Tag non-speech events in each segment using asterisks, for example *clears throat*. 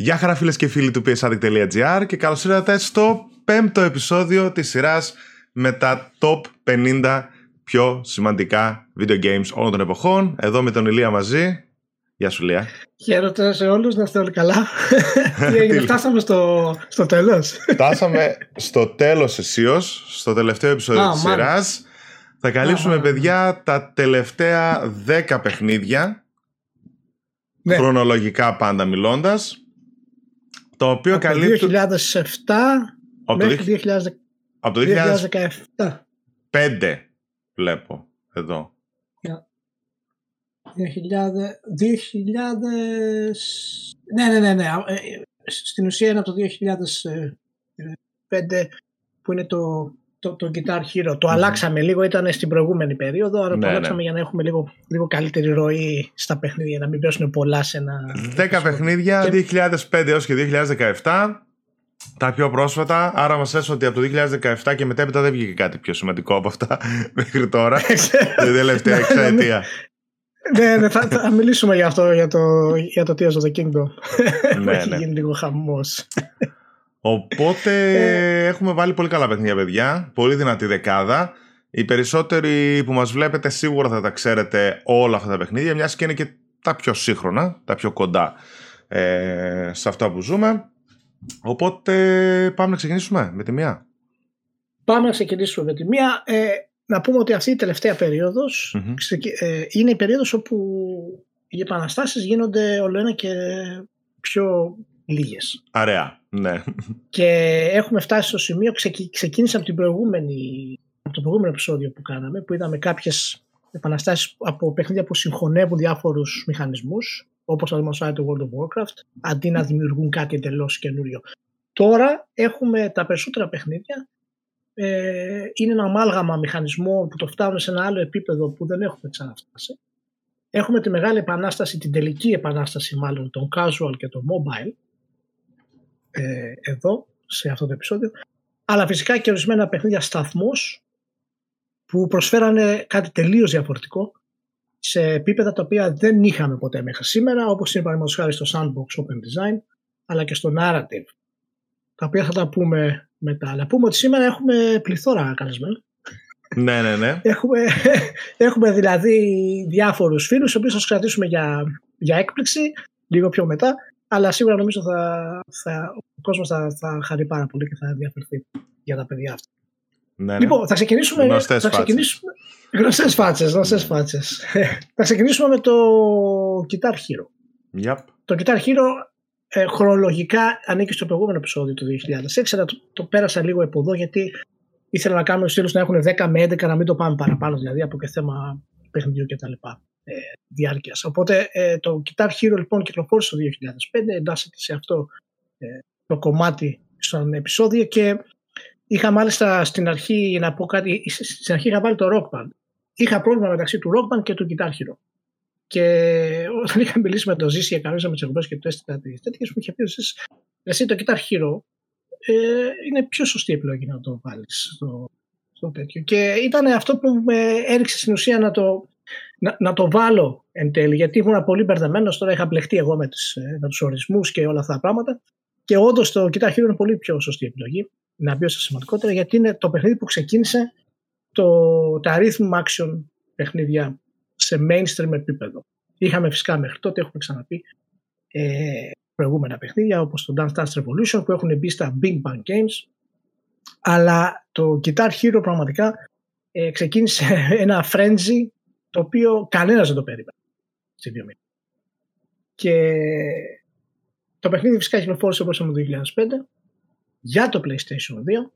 Γεια χαρά φίλες και φίλοι του psaddict.gr και καλώς ήρθατε στο πέμπτο επεισόδιο της σειράς με τα top 50 πιο σημαντικά video games όλων των εποχών. Εδώ με τον Ηλία μαζί. Γεια σου Ηλία. Χαίρετε σε όλους, να είστε όλοι καλά. *laughs* Τι έγινε, φτάσαμε στο, στο τέλος; Φτάσαμε στο τέλος εσείως, στο τελευταίο επεισόδιο Α, της μάλλον. σειράς. Θα καλύψουμε Α, παιδιά τα τελευταία 10 παιχνίδια Ναι. χρονολογικά πάντα μιλώντας το οποίο Από το καλύπτουν 2007 από το, μέχρι 2000 από το 2017. 2005 βλέπω εδώ 2000, 2000... Ναι, ναι, ναι, ναι. Ε, Στην ουσία είναι από το 2005 που είναι το, το, το Guitar Hero. Το αλλάξαμε λίγο, ήταν στην προηγούμενη περίοδο, άρα Ναι, το ναι. αλλάξαμε για να έχουμε λίγο, λίγο καλύτερη ροή στα παιχνίδια, να μην πέσουν πολλά σε ένα... 10 παιχνίδια Και- 2005 έως και 2017 τα πιο πρόσφατα άρα μας έσαι ότι από το 2017 και μετέπειτα δεν βγήκε κάτι πιο σημαντικό από αυτά *laughs* μέχρι τώρα *laughs* την τελευταία Ναι, εξαετία ναι, ναι, θα, θα μιλήσουμε για αυτό, για το, για το Tears of the Kingdom. Ναι, *laughs* Έχει ναι. γίνει λίγο χαμός. Οπότε Ε. έχουμε βάλει πολύ καλά παιχνίδια παιδιά Πολύ δυνατή δεκάδα Οι περισσότεροι που μας βλέπετε σίγουρα θα τα ξέρετε όλα αυτά τα παιχνίδια Μιας και είναι και τα πιο σύγχρονα Τα πιο κοντά ε, σε αυτά που ζούμε Οπότε πάμε να ξεκινήσουμε με τη μία Πάμε να ξεκινήσουμε με τη μία. Ε, να πούμε ότι αυτή η τελευταία περίοδος Μμμ. ξεκι- ε, είναι η περίοδος όπου οι επαναστάσεις γίνονται όλο ένα και πιο λίγες. Αραιά, ναι. Και έχουμε φτάσει στο σημείο, ξεκι, ξεκίνησε από, την προηγούμενη, από το προηγούμενο επεισόδιο που κάναμε, που είδαμε κάποιες επαναστάσεις από παιχνίδια που συγχωνεύουν διάφορους μηχανισμούς, όπως παραδείγματος χάρη το World of Warcraft, αντί να δημιουργούν κάτι εντελώς καινούριο. Τώρα έχουμε τα περισσότερα παιχνίδια ε, είναι ένα αμάλγαμα μηχανισμών που το φτάνουν σε ένα άλλο επίπεδο που δεν έχουμε ξαναφτάσει. Έχουμε τη μεγάλη επανάσταση, την τελική επανάσταση μάλλον των casual και των mobile ε, εδώ σε αυτό το επεισόδιο αλλά φυσικά και ορισμένα παιχνίδια σταθμός που προσφέρανε κάτι τελείως διαφορετικό σε επίπεδα τα οποία δεν είχαμε ποτέ μέχρι σήμερα όπως είναι παραδείγματος χάρη στο Sandbox Open Design αλλά και στο Narrative τα οποία θα τα πούμε μετά. Να πούμε ότι σήμερα έχουμε πληθώρα καλεσμένων. ναι, ναι, ναι. Έχουμε, *laughs* έχουμε δηλαδή διάφορους φίλους, οι οποίους θα τους κρατήσουμε για, για έκπληξη λίγο πιο μετά, αλλά σίγουρα νομίζω θα, θα, ο κόσμος θα, θα χαρεί πάρα πολύ και θα ενδιαφερθεί για τα παιδιά αυτά. ναι, ναι. Λοιπόν, θα ξεκινήσουμε. Γνωστές θα φάτσες. ξεκινήσουμε γνωστές φάτσες, γνωστές φάτσες. *laughs* θα ξεκινήσουμε με το Guitar Hero. Yep. Το Guitar Hero ε, χρονολογικά ανήκει στο προηγούμενο επεισόδιο του 2006, αλλά το, το πέρασα λίγο από εδώ γιατί ήθελα να κάνουμε στήλους να έχουν 10 με 11 να μην το πάμε παραπάνω, δηλαδή από και θέμα παιχνιδιού και τα λοιπά ε, διάρκειας. Οπότε ε, το Guitar Hero λοιπόν κυκλοφόρησε το 2005, εντάσσεται σε αυτό ε, το κομμάτι στον επεισόδιο και είχα μάλιστα στην αρχή να πω κάτι, στην αρχή είχα βάλει το Rock Band. Είχα πρόβλημα μεταξύ του Rock Band και του Guitar Hero. Και όταν είχα μιλήσει με τον Ζήση για κανένα με τις εκπομπέ και του έστειλα τις τέτοιε, μου είχε πει ο Ζήσης, εσύ το Guitar Hero ε, είναι πιο σωστή επιλογή να το βάλεις στο, στο τέτοιο. Και ήταν αυτό που με έριξε στην ουσία να το, να, να το βάλω εν τέλει, γιατί ήμουν πολύ μπερδεμένος. Τώρα είχα μπλεχτεί εγώ με, τις, ε, με τους ορισμούς και όλα αυτά τα πράγματα. Και όντως το Guitar Hero είναι πολύ πιο σωστή επιλογή, να μπει ω σημαντικότερα, γιατί είναι το παιχνίδι που ξεκίνησε το, τα rhythm action παιχνίδια σε mainstream επίπεδο. Είχαμε φυσικά μέχρι τότε, έχουμε ξαναπεί, ε, προηγούμενα παιχνίδια όπως το Dance Dance Revolution που έχουν μπει στα Big Bang Games αλλά το Guitar Hero πραγματικά ε, ξεκίνησε *laughs* ένα frenzy το οποίο κανένας δεν το περίμενε στη βιομηχανία. Και το παιχνίδι φυσικά κυκλοφόρησε όπως είπαμε το 2005 για το PlayStation 2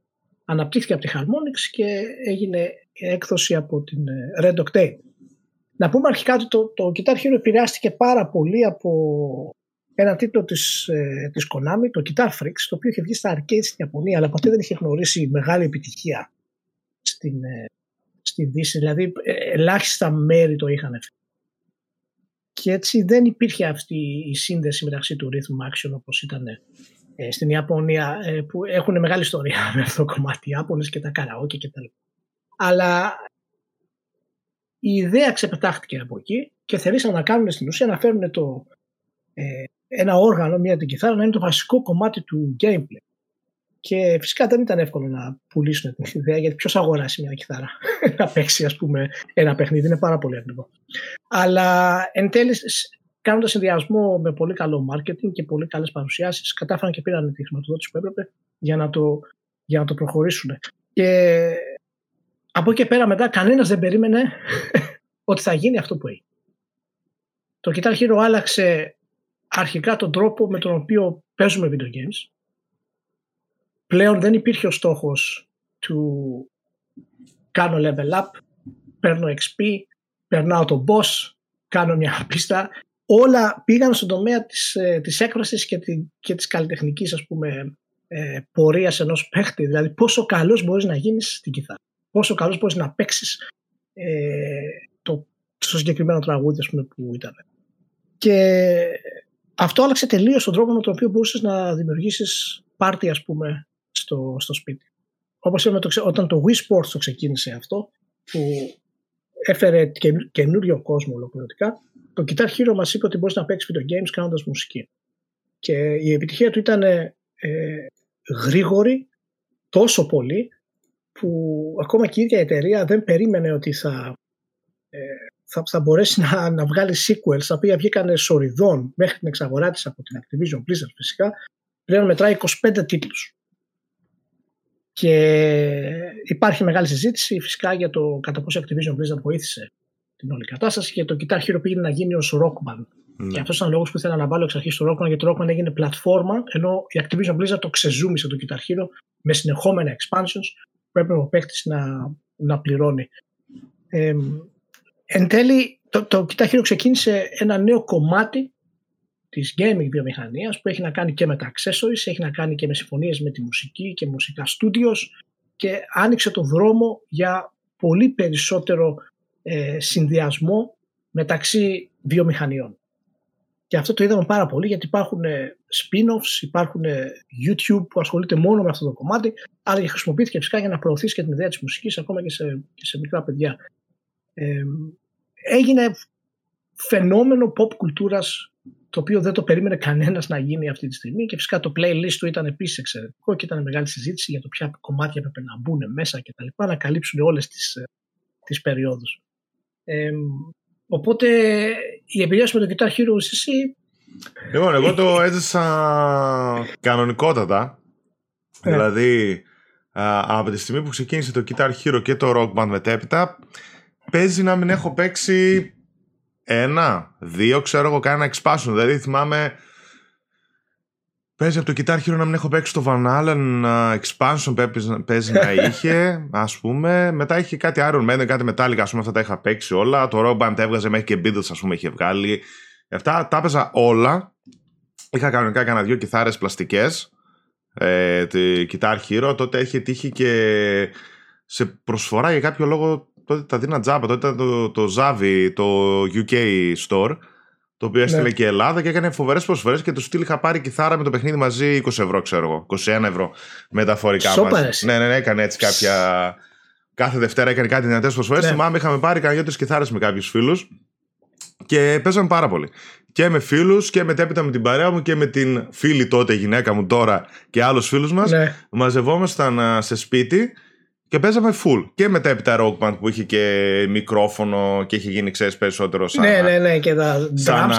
αναπτύχθηκε από τη Harmonix και έγινε έκδοση από την ε, Red Octane. Να πούμε αρχικά ότι το, το Guitar Hero επηρεάστηκε πάρα πολύ από ένα τίτλο της, ε, της Konami, το Guitar Freaks, το οποίο είχε βγει στα arcade στην Ιαπωνία, αλλά ποτέ δεν είχε γνωρίσει μεγάλη επιτυχία στην, ε, στη Δύση. Δηλαδή, ε, ελάχιστα μέρη το είχαν φέρει. Και έτσι δεν υπήρχε αυτή η σύνδεση μεταξύ του rhythm action όπως ήταν ε, στην Ιαπωνία ε, που έχουν μεγάλη ιστορία *laughs* με αυτό το κομμάτι, οι Ιάπωνες και τα καραόκε και τα λοιπά. Αλλά η ιδέα ξεπετάχτηκε από εκεί και θελήσαν να κάνουν στην ουσία να φέρουν το, ε, ένα όργανο, μια την κιθάρα να είναι το βασικό κομμάτι του gameplay. Και φυσικά δεν ήταν εύκολο να πουλήσουν την ιδέα γιατί ποιος αγοράσει μια κιθάρα; *laughs* Να παίξει ας πούμε, ένα παιχνίδι. Είναι πάρα πολύ ακριβό. Αλλά εν τέλει, κάνοντας συνδυασμό με πολύ καλό marketing και πολύ καλές παρουσιάσεις, κατάφεραν και πήραν τη χρηματοδότηση που έπρεπε για να το, για να το προχωρήσουν. Και από εκεί και πέρα μετά κανένας δεν περίμενε *laughs* ότι θα γίνει αυτό που έγινε. Το Guitar Hero άλλαξε αρχικά τον τρόπο με τον οποίο παίζουμε video games. Πλέον δεν υπήρχε ο στόχος του κάνω level up, παίρνω XP, περνάω τον boss, κάνω μια πίστα. Όλα πήγαν στον τομέα της, ε, της έκφρασης και, τη, και της καλλιτεχνικής ας πούμε ε, πορείας ενός παίχτη. Δηλαδή πόσο καλός μπορείς να γίνεις στην κιθάρα. Πόσο καλός μπορείς να παίξεις ε, το, στο συγκεκριμένο τραγούδι ας πούμε, που ήταν. Και αυτό άλλαξε τελείως τον τρόπο με τον οποίο μπορούσες να δημιουργήσεις πάρτι, ας πούμε, στο, στο σπίτι. Όπως είπαμε, το, όταν το Wii Sports το ξεκίνησε αυτό, που έφερε καινούριο κόσμο ολοκληρωτικά, το Guitar Hero μας είπε ότι μπορείς να παίξεις video games κάνοντας μουσική. Και η επιτυχία του ήταν ε, γρήγορη τόσο πολύ που ακόμα και η ίδια εταιρεία δεν περίμενε ότι θα ε, θα, θα μπορέσει να, να βγάλει sequels τα οποία βγήκαν σοριδών μέχρι την εξαγορά της από την Activision Blizzard φυσικά πλέον μετράει 25 τίτλους και υπάρχει μεγάλη συζήτηση φυσικά για το κατά πόσο Activision Blizzard βοήθησε την όλη κατάσταση και το Guitar Hero πήγε να γίνει ως Rock Band ναι. Και αυτός ήταν ο λόγος που ήθελα να βάλω εξ αρχής το Rockman, γιατί το Rockman έγινε πλατφόρμα, ενώ η Activision Blizzard το ξεζούμισε το Guitar Hero με συνεχόμενα expansions που έπρεπε ο παίκτης να, να πληρώνει. Ε, Εν τέλει, το, το Guitar ξεκίνησε ένα νέο κομμάτι της gaming βιομηχανίας που έχει να κάνει και με τα accessories, έχει να κάνει και με συμφωνίες με τη μουσική και μουσικά studios και άνοιξε το δρόμο για πολύ περισσότερο ε, συνδυασμό μεταξύ βιομηχανιών. Και αυτό το είδαμε πάρα πολύ γιατί υπάρχουν ε, spin-offs, υπάρχουν ε, YouTube που ασχολείται μόνο με αυτό το κομμάτι, αλλά και χρησιμοποιήθηκε φυσικά για να προωθήσει και την ιδέα της μουσικής ακόμα και σε, και σε μικρά παιδιά έγινε φαινόμενο pop κουλτούρας το οποίο δεν το περίμενε κανένας να γίνει αυτή τη στιγμή και φυσικά το playlist του ήταν επίσης εξαιρετικό και ήταν μεγάλη συζήτηση για το ποια κομμάτια έπρεπε να μπουν μέσα και τα λοιπά, να καλύψουν όλες τις, ε, τις περιόδους. Ε, οπότε η εμπειρία σου με το Guitar Hero εσύ... Λοιπόν, εγώ το έζησα κανονικότατα. Ε. Δηλαδή, από τη στιγμή που ξεκίνησε το Guitar Hero και το Rock Band μετέπειτα, παίζει να μην έχω παίξει ένα, δύο, ξέρω εγώ, κάνα expansion. Δηλαδή θυμάμαι. Παίζει από το Guitar Hero να μην έχω παίξει το Van Allen expansion παίζει να *laughs* είχε, ας πούμε. Μετά είχε κάτι Iron Man, κάτι Metallica, ας πούμε, αυτά τα είχα παίξει όλα. Το Rock Band έβγαζε μέχρι και Beatles, ας πούμε, είχε βγάλει. Αυτά τα έπαιζα όλα. Είχα κανονικά κανένα δυο κιθάρες πλαστικές. Ε, τη Guitar Hero. Τότε είχε τύχει και σε προσφορά για κάποιο λόγο τότε τα δίνα τζάμπα. Τότε ήταν το, το Zavi, το UK store, το οποίο έστειλε ναι. και Ελλάδα και έκανε φοβερές προσφορές και τους στυλ είχα πάρει κιθάρα με το παιχνίδι μαζί 20 ευρώ, ξέρω εγώ. 21 ευρώ μεταφορικά μαζί. Ναι, ναι, ναι, έκανε έτσι κάποια. Κάθε Δευτέρα έκανε κάτι δυνατές προσφορές. Ναι. Θυμάμαι, είχαμε πάρει κανένα δύο κιθάρες με κάποιους φίλους και παίζαμε πάρα πολύ. Και με φίλους και μετέπειτα με την παρέα μου και με την φίλη τότε γυναίκα μου τώρα και άλλους φίλους μας. Ναι. Μαζευόμασταν σε σπίτι και παίζαμε full. Και μετά έπειτα Rock Band που είχε και μικρόφωνο και είχε γίνει, ξέρεις, περισσότερο σαν, ναι, ναι, ναι, και τα σαν και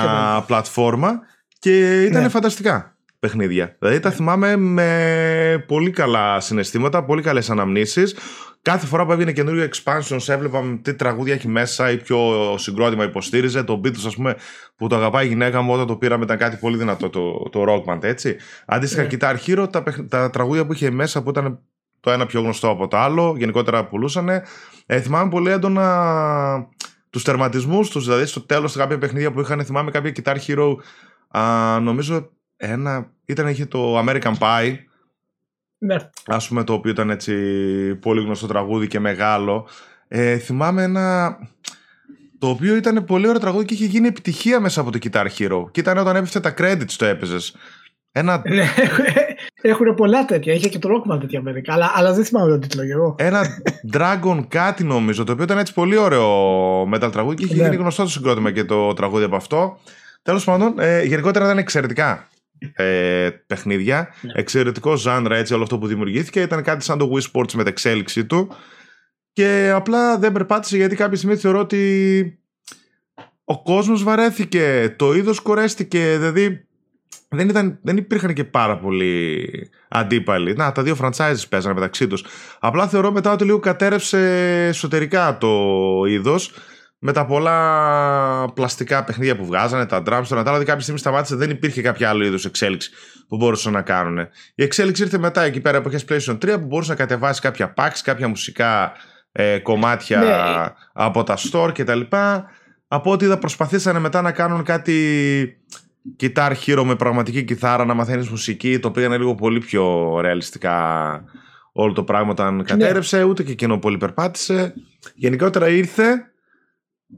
πλατφόρμα. Και ήταν ναι. φανταστικά παιχνίδια. Δηλαδή τα θυμάμαι με πολύ καλά συναισθήματα, πολύ καλές αναμνήσεις. Κάθε φορά που έβγαινε καινούριο expansions έβλεπα τι τραγούδια έχει μέσα ή ποιο συγκρότημα υποστήριζε. Το Beatles, ας πούμε, που το αγαπάει η γυναίκα μου όταν το πήραμε ήταν κάτι πολύ δυνατό το, το Rock Band, έτσι. Αντίστοιχα, ναι. Guitar Hero, τα, τα τραγούδια που είχε μέσα που ήταν το ένα πιο γνωστό από το άλλο, γενικότερα πουλούσαν. Ε, θυμάμαι πολύ έντονα τους τερματισμούς τους, δηλαδή στο τέλος κάποια παιχνίδια που είχαν. Θυμάμαι κάποια Guitar Hero, α, νομίζω ένα ήταν, είχε το American Pie. Ναι. Ας πούμε το οποίο ήταν έτσι πολύ γνωστό τραγούδι και μεγάλο. Ε, θυμάμαι ένα το οποίο ήταν πολύ ωραίο τραγούδι και είχε γίνει επιτυχία μέσα από το Guitar Hero. Και ήταν όταν έπεφτε τα credits το έπαιζες. Ένα... Ναι, έχουν πολλά τέτοια. Είχε και το Rockman τέτοια μερικά. Αλλά, αλλά δεν θυμάμαι τον τίτλο εγώ. Ένα Dragon κάτι νομίζω. Το οποίο ήταν έτσι πολύ ωραίο metal τραγούδι και είχε ναι. γίνει γνωστό το συγκρότημα και το τραγούδι από αυτό. Τέλος πάντων, ε, γενικότερα ήταν εξαιρετικά ε, παιχνίδια. Ναι. Εξαιρετικό ζάντρα έτσι όλο αυτό που δημιουργήθηκε. Ήταν κάτι σαν το Wii Sports με την εξέλιξή του. Και απλά δεν περπάτησε γιατί κάποια στιγμή θεωρώ ότι ο κόσμος βαρέθηκε, το είδος κορέστηκε, δηλαδή δεν, ήταν, δεν υπήρχαν και πάρα πολλοί αντίπαλοι. Να, τα δύο franchises παίζανε μεταξύ τους. Απλά θεωρώ μετά ότι λίγο κατέρευσε εσωτερικά το είδος με τα πολλά πλαστικά παιχνίδια που βγάζανε, τα drums, το Natal, κάποια στιγμή σταμάτησε, δεν υπήρχε κάποια άλλο είδο εξέλιξη που μπορούσαν να κάνουν. Η εξέλιξη ήρθε μετά εκεί πέρα από PlayStation 3 που μπορούσε να κατεβάσει κάποια packs, κάποια μουσικά ε, κομμάτια Ναι. από τα store κτλ. Από ό,τι είδα προσπαθήσανε μετά να κάνουν κάτι guitar hero με πραγματική κιθάρα, να μαθαίνεις μουσική, το πήγανε λίγο πολύ πιο ρεαλιστικά όλο το πράγμα όταν κατέρευσε, ούτε και εκείνο πολύ περπάτησε. Γενικότερα ήρθε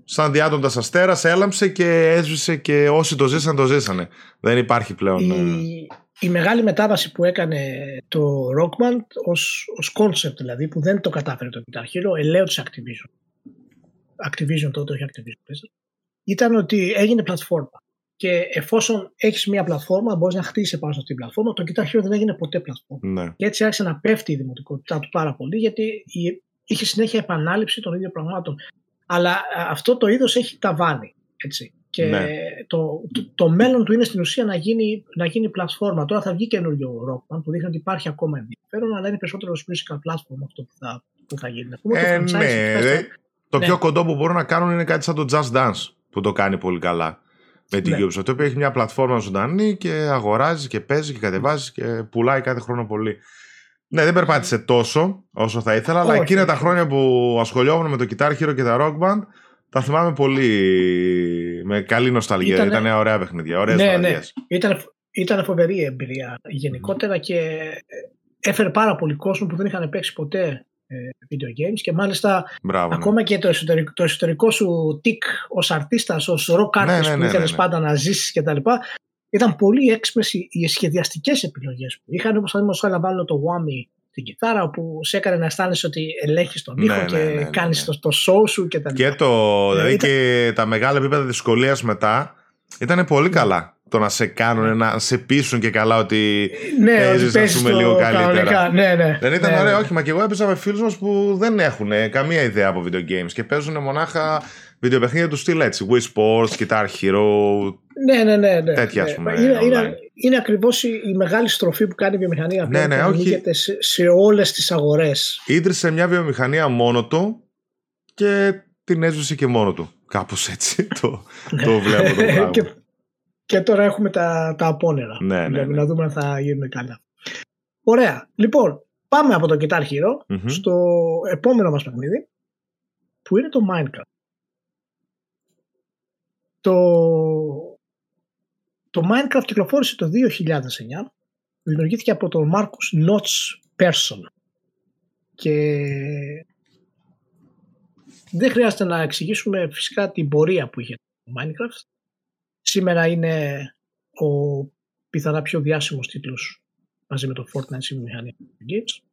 σαν διάτοντας αστέρας, έλαμψε και έσβησε και όσοι το ζήσαν το ζήσανε. Δεν υπάρχει πλέον... ε, η, η μεγάλη μετάβαση που έκανε το Rockman ως, ως concept δηλαδή που δεν το κατάφερε το Guitar Hero ελαίο της Activision Activision τότε όχι Activision PlayStation, ήταν ότι έγινε πλατφόρμα και εφόσον έχεις μια πλατφόρμα μπορείς να χτίσεις πάνω σε αυτή την πλατφόρμα το Guitar Hero δεν έγινε ποτέ πλατφόρμα ναι. και έτσι άρχισε να πέφτει η δημοτικότητά του πάρα πολύ γιατί η- είχε συνέχεια επανάληψη των ίδιων πραγμάτων αλλά α, αυτό το είδος έχει ταβάνι έτσι. Και Ναι. το, το, το μέλλον του είναι στην ουσία να γίνει, να γίνει πλατφόρμα. Τώρα θα βγει καινούριο Rockman που δείχνει ότι υπάρχει ακόμα ενδιαφέρον, αλλά είναι περισσότερο ως musical platform αυτό που θα, που θα γίνει. Να πούμε Ε, το franchise ναι, έχει φτάσει ρε. στα- Το Ναι. πιο κοντό που μπορούν να κάνουν είναι κάτι σαν το Just Dance που το κάνει πολύ καλά με την Ναι. Ubisoft. Το οποίο έχει μια πλατφόρμα ζωντανή και αγοράζει και παίζει και κατεβάζει και πουλάει κάθε χρόνο πολύ. Ναι, δεν περπάτησε τόσο όσο θα ήθελα, αλλά Όχι, εκείνα τα όχι. χρόνια που ασχολιόμουν με το Guitar Hero και τα Rock Band τα θυμάμαι πολύ με καλή νοσταλγία. Ήτανε- Ήταν ωραία παιχνίδια, ωραίες Ναι, ναι. βραδιές. Ήταν, ήταν φοβερή εμπειρία γενικότερα και ε, έφερε πάρα πολύ κόσμο που δεν είχαν παίξει ποτέ ε, video games και μάλιστα Μπράβο. ναι. ακόμα και το εσωτερικό, το εσωτερικό σου τικ ως αρτίστας, ως rock artist Ναι, ναι, που ναι, ήθελες ναι, ναι. πάντα να ζήσεις και τα λοιπά ήταν πολύ έξυπνες οι, οι σχεδιαστικές επιλογές που είχαν όπως θα να βάλω το whammy στην κιθάρα όπου σε έκανε να αισθάνεσαι ότι ελέγχεις τον ήχο Ναι, και ναι, ναι, ναι, κάνεις ναι. το, το show σου και τα λοιπά. Και, το, δηλαδή ήταν- και τα μεγάλα επίπεδα δυσκολίας μετά ήταν πολύ καλά. Το να σε κάνουν, να σε πείσουν και καλά ότι ναι, παίζεις, ότι ας παίζεις πούμε, το λίγο καλύτερα. κανονικά. Ναι, ναι. Δεν ήταν ναι, ωραίο, ναι. όχι, μα και εγώ έπαιζα με φίλους μας που δεν έχουν καμία ιδέα από video games και παίζουν μονάχα βιντεοπαιχνίδια του στυλ έτσι. Wii Sports, Guitar Hero. Ναι, ναι, ναι. ναι, Τέτοια, ναι. ας πούμε, Είναι, είναι, online. είναι ακριβώς η, η μεγάλη στροφή που κάνει η βιομηχανία Ναι, πλέον ναι, και όχι. ανοίγεται σε, σε όλες τις αγορές. ίδρυσε μια βιομηχανία μόνο του και την έσβησε και μόνο του. Κάπως έτσι το, το βλέπω το *laughs* πράγμα. και, και τώρα έχουμε τα, τα απόνερα. Ναι, ναι, Πρέπει ναι. να δούμε αν θα γίνουν καλά. Ωραία. Λοιπόν, πάμε από το Guitar Hero Μμμ. στο επόμενο μας παιχνίδι που είναι το Minecraft. Το, το Minecraft κυκλοφόρησε το 2009 δημιουργήθηκε από τον Marcus Notch Person και δεν χρειάζεται να εξηγήσουμε φυσικά την πορεία που είχε το Minecraft. Σήμερα είναι ο πιθανά πιο διάσημος τίτλος μαζί με το Fortnite στη βιομηχανία του Games.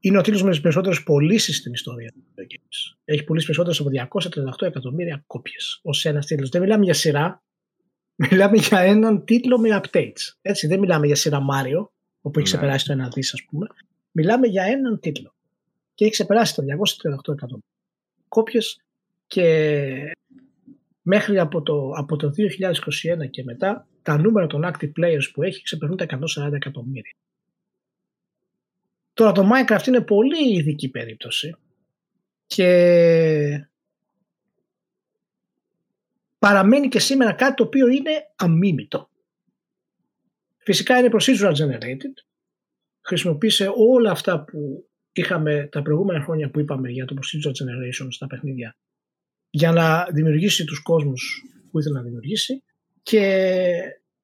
Είναι ο τίτλος με τις περισσότερες πωλήσεις στην ιστορία του video games. Έχει πουλήσει περισσότερες από 238 εκατομμύρια κόπιες ως ένας τίτλος. Δεν μιλάμε για σειρά, μιλάμε για έναν τίτλο με updates. Έτσι, δεν μιλάμε για σειρά Mario, όπου έχει Ναι. ξεπεράσει το ένα δις ας πούμε. Μιλάμε για έναν τίτλο. Και έχει ξεπεράσει τα 238 εκατομμύρια κόπιες και μέχρι από το, από το 2021 και μετά τα νούμερα των active players που έχει ξεπερνούν τα 140 εκατομμύρια. Τώρα το Minecraft είναι πολύ ειδική περίπτωση και παραμένει και σήμερα κάτι το οποίο είναι αμίμητο. Φυσικά είναι procedural generated. Χρησιμοποίησε όλα αυτά που είχαμε τα προηγούμενα χρόνια που είπαμε για το procedural generation στα παιχνίδια για να δημιουργήσει τους κόσμους που ήθελε να δημιουργήσει και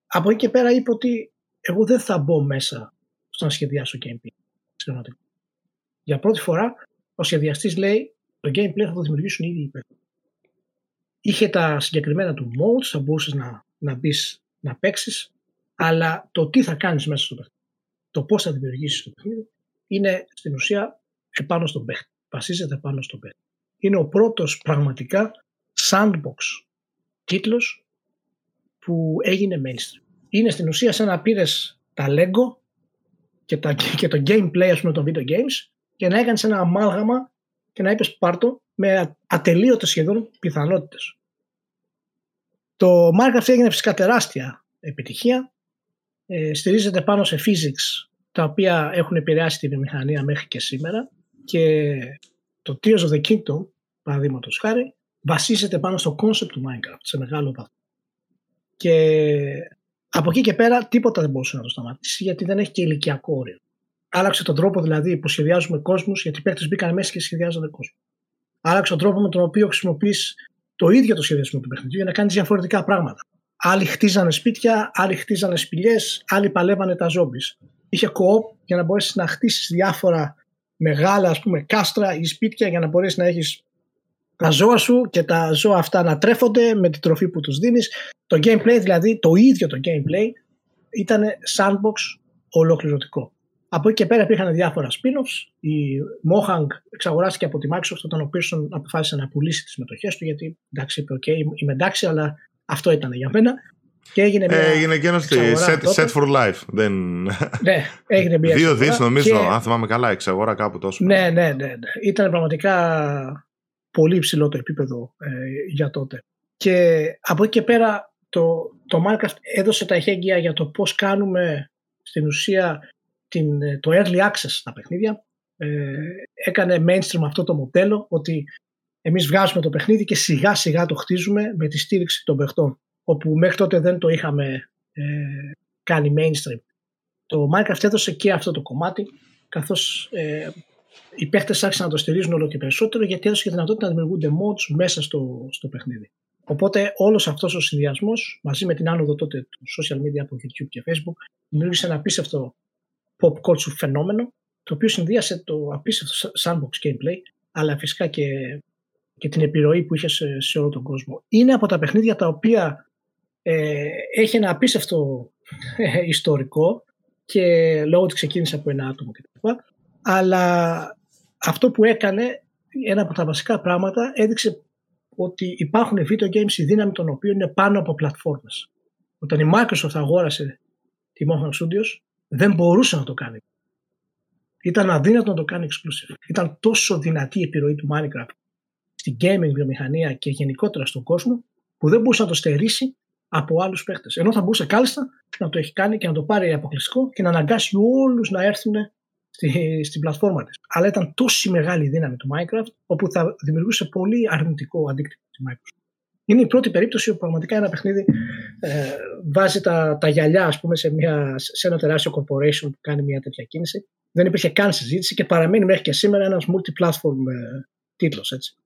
από εκεί και πέρα είπε ότι εγώ δεν θα μπω μέσα στο να σχεδιάσω gameplay. Σχηματικά. Για πρώτη φορά ο σχεδιαστής λέει το gameplay θα το δημιουργήσουν ήδη οι υπεύθυνοι. Είχε τα συγκεκριμένα του modes, θα μπορούσες να, να μπεις να παίξεις, αλλά το τι θα κάνεις μέσα στο παιχνίδι, το πώς θα δημιουργήσεις το παιχνίδι, είναι στην ουσία επάνω στον παίχτη. Βασίζεται πάνω στον παίχτη. Είναι ο πρώτος πραγματικά sandbox τίτλος που έγινε mainstream. Είναι στην ουσία σαν να πήρες τα Lego και, τα, *laughs* και το gameplay ας πούμε των video games και να έκανες ένα αμάλγαμα και να είπες πάρτο με ατελείωτες σχεδόν πιθανότητες. Το Minecraft έγινε φυσικά τεράστια επιτυχία. Ε, στηρίζεται πάνω σε physics τα οποία έχουν επηρεάσει τη βιομηχανία μέχρι και σήμερα και το Tears of the Kingdom, παραδείγματος χάρη, βασίζεται πάνω στο concept του Minecraft σε μεγάλο βαθμό. Και από εκεί και πέρα τίποτα δεν μπορούσε να το σταματήσει γιατί δεν έχει και ηλικιακό όριο. Άλλαξε τον τρόπο δηλαδή που σχεδιάζουμε κόσμους, γιατί οι παίκτες μπήκαν μέσα και σχεδιάζονται κόσμο. Άλλαξε τον τρόπο με τον οποίο χρησιμοποιείς το ίδιο το σχεδιασμό του παιχνιδιού για να κάνεις διαφορετικά πράγματα. Άλλοι χτίζανε σπίτια, άλλοι χτίζανε σπηλιές, άλλοι παλεύανε τα ζόμπις. Είχε κοόπ για να μπορέσεις να χτίσεις διάφορα μεγάλα ας πούμε, κάστρα ή σπίτια για να μπορέσεις να έχεις τα ζώα σου και τα ζώα αυτά να τρέφονται με την τροφή που τους δίνεις. Το gameplay δηλαδή, το ίδιο το gameplay ήταν sandbox ολοκληρωτικό. Από εκεί και πέρα υπήρχαν διάφορα spin-offs. Η Mohang εξαγοράστηκε από τη Microsoft όταν ο Pearson αποφάσισε να πουλήσει τις μετοχές του γιατί εντάξει είπε ok είμαι εντάξει αλλά αυτό ήταν για μένα. Και έγινε, μια ε, έγινε και ένα set, set for life. Δεν... Ναι, έγινε μια Δύο δις νομίζω, και... αν θυμάμαι καλά, εξαγορά κάπου τόσο. Ναι, ναι, ναι, ναι. Ήταν πραγματικά πολύ υψηλό το επίπεδο ε, για τότε. Και από εκεί και πέρα το, το Minecraft έδωσε τα εχέγγυα για το πώς κάνουμε στην ουσία την, το early access στα παιχνίδια. Ε, έκανε mainstream αυτό το μοντέλο ότι εμείς βγάζουμε το παιχνίδι και σιγά σιγά το χτίζουμε με τη στήριξη των παιχτών όπου μέχρι τότε δεν το είχαμε ε, κάνει mainstream. Το Minecraft έδωσε και αυτό το κομμάτι καθώς ε, οι παίχτες άρχισαν να το στηρίζουν όλο και περισσότερο γιατί έδωσε και δυνατότητα να δημιουργούνται mods μέσα στο, στο παιχνίδι. Οπότε όλος αυτός ο συνδυασμός μαζί με την άνοδο τότε του social media από YouTube και Facebook δημιούργησε ένα απίστευτο pop culture φαινόμενο το οποίο συνδύασε το απίστευτο sandbox gameplay αλλά φυσικά και, και την επιρροή που είχε σε, σε όλο τον κόσμο. Είναι από τα παιχνίδια τα οποία ε, έχει ένα απίστευτο ε, ιστορικό και λόγω ότι ξεκίνησε από ένα άτομο κτλ. Αλλά αυτό που έκανε, ένα από τα βασικά πράγματα, έδειξε ότι υπάρχουν video games η δύναμη των οποίων είναι πάνω από πλατφόρμες. Όταν η Microsoft αγόρασε τη Mohan Studios, δεν μπορούσε να το κάνει. Ήταν αδύνατο να το κάνει exclusive. Ήταν τόσο δυνατή η επιρροή του Minecraft στην gaming βιομηχανία και γενικότερα στον κόσμο, που δεν μπορούσε να το στερήσει από άλλους παίχτε. Ενώ θα μπορούσε κάλλιστα να το έχει κάνει και να το πάρει αποκλειστικό και να αναγκάσει όλους να έρθουν στη, στην πλατφόρμα της. Αλλά ήταν τόση μεγάλη η δύναμη του Minecraft όπου θα δημιουργούσε πολύ αρνητικό αντίκτυπο στη Microsoft. Είναι η πρώτη περίπτωση όπου πραγματικά ένα παιχνίδι ε, βάζει τα, τα γυαλιά ας πούμε, σε, μια, σε ένα τεράστιο corporation που κάνει μια τέτοια κίνηση. Δεν υπήρχε καν συζήτηση και παραμένει μέχρι και σήμερα ένας multi-platform ε, τίτλος. Έτσι.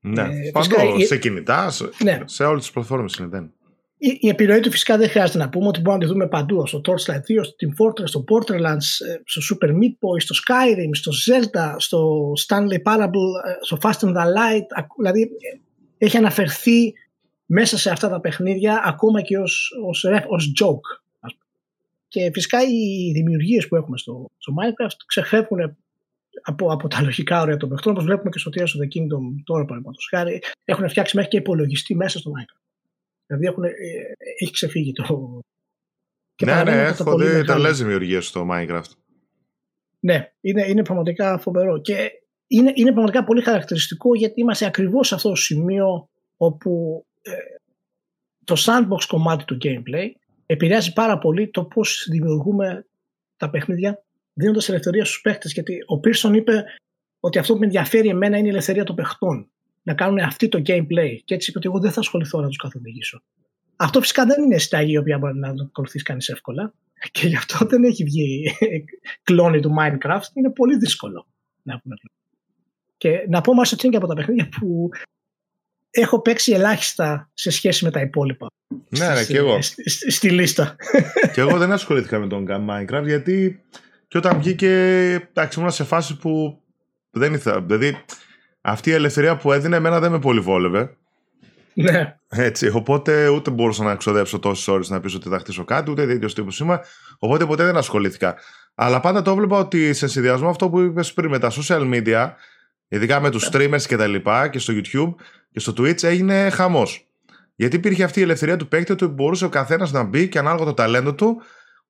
Ναι, ε, παντού, σε κινητά, σε, ναι. σε όλες τις πλατφόρμες είναι η, η επιρροή του φυσικά δεν χρειάζεται να πούμε ότι μπορούμε να τη δούμε παντού. Στο Torchlight 2, στο Team Fortress, στο Borderlands, ε, στο Super Meat Boy, στο Skyrim, στο Zelda, στο Stanley Parable, ε, στο Fast and the Light. Δηλαδή ε, έχει αναφερθεί μέσα σε αυτά τα παιχνίδια ακόμα και ως, ως, ως joke. Και φυσικά οι δημιουργίες που έχουμε στο, στο Minecraft ξεφεύγουν από, από τα λογικά όρια των παιχνών, όπως βλέπουμε και στο Tears of the Kingdom τώρα παραδείγματος χάρη, έχουν φτιάξει μέχρι και υπολογιστή μέσα στο Minecraft. Δηλαδή έχουν, ε, έχει ξεφύγει το. Και ναι, ναι, έχω δει τρελέ δημιουργίες στο Minecraft. Ναι, είναι, είναι πραγματικά φοβερό. Και είναι, είναι πραγματικά πολύ χαρακτηριστικό γιατί είμαστε ακριβώς σε αυτό το σημείο όπου ε, το sandbox κομμάτι του gameplay επηρεάζει πάρα πολύ το πώς δημιουργούμε τα παιχνίδια δίνοντας ελευθερία στους παίχτε. Γιατί ο Πίρσον είπε ότι αυτό που με ενδιαφέρει εμένα είναι η ελευθερία των παιχτών να κάνουν αυτή το gameplay. Και έτσι είπε ότι εγώ δεν θα ασχοληθώ να τους καθοδηγήσω. Αυτό φυσικά δεν είναι στάγη η οποία μπορεί να το ακολουθήσει κανείς εύκολα. *laughs* Και γι' αυτό δεν έχει βγει *laughs* κλόνη του Minecraft. Είναι πολύ δύσκολο να πούμε. Και να πω μάλιστα ότι είναι και από τα παιχνίδια που έχω παίξει ελάχιστα σε σχέση με τα υπόλοιπα. Ναι, ναι, και εγώ. Στη, στη, λίστα. *laughs* Και εγώ δεν ασχολήθηκα με τον Minecraft γιατί και όταν βγήκε, εντάξει, ήμουν σε φάση που δεν ήθελα. Δηλαδή, αυτή η ελευθερία που έδινε εμένα δεν με πολύ βόλευε. Ναι. Έτσι, οπότε ούτε μπορούσα να ξοδέψω τόσες ώρες να πεις ότι θα χτίσω κάτι, ούτε τέτοιο τύπο είμαι. Οπότε ποτέ δεν ασχολήθηκα. Αλλά πάντα το έβλεπα ότι σε συνδυασμό αυτό που είπες πριν με τα social media, ειδικά με τους streamers και τα λοιπά και στο YouTube και στο Twitch έγινε χαμός. Γιατί υπήρχε αυτή η ελευθερία του παίκτη ότι μπορούσε ο καθένας να μπει και ανάλογα το ταλέντο του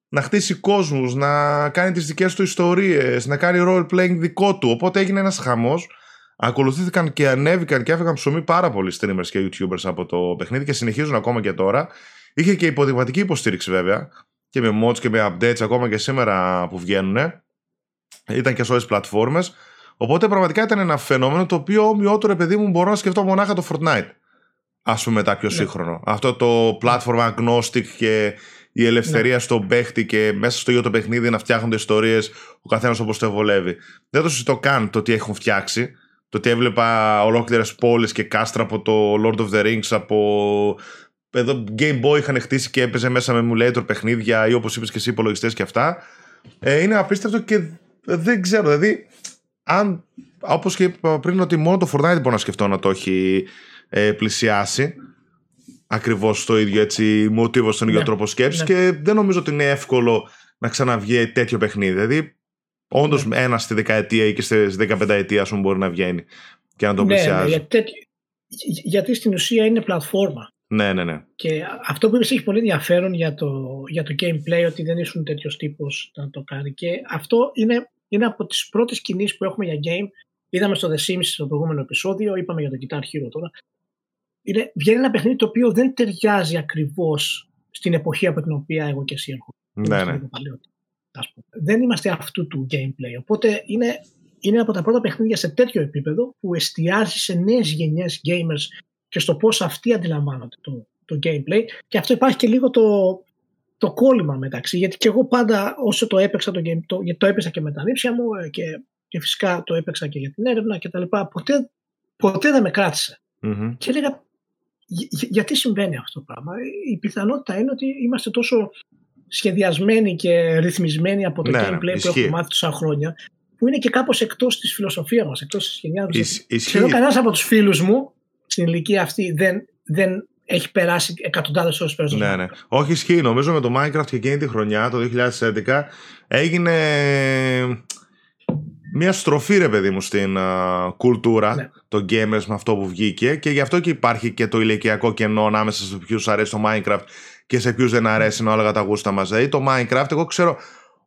να χτίσει κόσμους, να κάνει τις δικές του ιστορίες, να κάνει role playing δικό του. Οπότε έγινε ένας χαμός. Ακολουθήθηκαν και ανέβηκαν και έφεγαν ψωμί πάρα πολλοί streamers και youtubers από το παιχνίδι και συνεχίζουν ακόμα και τώρα. Είχε και υποδειγματική υποστήριξη βέβαια και με mods και με updates ακόμα και σήμερα που βγαίνουν. Ήταν και σε όλες τις πλατφόρμες. Οπότε πραγματικά ήταν ένα φαινόμενο το οποίο ομοιότερο παιδί μου μπορώ να σκεφτώ μονάχα το Fortnite. Α πούμε μετά πιο ναι. σύγχρονο. Αυτό το platform agnostic και η ελευθερία ναι. στον παίχτη και μέσα στο ίδιο το παιχνίδι να φτιάχνονται ιστορίες ο καθένας όπως το βολεύει. Δεν το συζητώ καν το τι έχουν φτιάξει. Το ότι έβλεπα ολόκληρες πόλεις και κάστρα από το Lord of the Rings, από. Εδώ Game Boy είχαν χτίσει και έπαιζε μέσα με emulator παιχνίδια ή όπως είπες και εσύ υπολογιστές και αυτά. Ε, είναι απίστευτο και δεν ξέρω. Δηλαδή, αν. Όπως και είπα πριν, ότι μόνο το Fortnite μπορώ να σκεφτώ να το έχει ε, πλησιάσει ακριβώς το ίδιο έτσι μοτίβος στον ίδιο ναι. τρόπο σκέψης ναι. και δεν νομίζω ότι είναι εύκολο να ξαναβγεί τέτοιο παιχνίδι. Δηλαδή, όντως ναι. ένα στη δεκαετία ή και στη δεκαπενταετία, ας μπορεί να βγαίνει και να τον ναι, ναι πλησιάζει. Ναι, γιατί, γιατί στην ουσία είναι πλατφόρμα. Ναι, ναι, ναι. Και αυτό που είπες έχει πολύ ενδιαφέρον για το, για το gameplay, ότι δεν ήσουν τέτοιος τύπος να το κάνει. Και αυτό είναι, είναι από τις πρώτες κινήσεις που έχουμε για game. Είδαμε στο The Sims στο προηγούμενο επεισόδιο, είπαμε για το Guitar Hero τώρα είναι, βγαίνει ένα παιχνίδι το οποίο δεν ταιριάζει ακριβώς στην εποχή από την οποία εγώ και εσύ έρχομαι. Ναι, ναι. Δεν είμαστε αυτού του gameplay. Οπότε είναι, είναι από τα πρώτα παιχνίδια σε τέτοιο επίπεδο που εστιάζει σε νέες γενιές gamers και στο πώς αυτοί αντιλαμβάνονται το, το gameplay. Και αυτό υπάρχει και λίγο το, το κόλλημα μεταξύ. Γιατί και εγώ πάντα όσο το έπαιξα το game, το, το έπαιξα και με τα νύψια μου ε, και, και φυσικά το έπαιξα και για την έρευνα κτλ. Ποτέ, ποτέ δεν με κράτησε. Mm-hmm. Και έλεγα γιατί συμβαίνει αυτό το πράγμα; Η πιθανότητα είναι ότι είμαστε τόσο σχεδιασμένοι και ρυθμισμένοι από το ναι, gameplay που έχουμε μάθει τόσα χρόνια που είναι και κάπως εκτός της φιλοσοφίας μας, εκτός της γενιάς μας. Σχεδόν κανένας από τους φίλους μου στην ηλικία αυτή δεν, δεν έχει περάσει εκατοντάδες ώρες πέρα. Ναι, ναι. Όχι ισχύει. Νομίζω με το Minecraft και εκείνη τη χρονιά, το 2011, έγινε μια στροφή ρε παιδί μου στην uh, κουλτούρα ναι. των gamers με αυτό που βγήκε και γι' αυτό και υπάρχει και το ηλικιακό κενό ανάμεσα σε ποιους αρέσει το Minecraft και σε ποιους δεν αρέσει να όλα τα γούστα μας. Δηλαδή το Minecraft εγώ ξέρω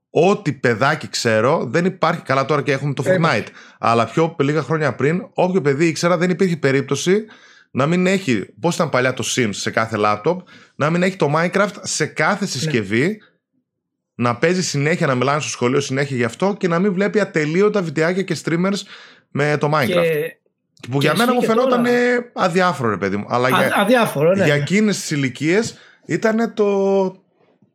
ό,τι παιδάκι ξέρω δεν υπάρχει καλά τώρα και έχουμε το Fortnite αλλά πιο λίγα χρόνια πριν όποιο παιδί ήξερα δεν υπήρχε περίπτωση να μην έχει, πώς ήταν παλιά το Sims σε κάθε laptop, να μην έχει το Minecraft σε κάθε ναι. συσκευή να παίζει συνέχεια, να μιλάνε στο σχολείο συνέχεια γι' αυτό και να μην βλέπει ατελείωτα βιντεάκια και streamers με το Minecraft. Και... Που για μένα μου φαινόταν τώρα... αδιάφορο, ρε παιδί μου. Αλλά για, αδιάφορο, ναι. για εκείνες τις ηλικίες ήταν το,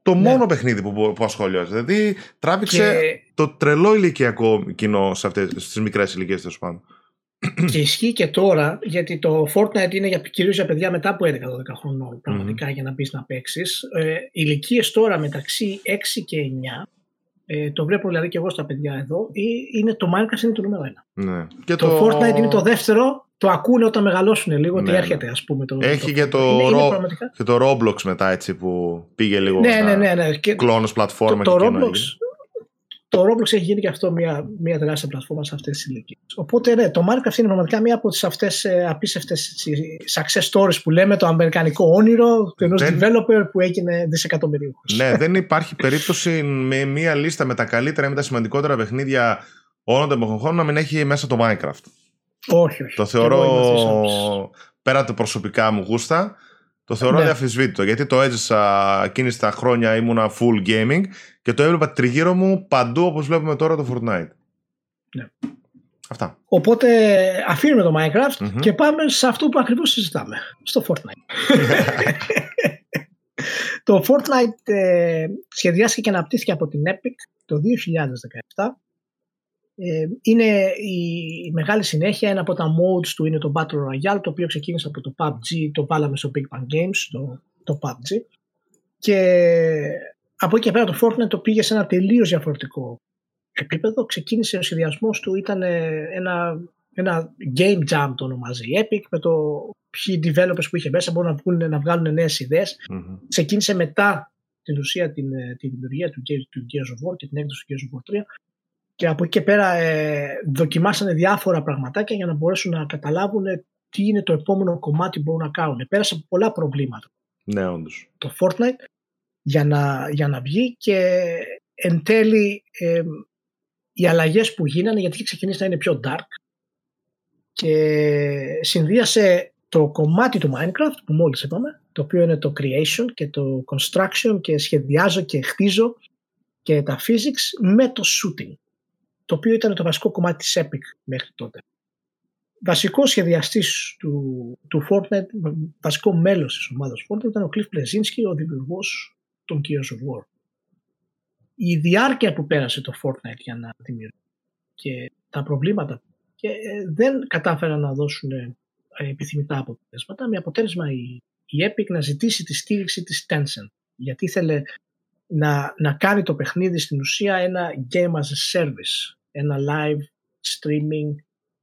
το ναι. μόνο παιχνίδι που, που ασχολιάζει. Δηλαδή τράβηξε το τρελό ηλικιακό κοινό σε αυτές τις μικρές ηλικίες τέλος πάντων. Και ισχύει και τώρα, γιατί το Fortnite είναι για, κυρίως για παιδιά μετά από 11-12 χρονών, πραγματικά, για να μπει να παίξεις. Ε, Ηλικίες τώρα μεταξύ 6 και 9, ε, το βλέπω δηλαδή και εγώ στα παιδιά εδώ, είναι το Minecraft είναι το νούμερο 1. Ναι. Και το, το Fortnite είναι το δεύτερο, το ακούνε όταν μεγαλώσουν λίγο, ότι ναι, έρχεται ας πούμε. Το, Έχει το, και, το είναι, Ro- είναι και το Roblox μετά έτσι που πήγε λίγο ναι, ναι, ναι, ναι. κλόνος πλατφόρμα το, το Roblox, το Roblox έχει γίνει και αυτό μια, μια τεράστια πλατφόρμα σε αυτές τις ηλικίες. Οπότε ναι, το Minecraft είναι πραγματικά μία από τις αυτές ε, απίστευτες success stories που λέμε, το αμερικανικό όνειρο του ενός developer που έγινε δισεκατομμυρίου. Ναι, δεν υπάρχει περίπτωση με μία λίστα με τα καλύτερα ή με τα σημαντικότερα παιχνίδια όλων των εποχών να μην έχει μέσα το Minecraft. Όχι, όχι. Το θεωρώ πέρα από προσωπικά μου γούστα το θεωρώ ναι. διαφυσβήτητο γιατί το έζησα εκείνη τα χρόνια ήμουνα full gaming και το έβλεπα τριγύρω μου παντού όπως βλέπουμε τώρα το Fortnite. Ναι. Αυτά. Οπότε αφήνουμε το Minecraft και πάμε σε αυτό που ακριβώς συζητάμε. Στο Fortnite. *laughs* το Fortnite ε, σχεδιάστηκε και αναπτύχθηκε από την Epic το 2017 ε, είναι η μεγάλη συνέχεια, ένα από τα modes του είναι το Battle Royale, το οποίο ξεκίνησε από το PUBG, το βάλαμε στο Big Bang Games, το, το PUBG. Και από εκεί και πέρα το Fortnite το πήγε σε ένα τελείως διαφορετικό επίπεδο. Ξεκίνησε ο σχεδιασμός του, ήταν ένα, ένα game jam το ονομάζει Epic, με το ποιοι developers που είχε μέσα μπορούν να, βγουν, να βγάλουν νέες ιδέες. Mm-hmm. Ξεκίνησε μετά την ουσία την, την δημιουργία του, του Gears of War και την έκδοση του Gears of War 3 και από εκεί και πέρα ε, δοκιμάσανε διάφορα πραγματάκια για να μπορέσουν να καταλάβουν τι είναι το επόμενο κομμάτι που μπορούν να κάνουν. Πέρασε από πολλά προβλήματα. Ναι, όντως. Το Fortnite για να, για να βγει και εν τέλει ε, οι αλλαγές που γίνανε γιατί είχε ξεκινήσει να είναι πιο dark και συνδύασε το κομμάτι του Minecraft που μόλις είπαμε το οποίο είναι το creation και το construction και σχεδιάζω και χτίζω και τα physics με το shooting το οποίο ήταν το βασικό κομμάτι της Epic μέχρι τότε. Βασικό σχεδιαστής του, του Fortnite, βασικό μέλος της ομάδας Fortnite ήταν ο Cliff Bleszinski, ο δημιουργός των Gears of War. Η διάρκεια που πέρασε το Fortnite για να δημιουργήσει και τα προβλήματα και ε, δεν κατάφεραν να δώσουν ε, επιθυμητά αποτελέσματα με αποτέλεσμα η, η Epic να ζητήσει τη στήριξη της Tencent γιατί ήθελε να, να κάνει το παιχνίδι στην ουσία ένα game as a service, ένα live streaming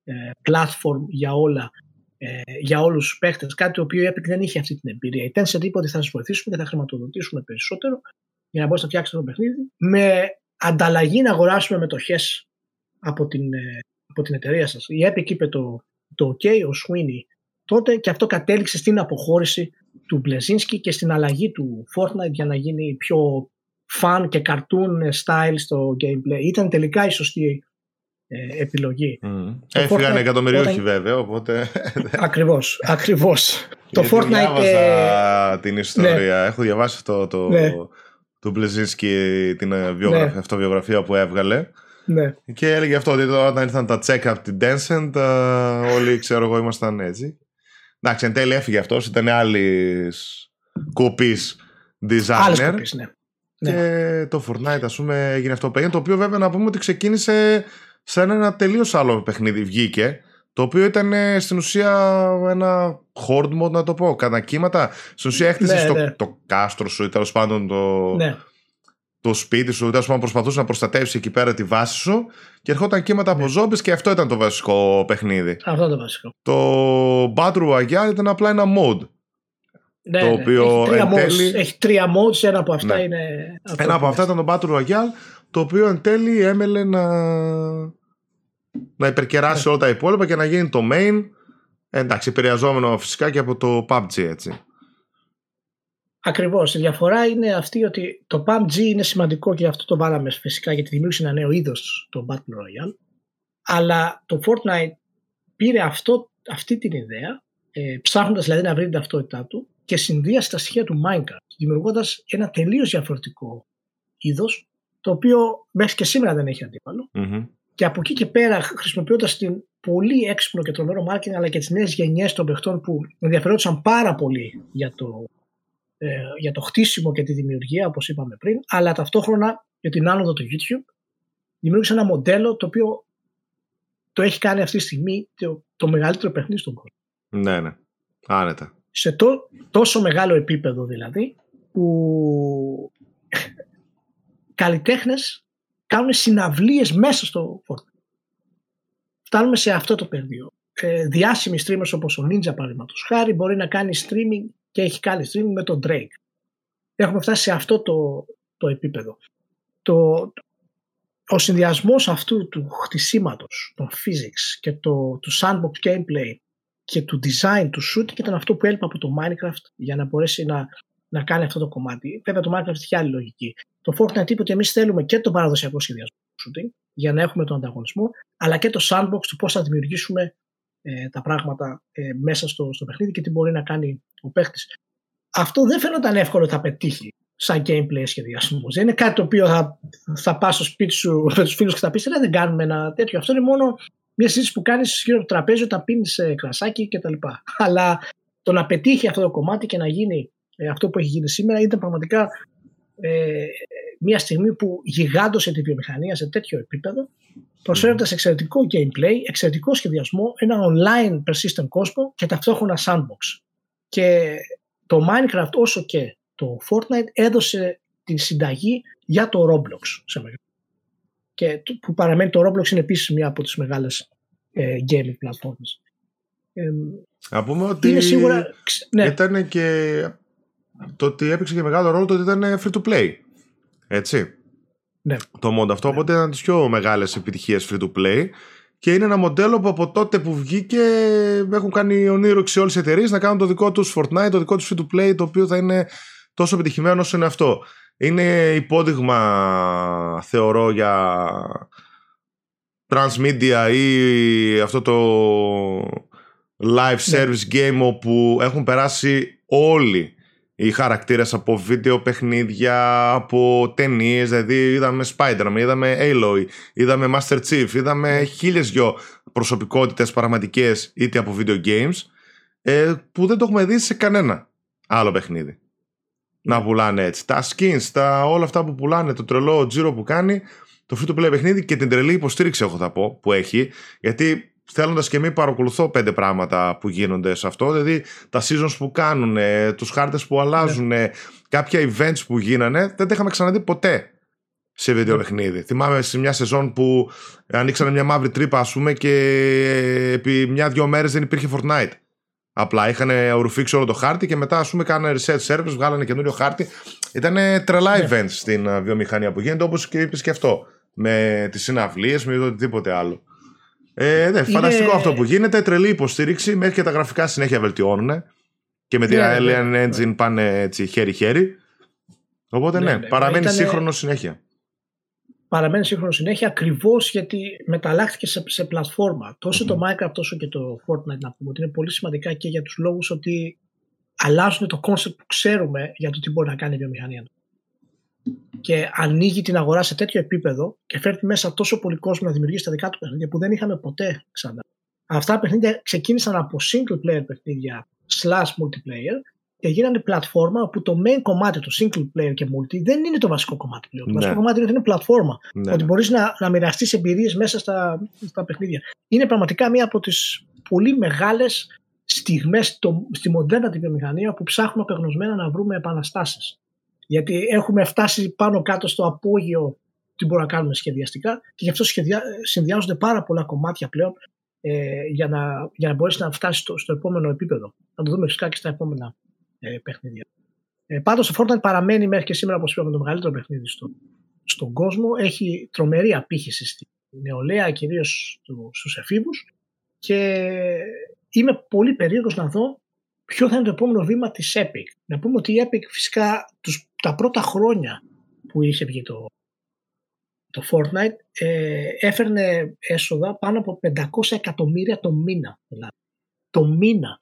ε, platform για όλα, ε, για όλους τους παίχτες, κάτι το οποίο η Epic δεν είχε αυτή την εμπειρία. Η Tencent είπε ότι θα σας βοηθήσουμε και θα χρηματοδοτήσουμε περισσότερο για να μπορέσετε να φτιάξετε το παιχνίδι με ανταλλαγή να αγοράσουμε μετοχές από την, ε, από την εταιρεία σας. Η Epic είπε το, το OK, ο Sweeney τότε και αυτό κατέληξε στην αποχώρηση του Μπλεζίνσκι και στην αλλαγή του Fortnite για να γίνει πιο fun και cartoon style στο gameplay. Ήταν τελικά η σωστή ε, επιλογή. Mm. Έφυγαν εκατομμυρίουχοι όταν... βέβαια, οπότε... Ακριβώς, ακριβώς. το Fortnite... Διάβασα ε... την ιστορία, ναι. έχω διαβάσει αυτό το... Ναι. του Μπλεζίνσκι την ε, βιογραφία, ναι. αυτοβιογραφία που έβγαλε. Ναι. Και έλεγε αυτό ότι όταν ήρθαν τα check από την Tencent όλοι ξέρω εγώ ήμασταν έτσι. Εντάξει, εν τέλει έφυγε αυτός, ήταν άλλης κοπής designer. Άλλες κοπής, ναι. Και ναι. το Fortnite, ας πούμε, έγινε αυτό που έγινε. Το οποίο βέβαια να πούμε ότι ξεκίνησε σαν ένα τελείως άλλο παιχνίδι. Βγήκε. Το οποίο ήταν ε, στην ουσία ένα horde mode, να το πω. Κατά κύματα. Στην ουσία έκτισε ναι, το, ναι. το κάστρο σου ή τέλος πάντων το, ναι. το σπίτι σου. Τέλος πάντων προσπαθούσε να προστατεύσει εκεί πέρα τη βάση σου. Και ερχόταν κύματα από ζόμπις και αυτό ήταν το βασικό παιχνίδι. Αυτό το βασικό. Το Battle Royale ήταν απλά ένα mode. Ναι, το ναι. οποίο έχει, τρία εν τέλει... modes, έχει τρία modes, ένα από αυτά Ναι. είναι... Ένα από αυτά ήταν το Battle Royale, το οποίο εν τέλει έμελε να, να υπερκεράσει όλα τα υπόλοιπα και να γίνει το main. Εντάξει, επηρεαζόμενο φυσικά και από το PUBG έτσι. Ακριβώς. Η διαφορά είναι αυτή ότι το PUBG είναι σημαντικό και αυτό το βάλαμε φυσικά γιατί δημιούργησε ένα νέο είδος το Battle Royale. Αλλά το Fortnite πήρε αυτό, αυτή την ιδέα, ε, ψάχνοντας δηλαδή να βρει την ταυτότητά του και συνδύασε τα στοιχεία του Minecraft, δημιουργώντας ένα τελείως διαφορετικό είδος, το οποίο μέχρι και σήμερα δεν έχει αντίπαλο. Μμμ. Και από εκεί και πέρα, χρησιμοποιώντας την πολύ έξυπνο και τρομερό marketing, αλλά και τις νέες γενιές των παιχτών που ενδιαφερόντουσαν πάρα πολύ για το, ε, για το χτίσιμο και τη δημιουργία, όπως είπαμε πριν, αλλά ταυτόχρονα για την άνοδο του YouTube, δημιούργησε ένα μοντέλο το οποίο το έχει κάνει αυτή τη στιγμή το, το μεγαλύτερο παιχνίδι στον κόσμο. Ναι, ναι. Άνετα. Σε τό- τόσο μεγάλο επίπεδο δηλαδή, που καλλιτέχνες κάνουν συναυλίες μέσα στο Fortnite. Φτάνουμε σε αυτό το πεδίο. Ε, διάσημοι streamers όπως ο Ninja παραδείγματος χάρη μπορεί να κάνει streaming και έχει κάνει streaming με τον Drake. Έχουμε φτάσει σε αυτό το, το επίπεδο. Το, ο συνδυασμός αυτού του χτισήματος, των physics και το, του sandbox gameplay και του design του shooting ήταν αυτό που έλειπε από το Minecraft για να μπορέσει να, να κάνει αυτό το κομμάτι. Βέβαια το Minecraft είχε άλλη λογική. Το Fortnite είπε ότι εμείς θέλουμε και τον παραδοσιακό σχεδιασμό του shooting για να έχουμε τον ανταγωνισμό, αλλά και το sandbox του πώς θα δημιουργήσουμε ε, τα πράγματα ε, μέσα στο, στο παιχνίδι και τι μπορεί να κάνει ο παίχτη. Αυτό δεν φαίνονταν εύκολο θα πετύχει σαν gameplay σχεδιασμός. Δεν είναι κάτι το οποίο θα, θα πας στο σπίτι σου με τους φίλους και θα πεις: Δεν κάνουμε ένα τέτοιο. Αυτό είναι μόνο μια συζήτηση που κάνεις γύρω από το τραπέζι όταν πίνεις κρασάκι κτλ. *laughs* Αλλά το να πετύχει αυτό το κομμάτι και να γίνει ε, αυτό που έχει γίνει σήμερα ήταν πραγματικά ε, μια στιγμή που γιγάντωσε τη βιομηχανία σε τέτοιο επίπεδο προσφέροντας εξαιρετικό gameplay, εξαιρετικό σχεδιασμό, ένα online persistent κόσμο και ταυτόχρονα sandbox. Και το Minecraft όσο και το Fortnite έδωσε την συνταγή για το Roblox σε μεγάλο. Και το- που παραμένει το Roblox είναι επίσης μια από τις μεγάλες ε, gaming πλατφόρμες. Ε, Να πούμε ότι είναι σίγουρα... ξ- Ναι, ήταν και το ότι έπαιξε και μεγάλο ρόλο το ότι ήταν free to play. Έτσι. Ναι. Το mod αυτό, οπότε ήταν τις πιο μεγάλες επιτυχίες free to play. και είναι ένα μοντέλο που από τότε που βγήκε έχουν κάνει ονείροξη όλες οι εταιρείες να κάνουν το δικό τους Fortnite, το δικό τους free to play, το οποίο θα είναι τόσο επιτυχημένο όσο είναι αυτό. Είναι υπόδειγμα, θεωρώ, για transmedia ή αυτό το live ναι. service game όπου έχουν περάσει όλοι οι χαρακτήρες από βίντεο παιχνίδια, από ταινίες, δηλαδή είδαμε Spider-Man, είδαμε Aloy, είδαμε Master Chief, είδαμε χίλιες δυο προσωπικότητες πραγματικές είτε από video games ε, που δεν το έχουμε δει σε κανένα άλλο παιχνίδι. Να πουλάνε έτσι. Τα skins, τα όλα αυτά που πουλάνε, το τρελό τζίρο που κάνει, το free to play παιχνίδι και την τρελή υποστήριξη έχω θα πω που έχει, γιατί θέλοντας και μη παρακολουθώ πέντε πράγματα που γίνονται σε αυτό. Δηλαδή τα seasons που κάνουν, τους χάρτες που αλλάζουν, ναι. κάποια events που γίνανε, δεν τα είχαμε ξαναδεί ποτέ σε βίντεο ναι. παιχνίδι. Θυμάμαι σε μια σεζόν που ανοίξανε μια μαύρη τρύπα, ας πούμε, και επί μια-δυο μέρες δεν υπήρχε Fortnite. Απλά είχαν ορουφήξει όλο το χάρτη και μετά, ας πούμε, κάνανε reset service, βγάλανε καινούριο χάρτη. Ήταν τρελά ναι. events στην βιομηχανία που γίνεται, όπως και είπες και αυτό. Με τις συναυλίες, με οτιδήποτε άλλο. Ε, ναι, Φανταστικό αυτό που γίνεται. Τρελή υποστήριξη. Μέχρι και τα γραφικά συνέχεια βελτιώνουν. Και με την ναι, Alien ναι, Engine ναι. πάνε έτσι χέρι-χέρι. Οπότε ναι, ναι παραμένει Ήτανε... σύγχρονο συνέχεια. Παραμένει σύγχρονο συνέχεια ακριβώς γιατί μεταλλάχθηκε σε, σε πλατφόρμα. Τόσο το Minecraft όσο και το Fortnite να πούμε ότι είναι πολύ σημαντικά και για τους λόγους ότι αλλάζουν το concept που ξέρουμε για το τι μπορεί να κάνει η βιομηχανία και ανοίγει την αγορά σε τέτοιο επίπεδο και φέρνει μέσα τόσο πολύ κόσμο να δημιουργήσει τα δικά του παιχνίδια που δεν είχαμε ποτέ ξανά. Αυτά τα παιχνίδια ξεκίνησαν από single player παιχνίδια slash multiplayer και γίνανε πλατφόρμα όπου το main κομμάτι του single player και multi δεν είναι το βασικό κομμάτι πλέον. Το βασικό ναι. κομμάτι είναι ότι είναι πλατφόρμα. Ναι. Ότι μπορείς να, να μοιραστείς εμπειρίες μέσα στα, στα παιχνίδια. Είναι πραγματικά μία από τις πολύ μεγάλες στιγμές στη μοντέρνα τη βιομηχανία που ψάχνουμε απεγνωσμένα να βρούμε επαναστάσεις. Γιατί έχουμε φτάσει πάνω κάτω στο απόγειο τι μπορούμε να κάνουμε σχεδιαστικά και γι' αυτό σχεδιά, συνδυάζονται πάρα πολλά κομμάτια πλέον ε, για, να, για να μπορέσεις να φτάσεις στο, στο επόμενο επίπεδο. Θα το δούμε φυσικά και στα επόμενα ε, παιχνίδια. Ε, πάντως το Fortnite παραμένει μέχρι και σήμερα, όπως είπαμε, το μεγαλύτερο παιχνίδι στο, στον κόσμο. Έχει τρομερή απήχηση στη νεολαία, κυρίως στους εφήβους και είμαι πολύ περίεργος να δω ποιο θα είναι το επόμενο βήμα της Epic. Να πούμε ότι η Epic φυσικά τους, τα πρώτα χρόνια που είχε βγει το, το Fortnite ε, έφερνε έσοδα πάνω από 500 εκατομμύρια το μήνα. Δηλαδή. Το μήνα.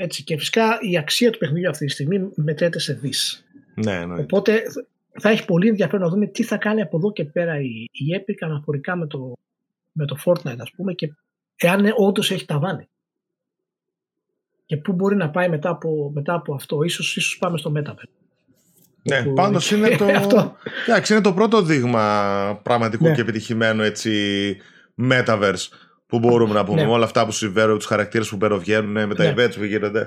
Έτσι, και φυσικά η αξία του παιχνιδιού αυτή τη στιγμή μετρέται σε δις. Ναι, ναι. Οπότε θα έχει πολύ ενδιαφέρον να δούμε τι θα κάνει από εδώ και πέρα η, η Epic αναφορικά με το, με το Fortnite ας πούμε και εάν όντως έχει ταβάνει και πού μπορεί να πάει μετά από, μετά από αυτό. Ίσως, ίσως πάμε στο Metaverse. Ναι, που... πάντως είναι *laughs* το, είναι το πρώτο δείγμα πραγματικού ναι. και επιτυχημένο έτσι Metaverse που μπορούμε να πούμε ναι. με όλα αυτά που συμβαίνουν, τους χαρακτήρες που περοβγαίνουν με τα ναι. events που γίνονται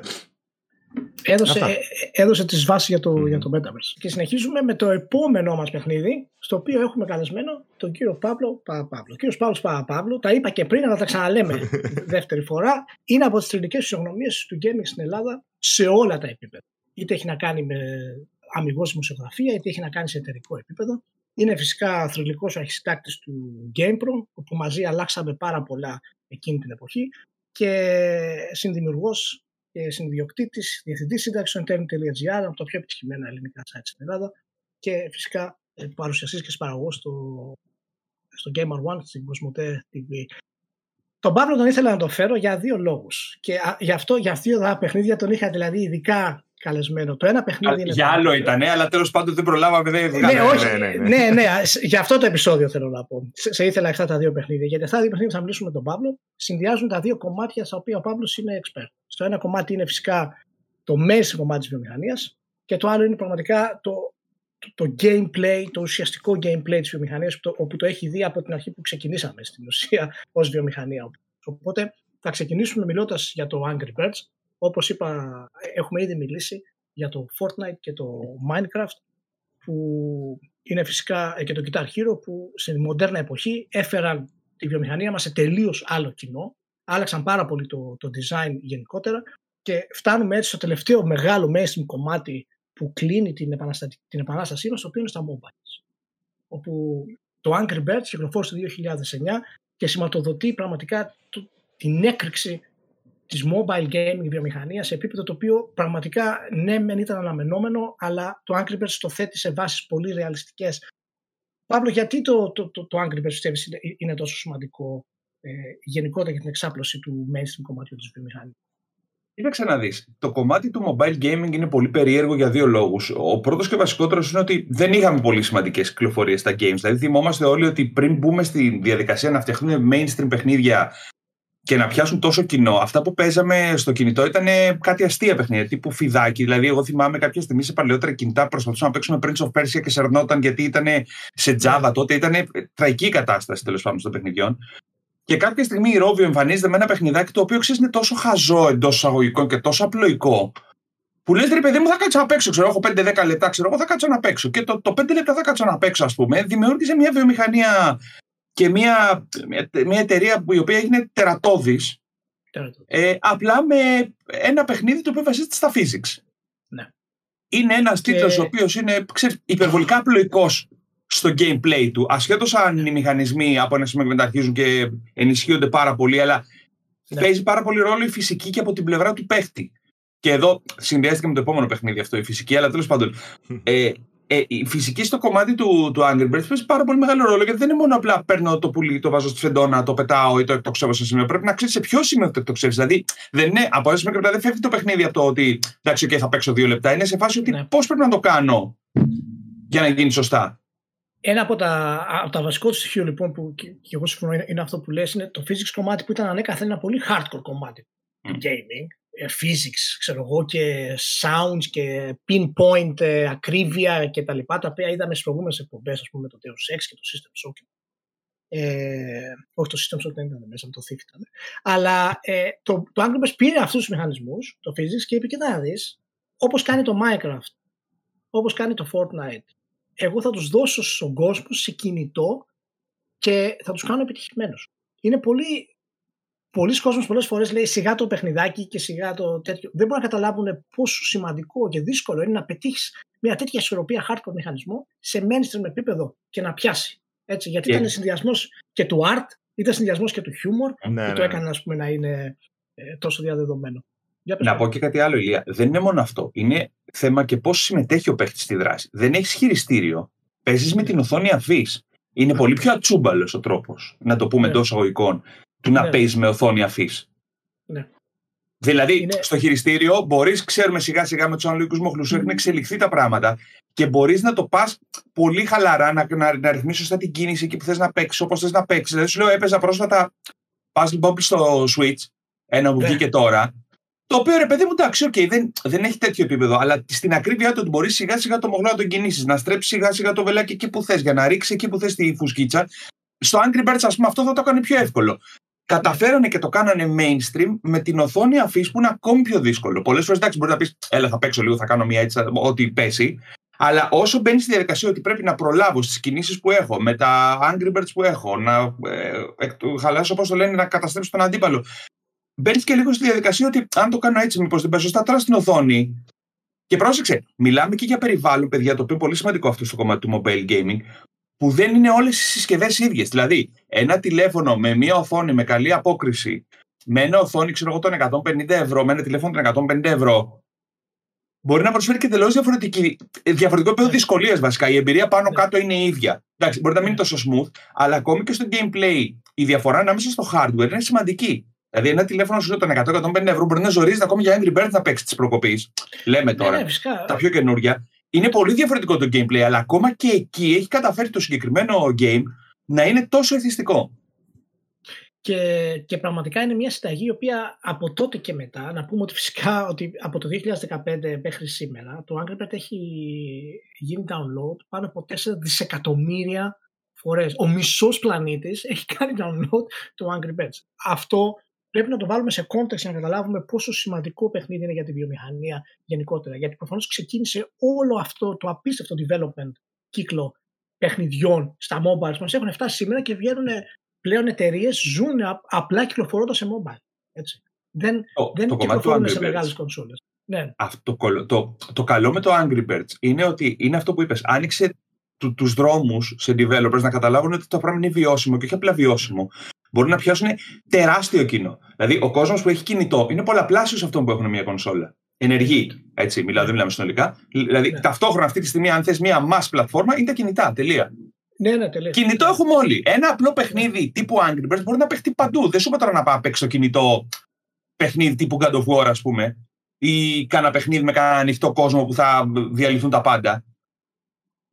έδωσε, ε, έδωσε τις βάσεις για το, για το Metaverse. Και συνεχίζουμε με το επόμενό μας παιχνίδι, στο οποίο έχουμε καλεσμένο τον κύριο Παύλο Παπαπαύλο. Ο κύριος Παύλος Παπαπαύλο, τα είπα και πριν, αλλά τα ξαναλέμε *laughs* δεύτερη φορά, είναι από τις θρηλυκές φυσιογνωμίες του gaming στην Ελλάδα σε όλα τα επίπεδα. Είτε έχει να κάνει με αμυγός δημοσιογραφία, είτε έχει να κάνει σε εταιρικό επίπεδο. Είναι φυσικά θρηλυκός ο αρχισυντάκτης του GamePro, όπου μαζί αλλάξαμε πάρα πολλά εκείνη την εποχή και συνδημιουργός και συνδιοκτήτης, διευθυντής σύνταξης στο intern.gr, από τα πιο επιτυχημένα ελληνικά site στην Ελλάδα και φυσικά ε, παρουσιαστής και παραγωγό στο, στο Gamer One, στην Cosmote TV. Τον Παύλο τον ήθελα να το φέρω για δύο λόγους. Και γι' αυτό, για δύο τα παιχνίδια τον είχα δηλαδή ειδικά καλεσμένο. Το ένα παιχνίδι είναι. Για άλλο ήταν, αλλά τέλος πάντων δεν προλάβαμε. Δεν ναι, όχι, ναι, ναι, ναι. ναι, ναι, για αυτό το επεισόδιο θέλω να πω. Σε, σε ήθελα αυτά τα δύο παιχνίδια. Γιατί αυτά τα δύο παιχνίδια θα μιλήσουμε με τον Παύλο. Συνδυάζουν τα δύο κομμάτια στα οποία ο Παύλος είναι expert. Στο ένα κομμάτι είναι φυσικά το μέσο κομμάτι της βιομηχανίας και το άλλο είναι πραγματικά το, το, το gameplay, το ουσιαστικό gameplay της βιομηχανίας όπου το έχει δει από την αρχή που ξεκινήσαμε στην ουσία ως βιομηχανία. Οπότε θα ξεκινήσουμε μιλώντας για το Angry Birds όπως είπα, έχουμε ήδη μιλήσει για το Fortnite και το Minecraft που είναι φυσικά ε, και το Guitar Hero που στην μοντέρνα εποχή έφεραν τη βιομηχανία μας σε τελείως άλλο κοινό. Άλλαξαν πάρα πολύ το, το design γενικότερα και φτάνουμε έτσι στο τελευταίο μεγάλο mainstream κομμάτι που κλείνει την, την επανάστασή μας, το οποίο είναι στα mobiles. Όπου το Angry Birds κυκλοφόρησε το 2009 και σηματοδοτεί πραγματικά το, την έκρηξη της mobile gaming βιομηχανίας σε επίπεδο το οποίο πραγματικά ναι, μεν ήταν αναμενόμενο, αλλά το Angry Birds το θέτει σε βάσεις πολύ ρεαλιστικές. Παύλο, γιατί το, το, το, το Angry Birds πιστεύεις είναι τόσο σημαντικό ε, γενικότερα για την εξάπλωση του mainstream κομμάτιου της βιομηχανίας; Κοίταξε να δεις. Το κομμάτι του mobile gaming είναι πολύ περίεργο για δύο λόγους. Ο πρώτος και βασικότερος είναι ότι δεν είχαμε πολύ σημαντικές κυκλοφορίες στα games. Δηλαδή, θυμόμαστε όλοι ότι πριν μπούμε στη διαδικασία να φτιάχνουμε mainstream παιχνίδια και να πιάσουν τόσο κοινό, αυτά που παίζαμε στο κινητό ήταν κάτι αστεία παιχνίδια, τύπου φιδάκι. Δηλαδή, εγώ θυμάμαι κάποια στιγμή σε παλαιότερα κινητά προσπαθούσαμε να παίξουμε Prince of Persia και σερνόταν γιατί ήταν σε Java τότε. Ήταν τραγική κατάσταση τέλος πάντων των παιχνιδιών. Και κάποια στιγμή η Rovio εμφανίζεται με ένα παιχνιδάκι το οποίο ξέρεις είναι τόσο χαζό εντός εισαγωγικών και τόσο απλοϊκό. Που λες, ρε παιδί μου, θα κάτσω να παίξω. Ξέρω, έχω 5-10 λεπτά, ξέρω, εγώ θα κάτσω να παίξω. Και το, το 5 λεπτά θα κάτσω να παίξω, ας πούμε, δημιούργησε μια βιομηχανία και μια, μια εταιρεία που η οποία έγινε τερατώδης. Ε, απλά με ένα παιχνίδι το οποίο βασίζεται στα physics. Ναι. Είναι ένας και... τίτλος ο οποίος είναι ξέρεις, υπερβολικά απλοϊκό στο gameplay του. Ασχέτως αν οι μηχανισμοί από ένα σημείο μετά αρχίζουν και ενισχύονται πάρα πολύ, αλλά ναι. παίζει πάρα πολύ ρόλο η φυσική και από την πλευρά του παίχτη. Και εδώ συνδυάστηκε με το επόμενο παιχνίδι αυτό η φυσική, αλλά τέλος πάντων. Ε, ε, η φυσική στο κομμάτι του, του Angry Birds παίζει πάρα πολύ μεγάλο ρόλο γιατί δεν είναι μόνο απλά παίρνω το πουλί, το βάζω στη φεντόνα, το πετάω ή το εκτοξεύω σε σημείο. Πρέπει να ξέρεις σε ποιο σημείο το εκτοξεύεις. Δηλαδή δεν είναι, από ένα σημείο και μετά δεν φεύγει το παιχνίδι από το ότι εντάξει, okay, θα παίξω δύο λεπτά. Είναι σε φάση ότι ναι. πώς πρέπει να το κάνω για να γίνει σωστά. Ένα από τα, από τα βασικό στοιχείο λοιπόν που και, και εγώ συμφωνώ είναι, είναι αυτό που λες είναι το physics κομμάτι που ήταν ανέκαθεν ένα πολύ hardcore κομμάτι mm. gaming ε, physics ξέρω εγώ και sounds και pinpoint ε, ακρίβεια και τα λοιπά τα οποία είδαμε στις προηγούμενες εκπομπές ας πούμε το Deus Ex και το System Shock ε, όχι το System Shock δεν ήταν μέσα το Thief ήταν αλλά ε, το, το Angry πήρε αυτούς τους μηχανισμούς το physics και είπε και να δεις όπως κάνει το Minecraft όπως κάνει το Fortnite εγώ θα τους δώσω στον κόσμο σε κινητό και θα τους κάνω επιτυχημένους. Είναι πολύ... Πολλοί κόσμοι πολλές φορές λέει σιγά το παιχνιδάκι και σιγά το τέτοιο. Δεν μπορούν να καταλάβουν πόσο σημαντικό και δύσκολο είναι να πετύχεις μια τέτοια ισορροπία hardcore μηχανισμό σε mainstream επίπεδο και να πιάσει. Έτσι, γιατί ήταν συνδυασμός και του art, ήταν συνδυασμός και του humor ναι, που το ναι. έκανε ας πούμε, να είναι ε, τόσο διαδεδομένο. Να πω και κάτι άλλο, Ηλία. Δεν είναι μόνο αυτό. Είναι θέμα και πώς συμμετέχει ο παίχτη στη δράση. Δεν έχεις χειριστήριο. Παίζεις με την οθόνη αφής. Είναι πολύ πιο ατσούμπαλος ο τρόπος, να το πούμε ναι. εντός εισαγωγικών, του να ναι. παίζεις με οθόνη αφής. Ναι. Δηλαδή, είναι... στο χειριστήριο μπορείς, ξέρουμε σιγά σιγά με τους αναλογικούς μοχλούς, mm. έχουν εξελιχθεί τα πράγματα και μπορείς να το πας πολύ χαλαρά, να, να, να ρυθμίσεις σωστά την κίνηση εκεί που θες να παίξεις, όπως θες να παίξεις. Δηλαδή, σου λέω, έπαιζα πρόσφατα Puzzle Bob στο Switch, ένα που ναι. βγήκε τώρα, το οποίο ρε παιδί μου, εντάξει, okay, δεν, δεν έχει τέτοιο επίπεδο, αλλά στην ακρίβειά του ότι μπορείς σιγά σιγά το μογλό να τον κινήσεις, να στρέψεις σιγά σιγά το βελάκι εκεί που θες, για να ρίξεις εκεί που θες τη φουσκίτσα. Στο Angry Birds, ας πούμε, αυτό θα το κάνει πιο εύκολο. Καταφέρανε και το κάνανε mainstream με την οθόνη αφής που είναι ακόμη πιο δύσκολο. Πολλές φορές εντάξει, μπορεί να πεις, Έλα, θα παίξω λίγο, θα κάνω μια έτσι, ό,τι πέσει. Αλλά όσο μπαίνει στη διαδικασία ότι πρέπει να προλάβω στις κινήσεις που έχω, με τα Angry Birds που έχω, να ε, χαλάσω, όπως το λένε, να καταστρέψω τον αντίπαλο, μπαίνεις και λίγο στη διαδικασία ότι αν το κάνω έτσι, μήπως δεν παίζω σωστά τώρα στην οθόνη. Και πρόσεξε, μιλάμε και για περιβάλλον, παιδιά, το οποίο είναι πολύ σημαντικό αυτό στο κομμάτι του mobile gaming, που δεν είναι όλες οι συσκευές ίδιες. Δηλαδή, ένα τηλέφωνο με μία οθόνη με καλή απόκριση, με ένα οθόνη, ξέρω εγώ, των 150 ευρώ, με ένα τηλέφωνο των 150 ευρώ, μπορεί να προσφέρει και τελείω διαφορετικό επίπεδο δυσκολία βασικά. Η εμπειρία πάνω ναι. κάτω είναι η ίδια. Εντάξει, μπορεί να μην είναι τόσο smooth, αλλά ακόμη και στο gameplay η διαφορά ανάμεσα στο hardware είναι σημαντική. Δηλαδή, ένα τηλέφωνο σου των 100-150 ευρώ μπορεί να ζορίζει ακόμη για Angry Birds να παίξει τη προκοπής. Λέμε τώρα. Ναι, τα πιο καινούργια. Είναι πολύ διαφορετικό το gameplay, αλλά ακόμα και εκεί έχει καταφέρει το συγκεκριμένο game να είναι τόσο εθιστικό. Και, και πραγματικά είναι μια συνταγή η οποία από τότε και μετά, να πούμε ότι φυσικά ότι από το 2015 μέχρι σήμερα το Angry Birds έχει γίνει download πάνω από 4 δισεκατομμύρια φορές. Ο μισός πλανήτης έχει κάνει download το Angry Birds. Αυτό πρέπει να το βάλουμε σε context για να καταλάβουμε πόσο σημαντικό παιχνίδι είναι για τη βιομηχανία γενικότερα. Γιατί προφανώς ξεκίνησε όλο αυτό το απίστευτο development κύκλο παιχνιδιών στα mobile μας έχουν φτάσει σήμερα και βγαίνουν πλέον εταιρείες, ζουν απλά κυκλοφορώντας σε mobile. Έτσι. Δεν, το, δεν το κυκλοφορούν σε μεγάλες κονσόλες. Ναι. Αυτό, το, το, καλό με το Angry Birds είναι ότι είναι αυτό που είπες. Άνοιξε του, τους δρόμους σε developers να καταλάβουν ότι το πράγμα είναι βιώσιμο και όχι απλά βιώσιμο Μπορούν να πιάσουν τεράστιο κοινό. Δηλαδή, ο κόσμος που έχει κινητό είναι πολλαπλάσιος αυτών που έχουν μια κονσόλα. Ενεργή. Έτσι, μιλάω, δεν μιλάμε συνολικά. Δηλαδή, ναι. ταυτόχρονα αυτή τη στιγμή, αν θες μια mass πλατφόρμα, είναι τα κινητά. Τελεία. Ναι, ναι, τελεία. Κινητό έχουμε όλοι. Ένα απλό παιχνίδι τύπου Angry Birds μπορεί να παίχτει παντού. Δεν σου είπα τώρα να πάω παίξει το κινητό παιχνίδι τύπου God of War, ας πούμε, ή κάνα παιχνίδι με κανένα ανοιχτό κόσμο που θα διαλυθούν τα πάντα.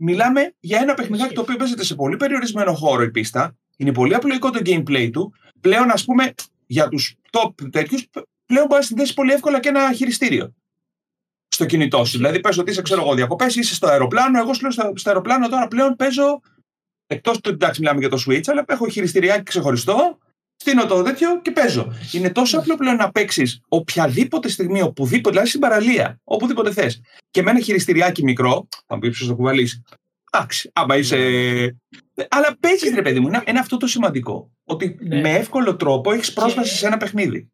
Μιλάμε για ένα παιχνιδάκι το οποίο παίζεται σε πολύ περιορισμένο χώρο η πίστα. Είναι πολύ απλοϊκό το gameplay του. Πλέον, ας πούμε, για τους top τέτοιους, πλέον μπορεί να συνδέσεις πολύ εύκολα και ένα χειριστήριο στο κινητό σου. Δηλαδή, πες ότι είσαι, ξέρω εγώ, διακοπές, είσαι στο αεροπλάνο. Εγώ σου λέω στο, στο αεροπλάνο τώρα πλέον παίζω. Εκτός του εντάξει, μιλάμε για το Switch, αλλά έχω χειριστηριάκι ξεχωριστό. Στείνω το τέτοιο και παίζω. Είναι τόσο απλό πλέον να παίξεις οποιαδήποτε στιγμή, οπουδήποτε, δηλαδή στην παραλία, οπουδήποτε θες. Και με ένα χειριστηριάκι μικρό, θα μου πεις ποιος το κουβαλεί. Εντάξει, άμα είσαι. Ναι. Αλλά παίζεις, ρε παιδί μου, είναι αυτό το σημαντικό. Ότι ναι. με εύκολο τρόπο έχεις πρόσβαση σε ένα παιχνίδι.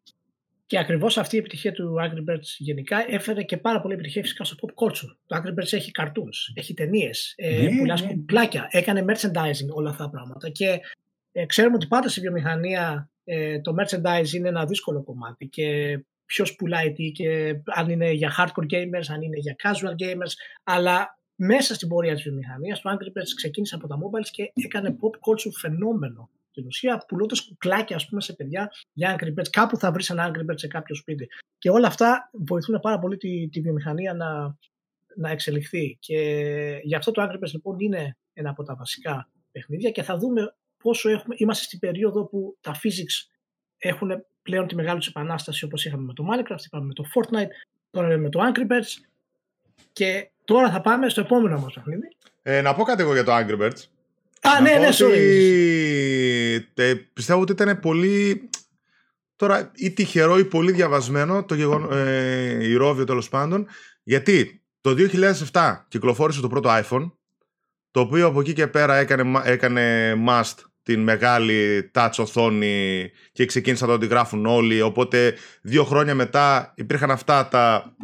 Και ακριβώς αυτή η επιτυχία του Angry Birds γενικά έφερε και πάρα πολύ επιτυχία φυσικά στο pop culture. Το Angry Birds έχει cartoons, έχει ταινίες, ε, ναι, πουλάς ναι. πλάκια, έκανε merchandising όλα αυτά τα πράγματα. Και ε, ξέρουμε ότι πάντα στη βιομηχανία ε, το merchandise είναι ένα δύσκολο κομμάτι και ποιος πουλάει τι και αν είναι για hardcore gamers, αν είναι για casual gamers, αλλά μέσα στην πορεία της βιομηχανίας, το Angry Birds ξεκίνησε από τα mobiles και έκανε pop culture φαινόμενο στην ουσία πουλώντας κουκλάκια ας πούμε, σε παιδιά για Angry Birds. Κάπου θα βρεις ένα Angry Birds σε κάποιο σπίτι. Και όλα αυτά βοηθούν πάρα πολύ τη, τη βιομηχανία να, να εξελιχθεί. Και γι' αυτό το Angry Birds λοιπόν είναι ένα από τα βασικά παιχνίδια και θα δούμε πόσο έχουμε, είμαστε στην περίοδο που τα physics έχουν πλέον τη μεγάλη τους επανάσταση όπως είχαμε με το Minecraft, είπαμε με το Fortnite, τώρα με το Angry Birds και τώρα θα πάμε στο επόμενο μας παιχνίδι. Ε, να πω κάτι εγώ για το Angry Birds. Α, ναι, ναι, πιστεύω ότι ήταν πολύ. Τώρα, ή τυχερό ή πολύ διαβασμένο το γεγον... ε, ηρώβιο τέλος πάντων. Γιατί το 2007 κυκλοφόρησε το πρώτο iPhone, το οποίο από εκεί και πέρα έκανε, έκανε must την μεγάλη touch οθόνη και ξεκίνησαν να το αντιγράφουν όλοι. Οπότε δύο χρόνια μετά υπήρχαν αυτά τα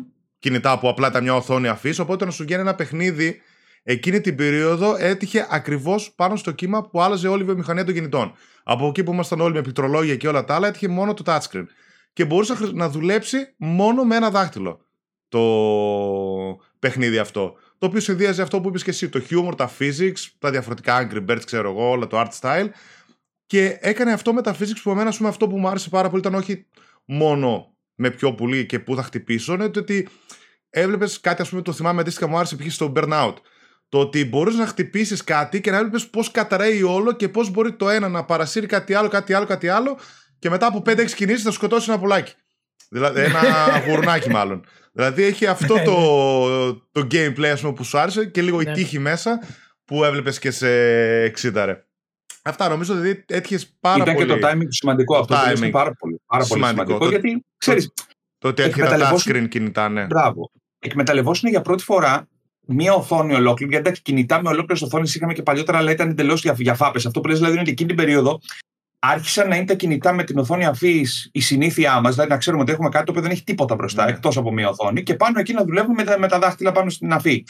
κινητά που απλά ήταν μια οθόνη αφήσει. Οπότε να σου γίνει ένα παιχνίδι εκείνη την περίοδο έτυχε ακριβώς πάνω στο κύμα που άλλαζε όλη η βιομηχανία των κινητών. Από εκεί που ήμασταν όλοι με πληκτρολόγια και όλα τα άλλα, έτυχε μόνο το touchscreen. Και μπορούσε να δουλέψει μόνο με ένα δάχτυλο το παιχνίδι αυτό. Το οποίο συνδύαζε αυτό που είπες και εσύ, το humor, τα physics, τα διαφορετικά Angry Birds, ξέρω εγώ, όλα το art style. Και έκανε αυτό με τα physics που εμένα, πούμε, αυτό που μου άρεσε πάρα πολύ ήταν όχι μόνο με ποιο πουλί και πού θα χτυπήσω, είναι ότι έβλεπες κάτι, ας πούμε, το θυμάμαι αντίστοιχα μου άρεσε π.χ. στο Burnout το ότι μπορείς να χτυπήσεις κάτι και να βλέπει πώς καταραίει όλο και πώς μπορεί το ένα να παρασύρει κάτι άλλο, κάτι άλλο, κάτι άλλο και μετά από 5-6 κινήσεις θα σκοτώσει ένα πουλάκι. Δηλαδή, *laughs* ένα γουρνάκι μάλλον. Δηλαδή έχει αυτό ναι, το, ναι. το gameplay ας πούμε, που σου άρεσε και λίγο η ναι. τύχη μέσα που έβλεπες και σε 60 ρε. Αυτά νομίζω ότι έτυχες πάρα Ήταν πολύ. Ήταν και το timing σημαντικό αυτό. Το timing. Πάρα πολύ, πάρα σημαντικό. πολύ σημαντικό. γιατί ξέρεις. Το ότι έρχεται τα screen κινητά, ναι. Μπράβο. Εκμεταλλευόσουν για πρώτη φορά μία οθόνη ολόκληρη. Γιατί εντάξει, κινητά με ολόκληρες οθόνες είχαμε και παλιότερα, αλλά ήταν εντελώς για, για φάπες. Αυτό που λες δηλαδή είναι ότι εκείνη την περίοδο άρχισαν να είναι τα κινητά με την οθόνη αφής η συνήθειά μας, δηλαδή να ξέρουμε ότι έχουμε κάτι το οποίο δεν έχει τίποτα μπροστά, ναι. εκτός από μία οθόνη, και πάνω εκεί να δουλεύουμε με τα, με τα δάχτυλα πάνω στην αφή.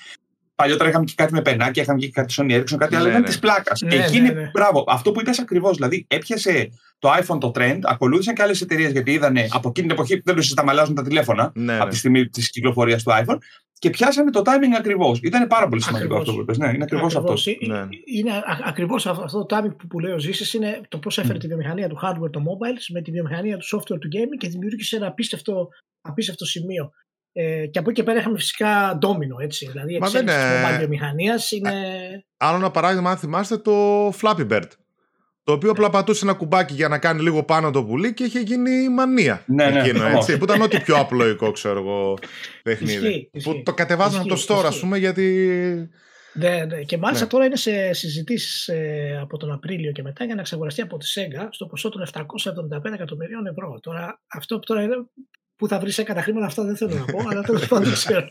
Παλιότερα είχαμε και κάτι με πενάκια, είχαμε και κάτι Sony Ericsson, κάτι άλλο, ναι, ήταν ναι. της πλάκας. Ναι, Εκείνη, ναι, ναι. μπράβο, αυτό που είπες ακριβώς. Δηλαδή, έπιασε το iPhone το trend, ακολούθησαν και άλλες εταιρείες γιατί είδαν από εκείνη την εποχή που δεν τους συζητάμε, αλλάζουν τα τηλέφωνα ναι, από τη στιγμή της κυκλοφορίας του iPhone και πιάσανε το timing ακριβώς. Ήταν πάρα πολύ σημαντικό αυτό που είπες. Ναι, είναι ακριβώς αυτός. Ναι. Είναι ακριβώς αυτό το timing που, που λέει ο Ζήσης είναι το πώς έφερε mm. τη βιομηχανία του hardware, το mobile, με τη βιομηχανία του software του gaming και δημιούργησε ένα απίστευτο, απίστευτο σημείο. Ε, και από εκεί και πέρα είχαμε φυσικά ντόμινο, έτσι. Δηλαδή, η εξέλιξη της mobile βιομηχανία είναι. Άλλο ένα παράδειγμα, αν θυμάστε, το Flappy Bird. Το οποίο απλά πατούσε ένα κουμπάκι για να κάνει λίγο πάνω το πουλί και είχε γίνει μανία. Ναι, ναι, εκείνο, ναι, έτσι, που ήταν ό,τι πιο απλοϊκό, ξέρω εγώ, *laughs* παιχνίδι. Που το κατεβάζανε το store, ας πούμε, γιατί. Ναι, ναι. Και μάλιστα ναι. τώρα είναι σε συζητήσεις ε, από τον Απρίλιο και μετά για να εξαγοραστεί από τη ΣΕΓΑ στο ποσό των 775 εκατομμυρίων ευρώ. Τώρα, αυτό που τώρα είναι Πού θα βρεις έκανα χρήματα, αυτά δεν θέλω να πω, αλλά τέλος πάντων δεν ξέρω.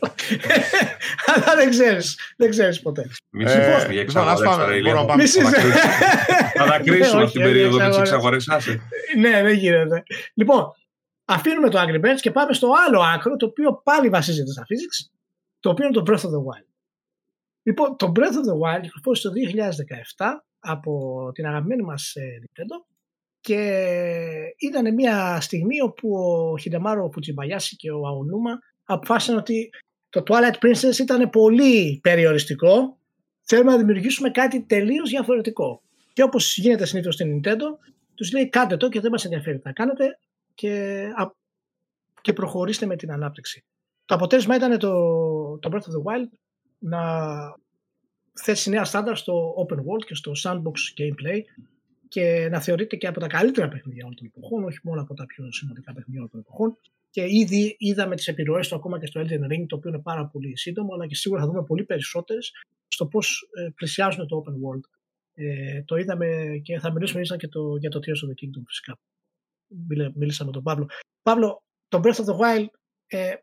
αλλά δεν ξέρεις. Δεν ξέρεις ποτέ. Μη συμφωνήσουμε για εξαγορέ. Μπορούμε να πάμε Θα τα κρίσουμε αυτή την περίοδο με τις εξαγορές Ναι, δεν γίνεται. Λοιπόν, αφήνουμε το Angry Birds και πάμε στο άλλο άκρο, το οποίο πάλι βασίζεται στα physics, το οποίο είναι το Breath of the Wild. Λοιπόν, το Breath of the Wild κυκλοφόρησε το 2017 από την αγαπημένη μας ε, Nintendo και ήταν μια στιγμή όπου ο Χιντεμάρο Φουτζιμπαγιάση και ο Αονούμα αποφάσισαν ότι το Twilight Princess ήταν πολύ περιοριστικό. Θέλουμε να δημιουργήσουμε κάτι τελείως διαφορετικό. Και όπως γίνεται συνήθως στην Nintendo, τους λέει κάντε το και δεν μας ενδιαφέρει τι να κάνετε και, και προχωρήστε με την ανάπτυξη. Το αποτέλεσμα ήταν το, το Breath of the Wild να θέσει νέα στάνταρ στο open world και στο sandbox gameplay και να θεωρείται και από τα καλύτερα παιχνίδια όλων των εποχών, όχι μόνο από τα πιο σημαντικά παιχνίδια όλων των εποχών. Και ήδη είδαμε τις επιρροές του ακόμα και στο Elden Ring, το οποίο είναι πάρα πολύ σύντομο, αλλά και σίγουρα θα δούμε πολύ περισσότερες στο πώς ε, πλησιάζουν το open world. Ε, το είδαμε και θα μιλήσουμε και το, για το Tears of the Kingdom φυσικά. Μίλησα με τον Παύλο. Παύλο, το Breath of the Wild ε,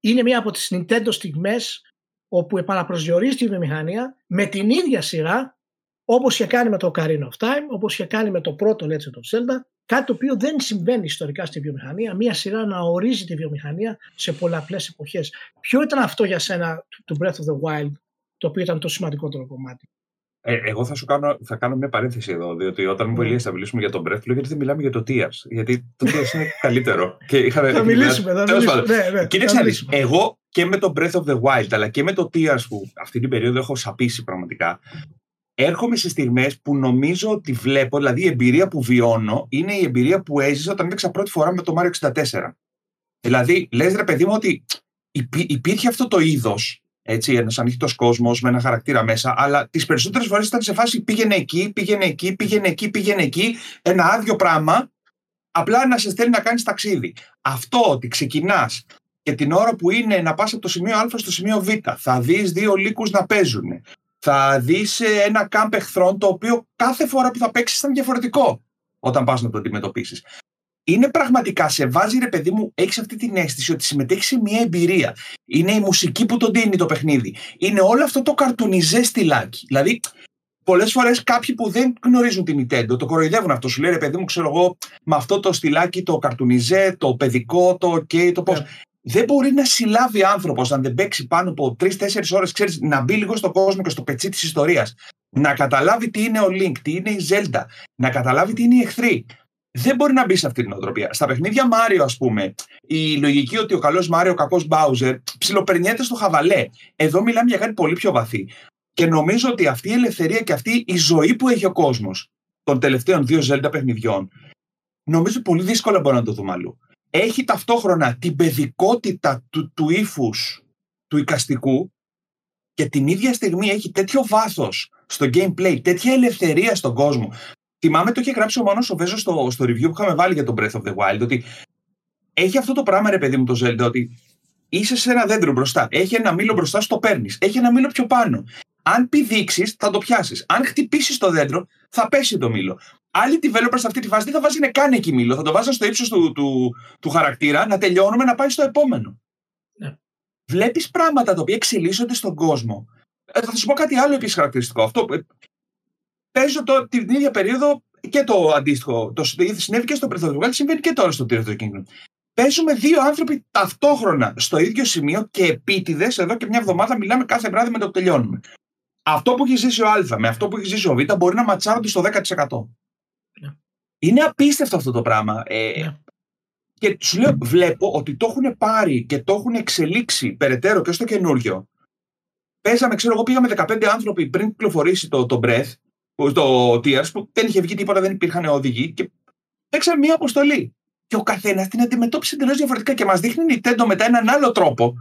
είναι μία από τις Nintendo στιγμές όπου επαναπροσδιορίζει τη βιομηχανία με την ίδια σειρά Όπως είχε κάνει με το Ocarina of Time, όπως είχε κάνει με το πρώτο Legend of Zelda, κάτι το οποίο δεν συμβαίνει ιστορικά στη βιομηχανία, μία σειρά να ορίζει τη βιομηχανία σε πολλαπλές εποχές. Ποιο ήταν αυτό για σένα του Breath of the Wild, το οποίο ήταν το σημαντικότερο κομμάτι; Ε, εγώ θα σου κάνω, θα κάνω μια παρένθεση εδώ, διότι όταν μου mm. θα μιλήσουμε για τον Breath, λέω γιατί δεν μιλάμε για το Tears. Γιατί το Tears είναι *laughs* καλύτερο. Και είχαμε, θα μιλήσουμε, θα μιλήσουμε. Ναι, ναι, Κοίταξε εγώ και με το Breath of the Wild, αλλά και με το Tears που αυτή την περίοδο έχω σαπίσει πραγματικά, έρχομαι σε στιγμές που νομίζω ότι βλέπω, δηλαδή η εμπειρία που βιώνω είναι η εμπειρία που έζησα όταν έπαιξα πρώτη φορά με το Mario 64. Δηλαδή, λες ρε παιδί μου ότι υπήρχε αυτό το είδος, έτσι, ένας ανοιχτός κόσμος με ένα χαρακτήρα μέσα, αλλά τις περισσότερες φορές ήταν σε φάση πήγαινε εκεί, πήγαινε εκεί, πήγαινε εκεί, πήγαινε εκεί, ένα άδειο πράγμα, απλά να σε στέλνει να κάνεις ταξίδι. Αυτό ότι ξεκινάς και την ώρα που είναι να πας από το σημείο Α στο σημείο Β, θα δεις δύο λύκους να παίζουν θα δεις ένα κάμπ εχθρών το οποίο κάθε φορά που θα παίξεις ήταν διαφορετικό όταν πας να το αντιμετωπίσεις. Είναι πραγματικά, σε βάζει ρε παιδί μου, έχεις αυτή την αίσθηση ότι συμμετέχεις σε μια εμπειρία. Είναι η μουσική που τον δίνει το παιχνίδι. Είναι όλο αυτό το καρτουνιζέ στυλάκι. Δηλαδή, πολλές φορές κάποιοι που δεν γνωρίζουν την Nintendo το κοροϊδεύουν αυτό. Σου λέει ρε παιδί μου, ξέρω εγώ, με αυτό το στυλάκι, το καρτουνιζέ, το παιδικό, το OK, το πώς. Yeah. Ναι δεν μπορεί να συλλάβει άνθρωπος αν δεν παίξει πάνω από τρει-τέσσερι ώρες, ξέρεις, να μπει λίγο στον κόσμο και στο πετσί της ιστορίας. Να καταλάβει τι είναι ο Link, τι είναι η Zelda, να καταλάβει τι είναι οι εχθροί. Δεν μπορεί να μπει σε αυτή την οτροπία. Στα παιχνίδια Μάριο, ας πούμε, η λογική ότι ο καλός Μάριο, ο κακός Μπάουζερ, ψιλοπερνιέται στο χαβαλέ. Εδώ μιλάμε για κάτι πολύ πιο βαθύ. Και νομίζω ότι αυτή η ελευθερία και αυτή η ζωή που έχει ο κόσμος των τελευταίων δύο Zelda παιχνιδιών, νομίζω πολύ δύσκολα μπορεί να το δούμε αλλού έχει ταυτόχρονα την παιδικότητα του, του ύφους του οικαστικού και την ίδια στιγμή έχει τέτοιο βάθος στο gameplay, τέτοια ελευθερία στον κόσμο. Θυμάμαι το είχε γράψει ο Μάνος ο Βέζος στο, στο review που είχαμε βάλει για τον Breath of the Wild ότι έχει αυτό το πράγμα ρε παιδί μου το Zelda ότι είσαι σε ένα δέντρο μπροστά, έχει ένα μήλο μπροστά, στο παίρνεις, έχει ένα μήλο πιο πάνω. Αν πηδήξεις, θα το πιάσεις. Αν χτυπήσεις το δέντρο, θα πέσει το μήλο. Άλλοι developers σε αυτή τη φάση δεν θα βάζουν καν εκεί μήλο. Θα το βάζουν στο ύψος του, του, του, χαρακτήρα να τελειώνουμε να πάει στο επόμενο. Ναι. Βλέπεις πράγματα τα οποία εξελίσσονται στον κόσμο. Ε, θα σου πω κάτι άλλο επίσης χαρακτηριστικό. Αυτό, ε, παίζω το, την ίδια περίοδο και το αντίστοιχο. Το συνέβη και στο Breath συμβαίνει και τώρα στο Tears of the Kingdom. Παίζουμε δύο άνθρωποι ταυτόχρονα στο ίδιο σημείο και επίτηδες εδώ και μια εβδομάδα μιλάμε κάθε βράδυ με το που τελειώνουμε. Αυτό που έχει ζήσει ο Α με αυτό που έχει ζήσει ο Β μπορεί να ματσάρονται στο 10%. Είναι απίστευτο αυτό το πράγμα. Ε, ναι. Και σου λέω, βλέπω ότι το έχουν πάρει και το έχουν εξελίξει περαιτέρω και στο καινούριο. Πέσαμε, ξέρω εγώ, πήγαμε 15 άνθρωποι πριν κυκλοφορήσει το, το Breath, το Tears, που δεν είχε βγει τίποτα, δεν υπήρχαν οδηγοί και παίξαμε μία αποστολή. Και ο καθένας την αντιμετώπισε εντελώς διαφορετικά και μας δείχνει η Nintendo μετά έναν άλλο τρόπο.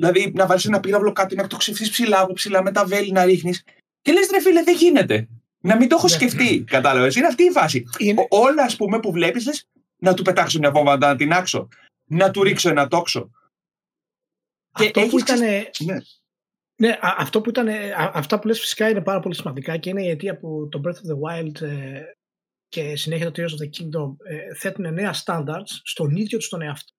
Δηλαδή να βάλεις ένα πύραυλο κάτω, να το ξεφύγει ψηλά από ψηλά με τα βέλη να ρίχνεις. Και λες, ρε φίλε, δεν γίνεται. Να μην το έχω ναι. σκεφτεί. Κατάλαβες; Είναι αυτή η φάση. Είναι... Όλα, ας πούμε, που βλέπεις, να του πετάξω μια βόμβα, να την άξω. Να του ρίξω ένα τόξο. Αυτό που ήταν. Ναι. Ναι, αυτό που ήταν, αυτά που λες φυσικά είναι πάρα πολύ σημαντικά και είναι η αιτία που το Breath of the Wild ε, και συνέχεια το Tears of the Kingdom ε, θέτουν νέα standards στον ίδιο τους τον εαυτό.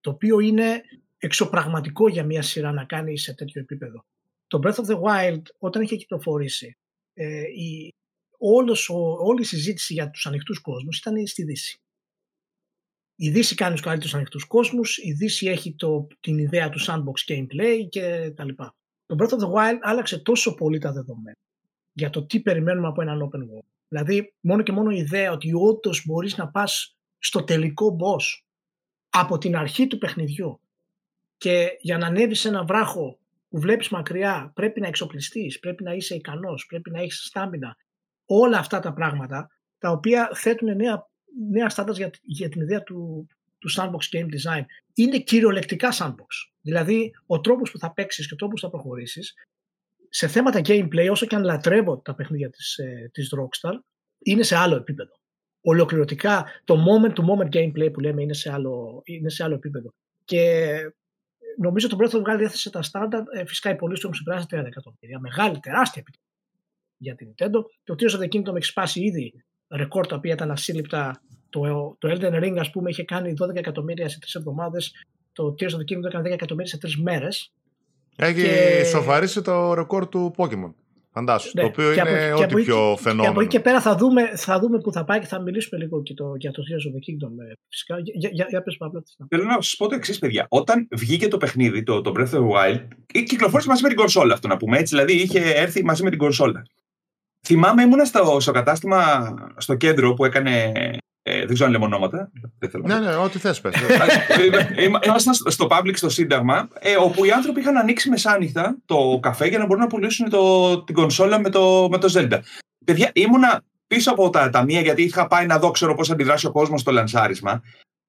Το οποίο είναι εξωπραγματικό για μια σειρά να κάνει σε τέτοιο επίπεδο. Το Breath of the Wild όταν είχε κυκλοφορήσει ε, η, όλος, ο, όλη η συζήτηση για τους ανοιχτούς κόσμους ήταν στη Δύση. Η Δύση κάνει τους καλύτερους ανοιχτούς κόσμους, η Δύση έχει το, την ιδέα του sandbox gameplay και τα λοιπά. Το Breath of the Wild άλλαξε τόσο πολύ τα δεδομένα για το τι περιμένουμε από έναν open world. Δηλαδή, μόνο και μόνο η ιδέα ότι όντως μπορείς να πας στο τελικό boss από την αρχή του παιχνιδιού και για να ανέβεις σε ένα βράχο που βλέπεις μακριά πρέπει να εξοπλιστείς, πρέπει να είσαι ικανός, πρέπει να έχεις στάμινα. Όλα αυτά τα πράγματα τα οποία θέτουν νέα, νέα στάντας για, για την ιδέα του, του sandbox game design. Είναι κυριολεκτικά sandbox. Δηλαδή ο τρόπος που θα παίξεις και ο τρόπος που θα προχωρήσεις σε θέματα gameplay όσο και αν λατρεύω τα παιχνίδια της, ε, της Rockstar είναι σε άλλο επίπεδο. Ολοκληρωτικά το moment to moment gameplay που λέμε είναι σε άλλο, είναι σε άλλο επίπεδο. Και νομίζω το Breath of the Wild έθεσε τα στάνταρ. Ε, φυσικά οι πωλήσει του έχουν ξεπεράσει 30 εκατομμύρια. Μεγάλη, τεράστια επιτυχία για την Nintendo. Το Tears of the Kingdom έχει σπάσει ήδη ρεκόρ τα οποία ήταν ασύλληπτα. Το, το Elden Ring, ας πούμε, είχε κάνει 12 εκατομμύρια σε τρεις εβδομάδες. Το Tears of the Kingdom έκανε 10 εκατομμύρια σε τρεις μέρες. Έχει και... σοφαρίσει το ρεκόρ του Pokemon. Φαντάσου. Ναι, το οποίο είναι ό,τι πιο φαινόμενο. Και από εκεί και πέρα θα δούμε, θα δούμε που θα πάει και θα μιλήσουμε λίγο και το, για το Tears of the Kingdom. Ε, φυσικά. Για, για, για πες Παύλο. Θέλω να σα πω το εξής, παιδιά. Όταν βγήκε το παιχνίδι, το, το Breath of the Wild, κυκλοφόρησε μαζί με την κονσόλα αυτό να πούμε έτσι. Δηλαδή είχε έρθει μαζί με την κονσόλα. Θυμάμαι, ήμουνα στο, στο κατάστημα στο κέντρο που έκανε ε, δεν ξέρω αν λέμε ονόματα. ναι, ναι, ό,τι θες πες. Ήμασταν στο public στο Σύνταγμα, ε, όπου οι άνθρωποι είχαν ανοίξει μεσάνυχτα το καφέ για να μπορούν να πουλήσουν το, την κονσόλα με το, με το Zelda. Παιδιά, ήμουνα πίσω από τα ταμεία γιατί είχα πάει να δω ξέρω πώς αντιδράσει ο κόσμος στο λανσάρισμα.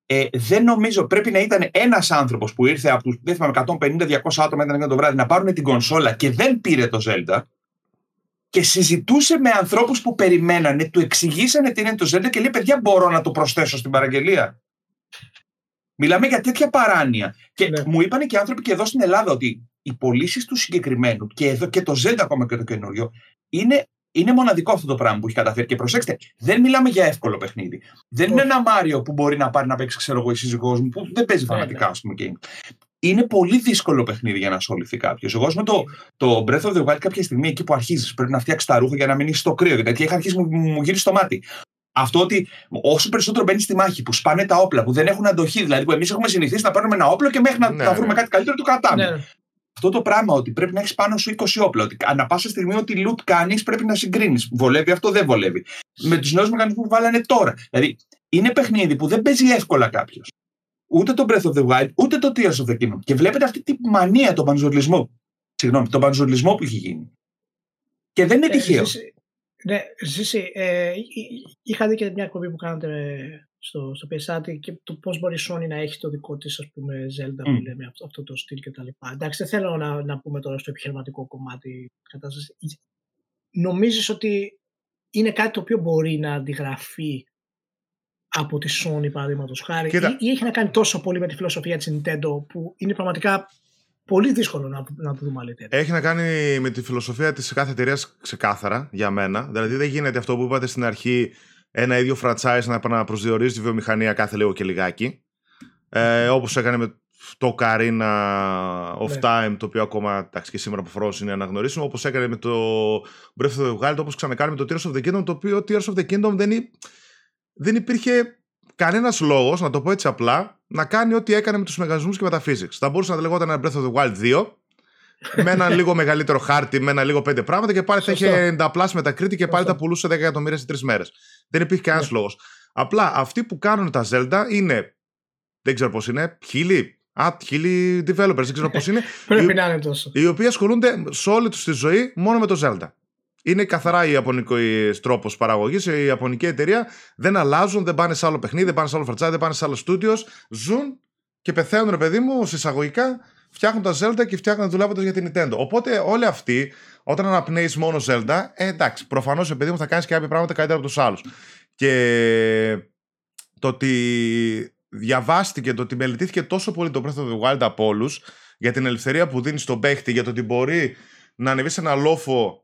Ε, δεν νομίζω, πρέπει να ήταν ένας άνθρωπος που ήρθε από τους 150-200 άτομα ήταν το βράδυ να πάρουν την κονσόλα και δεν πήρε το Zelda και συζητούσε με ανθρώπους που περιμένανε, του εξηγήσανε τι είναι το Zelda και λέει: Παιδιά, μπορώ να το προσθέσω στην παραγγελία. Μιλάμε για τέτοια παράνοια. Και ναι. μου είπαν και άνθρωποι και εδώ στην Ελλάδα ότι οι πωλήσεις του συγκεκριμένου και εδώ και το Zelda ακόμα και το καινούριο είναι, είναι μοναδικό αυτό το πράγμα που έχει καταφέρει. Και προσέξτε, δεν μιλάμε για εύκολο παιχνίδι. Δεν είναι ένα Μάριο που μπορεί να πάρει να παίξει, ξέρω εγώ, η σύζυγός μου που δεν παίζει ναι, φανατικά, ας πούμε, game είναι πολύ δύσκολο παιχνίδι για να ασχοληθεί κάποιος. Εγώ, με το, το Breath of the Wild, κάποια στιγμή εκεί που αρχίζεις, πρέπει να φτιάξεις τα ρούχα για να μην είσαι στο κρύο. Γιατί έχει αρχίσει μου, μου γύρει στο μάτι. Αυτό ότι όσο περισσότερο μπαίνεις στη μάχη, που σπάνε τα όπλα, που δεν έχουν αντοχή, δηλαδή που εμείς έχουμε συνηθίσει να παίρνουμε ένα όπλο και μέχρι να, ναι, βρούμε ναι. κάτι καλύτερο το κρατάμε. Ναι. Αυτό το πράγμα ότι πρέπει να έχεις πάνω σου 20 όπλα, ότι ανά πάσα στιγμή ό,τι loot κάνεις πρέπει να συγκρίνεις. Βολεύει αυτό, δεν βολεύει. Με τους νέους μηχανισμούς που βάλανε τώρα. Δηλαδή είναι παιχνίδι που δεν παίζει εύκολα κάποιος ούτε το Breath of the Wild, ούτε το Tears of the Kingdom. Και βλέπετε αυτή τη μανία, τον πανζουρλισμό. Συγγνώμη, τον πανζουρλισμό που έχει γίνει. Και δεν είναι ε, τυχαίο. ναι, Ζήση, ε, είχα δει και μια εκπομπή που κάνατε στο, στο PSAT και το πώς μπορεί η Sony να έχει το δικό της ας πούμε Zelda mm. που λέμε αυτό, αυτό το στυλ και τα λοιπά. Εντάξει, δεν θέλω να, να πούμε τώρα στο επιχειρηματικό κομμάτι κατάστασης. Νομίζεις ότι είναι κάτι το οποίο μπορεί να αντιγραφεί από τη Sony παραδείγματος χάρη Κοίτα. ή, έχει να κάνει τόσο πολύ με τη φιλοσοφία της Nintendo που είναι πραγματικά πολύ δύσκολο να, να το δούμε αλήθεια. Έχει να κάνει με τη φιλοσοφία της κάθε εταιρεία ξεκάθαρα για μένα. Δηλαδή δεν γίνεται αυτό που είπατε στην αρχή ένα ίδιο franchise να επαναπροσδιορίζει τη βιομηχανία κάθε λίγο και λιγάκι. Ε, όπως έκανε με το Carina of ναι. Time, το οποίο ακόμα εντάξει, και σήμερα από είναι αναγνωρίσιμο, όπως έκανε με το Breath of the Wild, όπως ξανακάνει με το Tears of the Kingdom, το οποίο Tears of the Kingdom δεν είναι δεν υπήρχε κανένας λόγος, να το πω έτσι απλά, να κάνει ό,τι έκανε με τους μεγαλισμού και με τα physics. Θα μπορούσε να λεγόταν ένα Breath of the Wild 2, *laughs* με ένα λίγο μεγαλύτερο χάρτη, με ένα λίγο πέντε πράγματα και πάλι θα είχε 90 plus με τα κρίτη και πάλι τα πουλούσε 10 εκατομμύρια σε τρεις μέρες. Δεν υπήρχε κανένας yeah. Ναι. λόγος. Απλά αυτοί που κάνουν τα Zelda είναι. Δεν ξέρω πώς είναι, χίλιοι. Α, χίλιοι developers, δεν ξέρω πώς είναι. *laughs* Πρέπει να είναι τόσο. Οι οποίοι ασχολούνται σε όλη τους τη ζωή μόνο με το Zelda. Είναι καθαρά η ιαπωνικό τρόπος παραγωγής. Η ιαπωνική εταιρεία δεν αλλάζουν, δεν πάνε σε άλλο παιχνίδι, δεν πάνε σε άλλο φρατσάδι, δεν πάνε σε άλλο στούντιο. Ζουν και πεθαίνουν, ρε παιδί μου, συσσαγωγικά, φτιάχνουν τα Zelda και φτιάχνουν δουλεύοντας για την Nintendo. Οπότε όλοι αυτοί, όταν αναπνέεις μόνο Zelda, ε, εντάξει, προφανώς, παιδί μου, θα κάνεις και κάποια πράγματα καλύτερα από τους άλλους. Και το ότι διαβάστηκε, το ότι μελετήθηκε τόσο πολύ το Breath of the Wild από όλους για την ελευθερία που δίνεις στον παίχτη, για το ότι μπορεί να ανεβείς σε ένα λόφο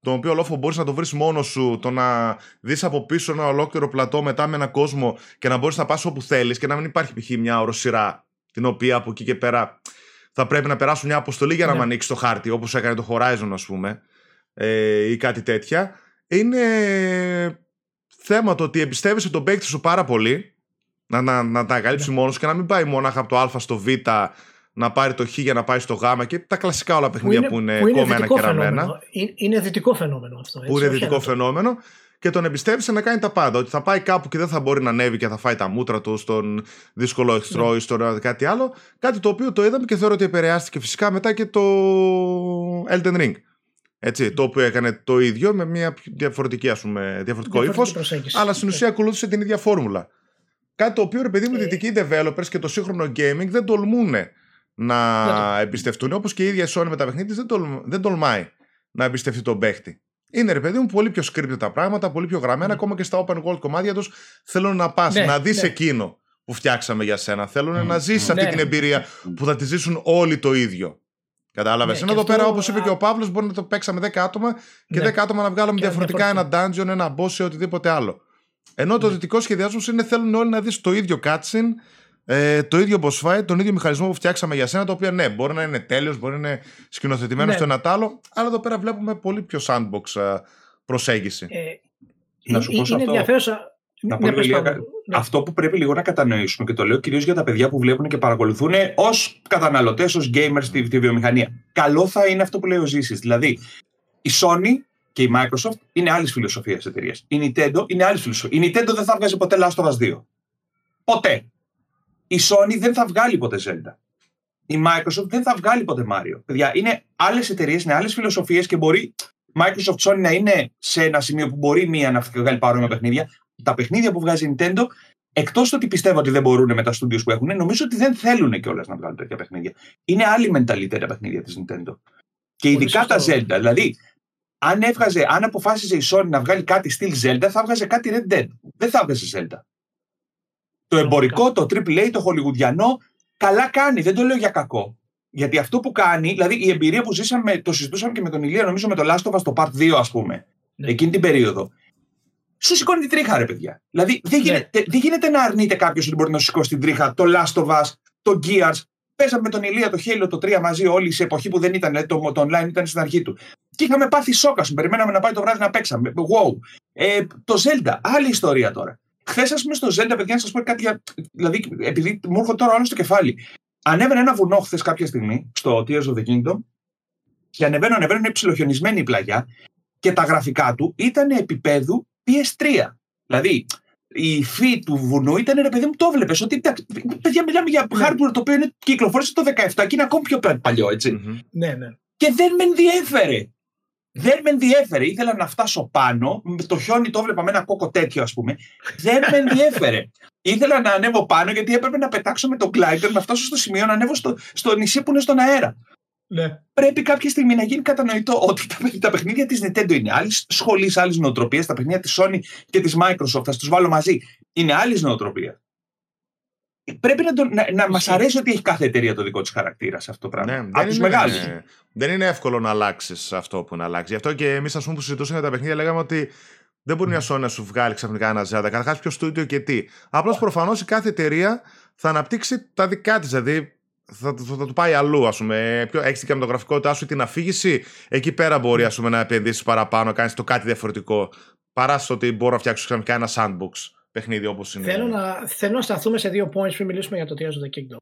τον οποίο λόφο μπορείς να το βρεις μόνος σου, το να δεις από πίσω ένα ολόκληρο πλατό μετά με έναν κόσμο και να μπορείς να πας όπου θέλεις και να μην υπάρχει π.χ. μια οροσυρά την οποία από εκεί και πέρα θα πρέπει να περάσουν μια αποστολή για να ναι. ανοίξει το χάρτη, όπως έκανε το Horizon, ας πούμε, ε, ή κάτι τέτοια. Είναι θέμα το ότι εμπιστεύεσαι τον παίκτη σου πάρα πολύ, να, να, να τα καλύψει ναι. μόνος και να μην πάει μόνο από το Α στο Β να πάρει το Χ για να πάει στο Γ και τα κλασικά όλα παιχνίδια που είναι, που είναι κομμένα και ραμμένα. Είναι δυτικό φαινόμενο αυτό. Έτσι, που είναι δυτικό φαινόμενο. και τον εμπιστεύεσαι να κάνει τα πάντα. Ότι θα πάει κάπου και δεν θα μπορεί να ανέβει και θα φάει τα μούτρα του στον δύσκολο εχθρό ή στο κάτι άλλο. Κάτι το οποίο το είδαμε και θεωρώ ότι επηρεάστηκε φυσικά μετά και το Elden Ring. Έτσι, το οποίο έκανε το ίδιο με μια διαφορετική, ας πούμε, διαφορετικό ύφος, αλλά στην ουσία ακολούθησε την ίδια φόρμουλα. Κάτι το οποίο ρε παιδί μου, οι ε. δυτικοί developers και το σύγχρονο gaming δεν τολμούν να εμπιστευτούν. Όπως και η ίδια η Sony με τα παιχνίδια δεν, δεν τολμάει να εμπιστευτεί τον παίχτη. Είναι ρε παιδί μου πολύ πιο scripted τα πράγματα, πολύ πιο γραμμένα. Ναι. Ακόμα και στα open world κομμάτια τους θέλουν να πας, ναι, να δεις ναι. εκείνο που φτιάξαμε για σένα. Θέλουν να ζήσεις αυτή την εμπειρία που θα τη ζήσουν όλοι το ίδιο. Κατάλαβες. Ναι, Ενώ εδώ πέρα, όπως είπε και ο Παύλος, μπορεί να το παίξαμε 10 άτομα και ναι. 10 άτομα να βγάλουμε διαφορετικά ένα dungeon, ένα boss ή οτιδήποτε άλλο. Ενώ το ναι. δυτικό σχεδιασμός είναι θέλουν όλοι να δεις το ίδιο cutscene, ε, το ίδιο boss fight, τον ίδιο μηχανισμό που φτιάξαμε για σένα, το οποίο ναι, μπορεί να είναι τέλειος, μπορεί να είναι σκηνοθετημένο ναι. στο ένα άλλο, αλλά εδώ πέρα βλέπουμε πολύ πιο sandbox ε, προσέγγιση. Ε, να σου πω είναι αυτό. ενδιαφέρουσα. Να πω λίγο, ναι. Αυτό που πρέπει λίγο να κατανοήσουμε και το λέω κυρίως για τα παιδιά που βλέπουν και παρακολουθούν ως καταναλωτές, ως gamers στη, στη βιομηχανία. Καλό θα είναι αυτό που λέει ο Ζήσης. Δηλαδή, η Sony και η Microsoft είναι άλλης φιλοσοφίας εταιρείας. Η Nintendo είναι άλλης φιλοσοφίας. Η Nintendo δεν θα βγάζει ποτέ Last of Us 2. Ποτέ. Η Sony δεν θα βγάλει ποτέ Zelda. Η Microsoft δεν θα βγάλει ποτέ Mario. Παιδιά, είναι άλλες εταιρείες, είναι άλλες φιλοσοφίες και μπορεί Microsoft Sony να είναι σε ένα σημείο που μπορεί μία να βγάλει παρόμοια παιχνίδια. Τα παιχνίδια που βγάζει η Nintendo, εκτός το ότι πιστεύω ότι δεν μπορούν με τα studios που έχουν, νομίζω ότι δεν θέλουν κιόλας να βγάλουν τέτοια παιχνίδια. Είναι άλλη mentality τα παιχνίδια της Nintendo. Και ειδικά τα Zelda. Δηλαδή, αν, έβγαζε, αν αποφάσιζε η Sony να βγάλει κάτι στυλ Zelda, θα βγάζει κάτι Red Dead. Δεν θα βγάζει Zelda. Το εμπορικό, το AAA, το χολιγουδιανό, καλά κάνει. Δεν το λέω για κακό. Γιατί αυτό που κάνει, δηλαδή η εμπειρία που ζήσαμε, το συζητούσαμε και με τον Ηλία, νομίζω με το Last of Us, το Part 2, ας πούμε, ναι. εκείνη την περίοδο. Σου σηκώνει την τρίχα, ρε παιδιά. Δηλαδή δεν ναι. γίνεται, δεν γίνεται να αρνείται κάποιος ότι μπορεί να σου σηκώσει την τρίχα το Last of Us, το Gears. Πέσαμε με τον Ηλία το Halo το 3 μαζί όλοι σε εποχή που δεν ήταν, δηλαδή, το, το online ήταν στην αρχή του. Και είχαμε πάθει σόκα σου. Περιμέναμε να πάει το βράδυ να παίξαμε. Wow. Ε, το Zelda, άλλη ιστορία τώρα. Χθες, ας πούμε, στο Zelda, παιδιά, να σας πω κάτι για. Δηλαδή, επειδή μου έρχονται τώρα όλο στο κεφάλι. Ανέβαινε ένα βουνό χθες κάποια στιγμή στο Tears of the Kingdom και ανεβαίνω, ανεβαίνω, είναι ψιλοχιονισμένη η πλαγιά και τα γραφικά του ήταν επίπεδου PS3. Δηλαδή, η υφή του βουνού ήταν ρε παιδί μου, το βλέπεις. Ότι παιδιά, μιλάμε για ναι. hardware το οποίο είναι, κυκλοφόρησε το 17 και είναι ακόμη πιο παλιό, έτσι. Mm-hmm. Ναι, ναι. Και δεν με ενδιέφερε. Δεν με ενδιέφερε. Ήθελα να φτάσω πάνω. Το χιόνι το έβλεπα με ένα κόκο τέτοιο, ας πούμε. Δεν με ενδιέφερε. Ήθελα να ανέβω πάνω γιατί έπρεπε να πετάξω με τον glider να φτάσω στο σημείο να ανέβω στο, στο νησί που είναι στον αέρα. Ναι. Πρέπει κάποια στιγμή να γίνει κατανοητό ότι τα, τα παιχνίδια της Nintendo είναι άλλης σχολής, άλλης νοοτροπίας. Τα παιχνίδια της Sony και της Microsoft, θα τους βάλω μαζί, είναι άλλης νοοτροπία πρέπει να, να, να μας αρέσει ότι έχει κάθε εταιρεία το δικό της χαρακτήρα σε αυτό το πράγμα. Ναι, Από τους μεγάλους. Δεν είναι εύκολο να αλλάξεις αυτό που να αλλάξεις. Γι' αυτό και εμείς, ας πούμε, που συζητούσαμε τα παιχνίδια, λέγαμε ότι δεν μπορεί μια Sony να σου βγάλει ξαφνικά ένα Zelda. Καταρχάς, ποιο στούντιο και τι. Απλώς oh. προφανώς η κάθε εταιρεία θα αναπτύξει τα δικά της. Δηλαδή, θα, θα, θα, του πάει αλλού, ας πούμε. Έχεις την κινηματογραφικότητά σου, την αφήγηση. Εκεί πέρα μπορεί ας πούμε, να επενδύσεις παραπάνω, να κάνεις το κάτι διαφορετικό. Παρά στο ότι μπορώ να φτιάξω ξαφνικά ένα sandbox παιχνίδι όπως είναι. Θέλω να, θέλω να σταθούμε σε δύο points πριν μιλήσουμε για το Tears of the Kingdom.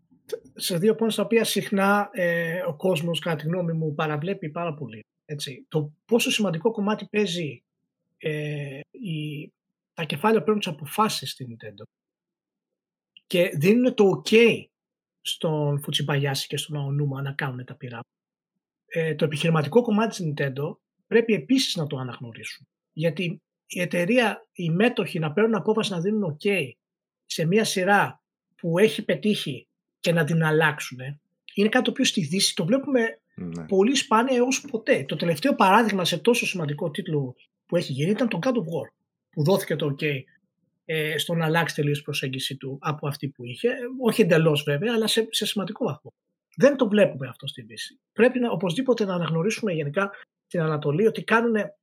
Σε δύο points τα οποία συχνά ε, ο κόσμος κατά τη γνώμη μου παραβλέπει πάρα πολύ. Έτσι. Το πόσο σημαντικό κομμάτι παίζει ε, η, τα κεφάλαια που παίρνουν τις αποφάσεις στην Nintendo και δίνουν το ok στον Φουτσιμπαγιάση και στον Αονούμα να κάνουν τα πειράματα. Ε, το επιχειρηματικό κομμάτι της Nintendo πρέπει επίσης να το αναγνωρίσουν. Γιατί η εταιρεία, οι μέτοχοι να παίρνουν απόφαση να δίνουν OK σε μια σειρά που έχει πετύχει και να την αλλάξουν, είναι κάτι το οποίο στη Δύση το βλέπουμε ναι. πολύ σπάνια έως ποτέ. Το τελευταίο παράδειγμα σε τόσο σημαντικό τίτλο που έχει γίνει ήταν το God of War, που δόθηκε το OK ε, στο να αλλάξει τελείως προσέγγιση του από αυτή που είχε. Όχι εντελώς βέβαια, αλλά σε, σε σημαντικό βαθμό. Δεν το βλέπουμε αυτό στη Δύση. Πρέπει να, οπωσδήποτε να αναγνωρίσουμε γενικά στην Ανατολή ότι κάνουν ε,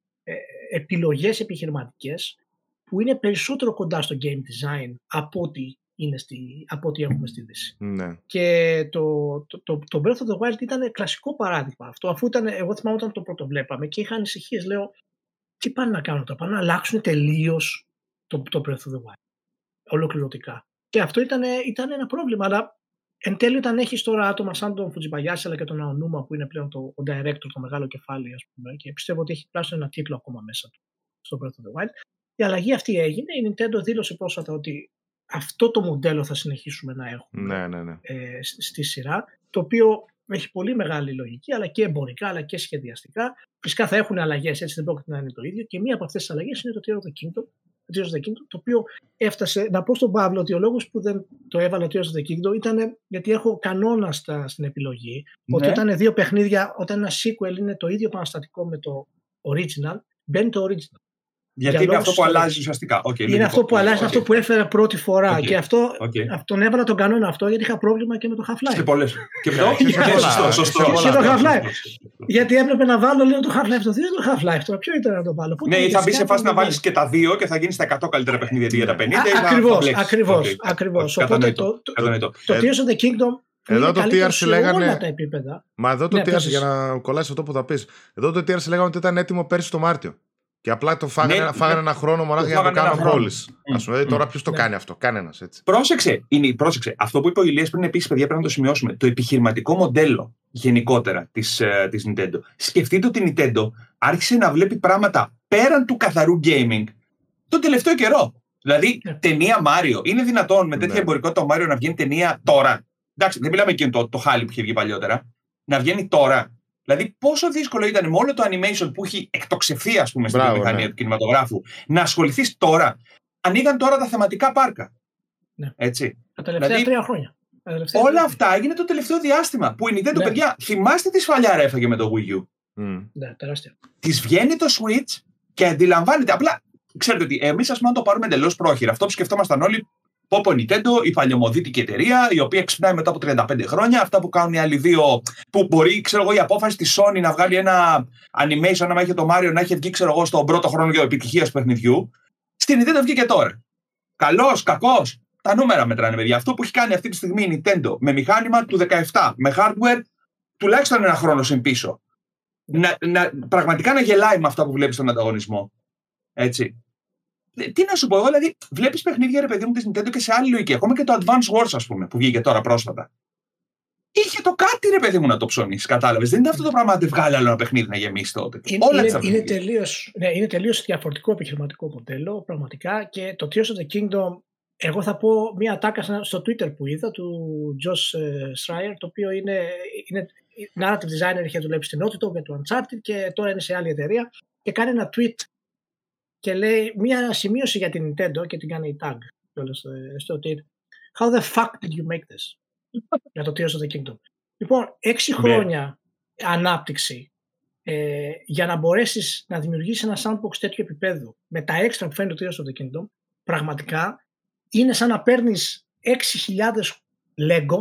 επιλογές επιχειρηματικές που είναι περισσότερο κοντά στο game design από ό,τι, είναι στη, από ό,τι έχουμε στη Δύση. Ναι. Και το, το, το, το Breath of the Wild ήταν κλασικό παράδειγμα αυτό. Αφού ήταν, εγώ θυμάμαι όταν το πρώτο βλέπαμε και είχα ανησυχίες, λέω, τι πάνε να κάνουν τώρα, πάνε να αλλάξουν τελείως το, το Breath of the Wild. Ολοκληρωτικά. Και αυτό ήταν, ήταν ένα πρόβλημα, αλλά Εν τέλει, όταν έχεις τώρα άτομα σαν τον Φουτζιμπαγιάση αλλά και τον Αονούμα που είναι πλέον το, ο director, το μεγάλο κεφάλι, ας πούμε, και πιστεύω ότι έχει τουλάχιστον ένα τίτλο ακόμα μέσα του στο Breath of the Wild, Η αλλαγή αυτή έγινε. Η Nintendo δήλωσε πρόσφατα ότι αυτό το μοντέλο θα συνεχίσουμε να έχουμε ναι, ναι, ναι. Ε, στη σειρά, το οποίο έχει πολύ μεγάλη λογική, αλλά και εμπορικά, αλλά και σχεδιαστικά. Φυσικά θα έχουν αλλαγές, έτσι δεν πρόκειται να είναι το ίδιο. Και μία από αυτές τις αλλαγές είναι το Tears of the Kingdom, το Tears of the Kingdom, το οποίο έφτασε. Να πω στον Παύλο ότι ο λόγος που δεν το έβαλα το Tears of the Kingdom ήταν γιατί έχω κανόνα στα, στην επιλογή. Ναι. Ότι όταν δύο παιχνίδια, όταν ένα sequel είναι το ίδιο επαναστατικό με το original, μπαίνει το original. Γιατί είναι αυτό που αλλάζει ουσιαστικά. Okay, είναι αυτό που αλλάζει, okay. αυτό που έφερε πρώτη φορά. Okay. Και αυτό okay. τον έβαλα τον κανόνα αυτό γιατί είχα πρόβλημα και με το Half-Life. Και πολλέ. *laughs* Και σωστό, σωστό. Και το Half-Life. Γιατί έπρεπε να βάλω λίγο το Half-Life το 2 το Half-Life. Τώρα ποιο ήταν να το βάλω; Ναι, ή θα μπεις σε φάση να βάλεις και τα δύο και θα γίνεις στα 100 καλύτερα παιχνίδια για τα 50. Ακριβώς. Ακριβώς. Οπότε το Tears of the Kingdom εδώ το TRC λέγανε. Όλα τα επίπεδα. Μα εδώ το ναι, TRC, για να κολλάσει αυτό που θα πεις. Εδώ το TRC λέγανε ότι ήταν έτοιμο πέρσι το Μάρτιο. Και απλά το φάγανε, ναι, φάγανε ναι. ένα χρόνο μονάχα για να το κάνουν μόλι. Α πούμε, τώρα ποιος το ναι. κάνει αυτό, κανένα έτσι. Πρόσεξε, είναι, πρόσεξε. Αυτό που είπε ο Ηλίας πριν επίσης, παιδιά, πρέπει να το σημειώσουμε. Το επιχειρηματικό μοντέλο γενικότερα της της ε, Nintendo. Σκεφτείτε ότι η Nintendo άρχισε να βλέπει πράγματα πέραν του καθαρού gaming τον τελευταίο καιρό. Δηλαδή, ταινία Μάριο. Είναι δυνατόν με τέτοια εμπορικότητα ο Μάριο να βγαίνει ταινία τώρα. Εντάξει, δεν μιλάμε εκείνο το, το χάλι που είχε βγει παλιότερα. Να βγαίνει τώρα. Δηλαδή, πόσο δύσκολο ήταν με όλο το animation που έχει εκτοξευθεί, ας πούμε, στην μηχανία ναι. του κινηματογράφου, να ασχοληθείς τώρα. Ανοίγαν τώρα τα θεματικά πάρκα. Ναι. Έτσι. Τα τελευταία δηλαδή, τρία χρόνια. Όλα αυτά έγινε το τελευταίο διάστημα. Που η Nintendo, ναι. παιδιά, θυμάστε τι σφαλιάρα έφαγε με το Wii U; Mm. Ναι, τεράστια. Της βγαίνει το Switch και αντιλαμβάνεται. Απλά ξέρετε ότι εμείς, ας πούμε, αν το πάρουμε εντελώς πρόχειρα, αυτό που σκεφτόμασταν όλοι Πόπο Nintendo, η παλιωμοδίτικη εταιρεία, η οποία ξυπνάει μετά από 35 χρόνια. Αυτά που κάνουν οι άλλοι δύο, που μπορεί, ξέρω εγώ, η απόφαση της Sony να βγάλει ένα animation, άμα είχε το Mario, να έχει βγει, ξέρω εγώ, στον πρώτο χρόνο για επιτυχία του παιχνιδιού. Στην Nintendo βγήκε τώρα. Καλός, κακός. Τα νούμερα μετράνε, παιδιά. Αυτό που έχει κάνει αυτή τη στιγμή η Nintendo με μηχάνημα του 17, με hardware τουλάχιστον ένα χρόνο συν πίσω. Να, να, πραγματικά να γελάει με αυτά που βλέπεις στον ανταγωνισμό. Έτσι. Ε, τι να σου πω εγώ, δηλαδή βλέπεις παιχνίδια ρε παιδί μου της Nintendo και σε άλλη λογική. Ακόμα και το Advance Wars, ας πούμε, που βγήκε τώρα πρόσφατα. Είχε το κάτι ρε παιδί μου να το ψωνίσεις, κατάλαβες. Δεν είναι αυτό το πράγμα να βγάλει άλλο ένα παιχνίδι να γεμίσει τότε. Είναι, Όλα είναι, είναι τελείω ναι, είναι τελείως διαφορετικό επιχειρηματικό μοντέλο, πραγματικά. Και το Tears of the Kingdom, εγώ θα πω μία ατάκα στο Twitter που είδα του Josh ε, Schreier, το οποίο είναι, είναι narrative designer, είχε δουλέψει στην Naughty για το Uncharted και τώρα είναι σε άλλη εταιρεία και κάνει ένα tweet και λέει μια σημείωση για την Nintendo και την κάνει η tag στο Twitter. How the fuck did you make this? *laughs* για το Tears of the Kingdom. Λοιπόν, έξι ναι. χρόνια ανάπτυξη ε, για να μπορέσεις να δημιουργήσεις ένα sandbox τέτοιο επίπεδο με τα έξτρα που φαίνεται το Tears of the Kingdom, πραγματικά είναι σαν να παίρνεις 6.000 Lego,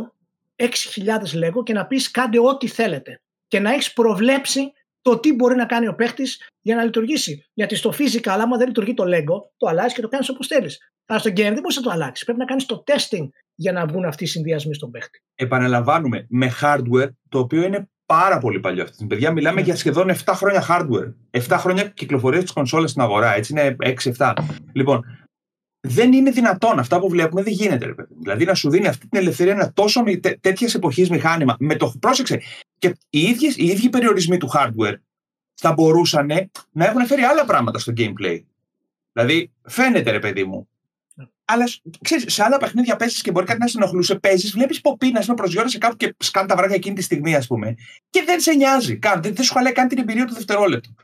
6.000 Lego και να πεις κάντε ό,τι θέλετε και να έχεις προβλέψει το τι μπορεί να κάνει ο παίχτης για να λειτουργήσει. Γιατί στο physical, άμα δεν λειτουργεί το Lego, το αλλάζεις και το κάνεις όπως θέλεις. Αλλά στο game δεν μπορείς να το αλλάξεις. Πρέπει να κάνεις το testing για να βγουν αυτοί οι συνδυασμοί στον παίχτη. Επαναλαμβάνουμε, με hardware το οποίο είναι πάρα πολύ παλιό αυτή. Παιδιά, μιλάμε mm. για σχεδόν 7 χρόνια hardware. 7 χρόνια κυκλοφορίας της κονσόλας στην αγορά. Έτσι είναι 6-7. Λοιπόν, δεν είναι δυνατόν αυτά που βλέπουμε, δεν γίνεται. Ρε παιδί. Δηλαδή να σου δίνει αυτή την ελευθερία ένα τόσο τέτοια εποχή μηχάνημα. Με το, πρόσεξε, και οι, ίδιες, οι ίδιοι περιορισμοί του hardware θα μπορούσαν να έχουν φέρει άλλα πράγματα στο gameplay. Δηλαδή, φαίνεται ρε παιδί μου. Ναι. Αλλά ξέρεις, σε άλλα παιχνίδια παίζεις και μπορεί κάτι να σε ενοχλούσε. Παίζεις, βλέπεις ποπί να είσαι σε κάπου και σκάνε τα βράδια εκείνη τη στιγμή, ας πούμε. Και δεν σε νοιάζει. Καν, δεν, δεν σου χαλάει καν την εμπειρία του δευτερόλεπτου.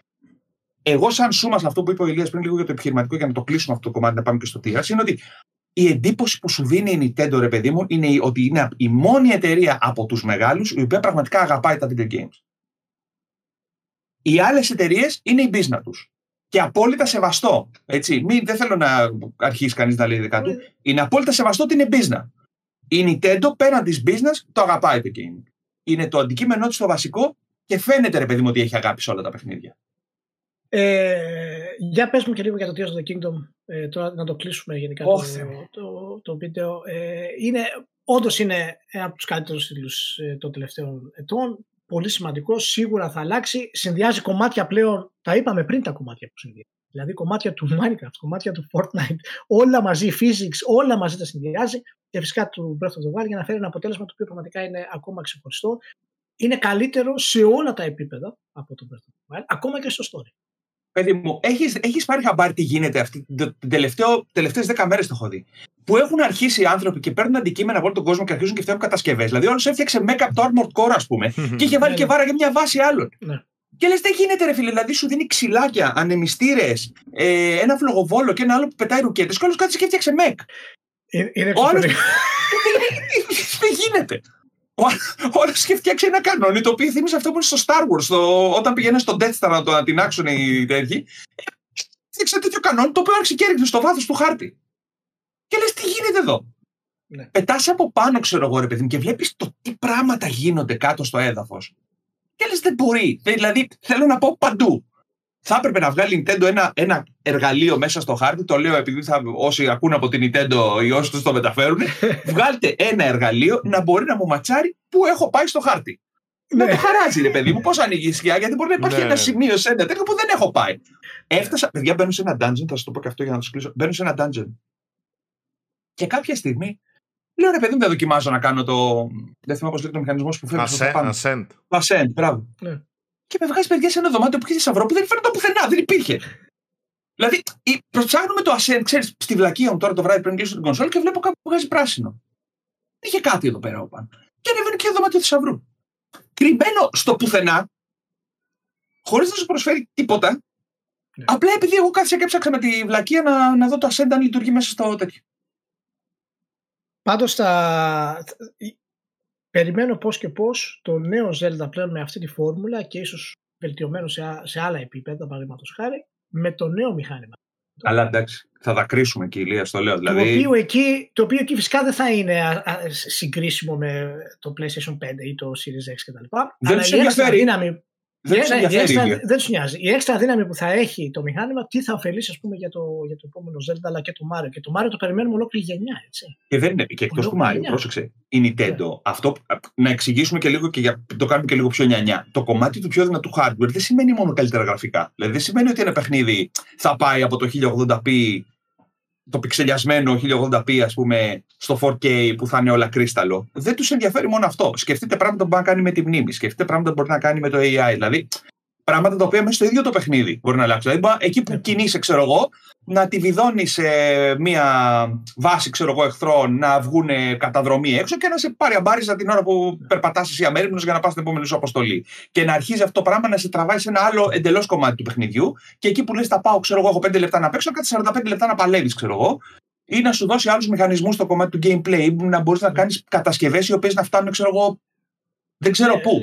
Εγώ, σαν σούμας, αυτό που είπε ο Ηλίας πριν λίγο για το επιχειρηματικό, για να το κλείσουμε αυτό το κομμάτι, να πάμε και στο TRS, είναι ότι η εντύπωση που σου δίνει η Nintendo, ρε παιδί μου, είναι ότι είναι η μόνη εταιρεία από τους μεγάλους η οποία πραγματικά αγαπάει τα video games. Οι άλλες εταιρείες είναι η business τους. Και απόλυτα σεβαστό. Έτσι. Μην, δεν θέλω να αρχίσει κανείς να λέει δεκάτου. Είναι απόλυτα σεβαστό ότι είναι business. Η Nintendo πέραν της business το αγαπάει το gaming. Είναι το αντικείμενό της το βασικό και φαίνεται ρε παιδί μου ότι έχει αγάπη σε όλα τα παιχνίδια. Ε, για πες μου και λίγο για το Tears of the Kingdom, ε, τώρα να το κλείσουμε γενικά το, το, το, βίντεο. Ε, είναι, όντως είναι ένα από τους καλύτερους στήλους ε, των τελευταίων ετών. Πολύ σημαντικό, σίγουρα θα αλλάξει. Συνδυάζει κομμάτια πλέον, τα είπαμε πριν τα κομμάτια που συνδυάζει. Δηλαδή κομμάτια του Minecraft, κομμάτια του Fortnite, όλα μαζί, physics, όλα μαζί τα συνδυάζει και φυσικά του Breath of the Wild για να φέρει ένα αποτέλεσμα το οποίο πραγματικά είναι ακόμα ξεχωριστό. Είναι καλύτερο σε όλα τα επίπεδα από το Breath of the Wild, ακόμα και στο story. Παιδί μου, έχεις, έχεις πάρει χαμπάρι τι γίνεται αυτή την τελευταίες δέκα μέρες το έχω δει. Που έχουν αρχίσει οι άνθρωποι και παίρνουν αντικείμενα από όλο τον κόσμο και αρχίζουν και φτιάχνουν κατασκευές. Δηλαδή, όλο έφτιαξε make από το Armored Core, ας πούμε, και είχε βάλει και βάρα για μια βάση άλλων. Ναι. Και λες, δεν γίνεται, ρε φίλε. Δηλαδή, σου δίνει ξυλάκια, ανεμιστήρες, ε, ένα φλογοβόλο και ένα άλλο που πετάει ρουκέτες. Και όλο κάτσε και έφτιαξε μεκ. Είναι Ο άλλος... *laughs* Δεν γίνεται. Όλο και φτιάξει ένα κανόνι το οποίο θύμισε αυτό που είναι στο Star Wars. Στο... Όταν πηγαίνει στο Death Star να το άξουν οι τέτοιοι. Φτιάξε τέτοιο κανόνι το οποίο άρχισε και έριχνε στο βάθος του χάρτη. Και λες, τι γίνεται εδώ; Ναι. Πετάς από πάνω, ξέρω εγώ, ρε παιδί μου, και βλέπεις το τι πράγματα γίνονται κάτω στο έδαφος. Και λες, δεν μπορεί. Δηλαδή, θέλω να πω παντού. Θα έπρεπε να βγάλει η Nintendo ένα, ένα εργαλείο μέσα στο χάρτη. Το λέω επειδή θα, όσοι ακούν από την Nintendo ή όσοι τους το μεταφέρουν. *laughs* βγάλτε ένα εργαλείο να μπορεί να μου ματσάρει πού έχω πάει στο χάρτη. Ναι. Να το χαράζει, ρε παιδί μου, πώς ανοίγει η σκιά, γιατί μπορεί να υπάρχει ναι, ένα ναι. σημείο σε ένα τέτοιο που δεν έχω πάει. Έφτασα, παιδιά, μπαίνω σε ένα dungeon, θα σας το πω και αυτό για να το κλείσω. Μπαίνω σε ένα dungeon. Και κάποια στιγμή Λέω ρε παιδί μου, δεν δοκιμάζω να κάνω το. Δεν θυμάμαι πώς λέγεται το μηχανισμός που φέρνει στο πάνω. Ascent. Ascent, μπράβο. Ναι. Και με βγάζει παιδιά σε ένα δωμάτιο που είχε θησαυρό που δεν φαίνεται πουθενά, δεν υπήρχε. Δηλαδή, ψάχνουμε το Ascent, ξέρεις, στη βλακία μου τώρα το βράδυ πριν κλείσω την κονσόλ και βλέπω κάπου που βγάζει πράσινο. Είχε κάτι εδώ πέρα πάνω. Και ανεβαίνει και ένα δωμάτιο θησαυρού. Κρυμμένο στο πουθενά, χωρίς να σου προσφέρει τίποτα, ναι. απλά επειδή εγώ κάθισα και έψαξα με τη βλακία να, να δω το Ascent αν λειτουργεί μέσα στο τέτοιο. Πάντως θα... περιμένω πώς και πώς το νέο Zelda πλέον με αυτή τη φόρμουλα και ίσως βελτιωμένο σε, σε άλλα επίπεδα, παραδείγματος χάρη, με το νέο μηχάνημα. Αλλά εντάξει, θα τα κρίσουμε εκεί, Ηλία, στο λέω. Δηλαδή... Το, οποίο εκεί, το οποίο εκεί φυσικά δεν θα είναι συγκρίσιμο με το PlayStation 5 ή το Series X κτλ. Δεν Αλλά η έξτρα δύναμη δεν, ναι, δεν τους νοιάζει. Η έξτρα δύναμη που θα έχει το μηχάνημα, τι θα ωφελήσει ας πούμε, για, το, για το επόμενο Zelda αλλά και το Mario. Και το Mario το περιμένουμε ολόκληρη γενιά. Έτσι. Και δεν είναι. Και εκτός του Mario, πρόσεξε. Η Nintendo, yeah. αυτό, να εξηγήσουμε και λίγο και για, το κάνουμε και λίγο πιο νιανιά. Το κομμάτι του πιο δυνατού hardware δεν σημαίνει μόνο καλύτερα γραφικά. Δηλαδή δεν σημαίνει ότι ένα παιχνίδι θα πάει από το 1080p το πιξελιασμένο 1080p ας πούμε στο 4K που θα είναι όλα κρίσταλο. Δεν τους ενδιαφέρει μόνο αυτό. Σκεφτείτε πράγματα που μπορεί να κάνει με τη μνήμη. Σκεφτείτε πράγματα που μπορεί να κάνει με το AI. Δηλαδή πράγματα τα οποία μέσα στο ίδιο το παιχνίδι μπορεί να αλλάξει. Δηλαδή, εκεί που κινείσαι, ξέρω εγώ, να τη βιδώνει σε μία βάση ξέρω εγώ, εχθρών να βγουν καταδρομή έξω και να σε πάρει αμπάριζα την ώρα που περπατάς εσύ αμέριμνος για να πας στην επόμενη σου αποστολή. Και να αρχίζει αυτό το πράγμα να σε τραβάει σε ένα άλλο εντελώς κομμάτι του παιχνιδιού. Και εκεί που λες, θα πάω, ξέρω εγώ, έχω 5 λεπτά να παίξω, κάτι 45 λεπτά να παλεύεις, ξέρω εγώ. Ή να σου δώσει άλλους μηχανισμούς στο κομμάτι του gameplay, να μπορείς να κάνεις κατασκευές οι οποίες να φτάνουν, ξέρω εγώ, δεν ξέρω ε, πού.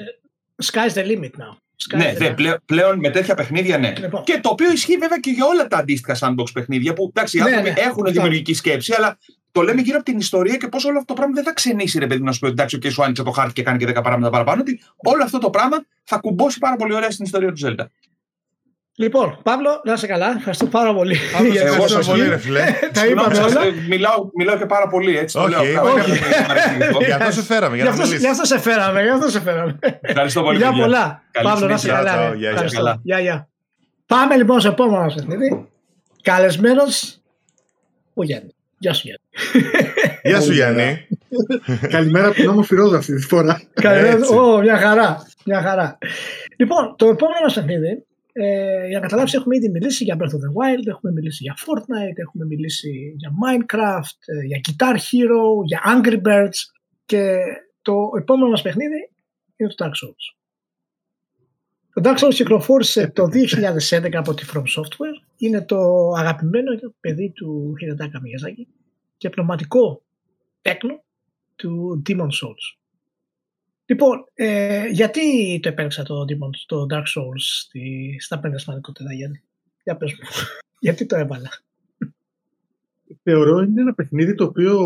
Sky's the limit now. Ναι, δε, πλέον με τέτοια παιχνίδια ναι. Λοιπόν. Και το οποίο ισχύει βέβαια και για όλα τα αντίστοιχα sandbox παιχνίδια που εντάξει, ναι, ναι, έχουν δημιουργική σκέψη, αλλά το λέμε γύρω από την ιστορία και πώς όλο αυτό το πράγμα δεν θα ξενήσει, ρε παιδί να σου πει εντάξει, και σου άνοιξε το χάρτη και κάνει και 10 πράγματα παραπάνω. Ότι όλο αυτό το πράγμα θα κουμπώσει πάρα πολύ ωραία στην ιστορία του Zelda. Λοιπόν, Παύλο, να είσαι καλά. Ευχαριστώ πάρα πολύ. Εγώ σα πολύ, ρε φιλέ. Τα είπαμε όλα. Μιλάω, μιλάω και πάρα πολύ, έτσι. Όχι, Γι' αυτό σε φέραμε. Γι' αυτό σε φέραμε. Γι' αυτό σε φέραμε. Ευχαριστώ πολύ. Γεια πολλά. Παύλο, να είσαι καλά. Γεια, γεια. Πάμε λοιπόν στο επόμενο παιχνίδι. Καλεσμένος ο Γιάννη. Γεια σου Γιάννη. Γεια σου Γιάννη. Καλημέρα από την όμορφη Ρόδα αυτή τη φορά. Καλημέρα. Μια χαρά. Μια χαρά. Λοιπόν, το επόμενο μα παιχνίδι ε, για να καταλάβεις έχουμε ήδη μιλήσει για Breath of the Wild, έχουμε μιλήσει για Fortnite, έχουμε μιλήσει για Minecraft, ε, για Guitar Hero, για Angry Birds και το επόμενο μας παιχνίδι είναι το Dark Souls. Το Dark Souls κυκλοφόρησε το 2011 από τη From Software. Είναι το αγαπημένο παιδί του Hidetaka Miyazaki και πνευματικό τέκνο του Demon Souls. Λοιπόν, ε, γιατί το επέλεξα το Demon, το Dark Souls στη, στα πέντε σημαντικότερα, γιατί. Για πες μου, *laughs* γιατί το έβαλα; Θεωρώ είναι ένα παιχνίδι το οποίο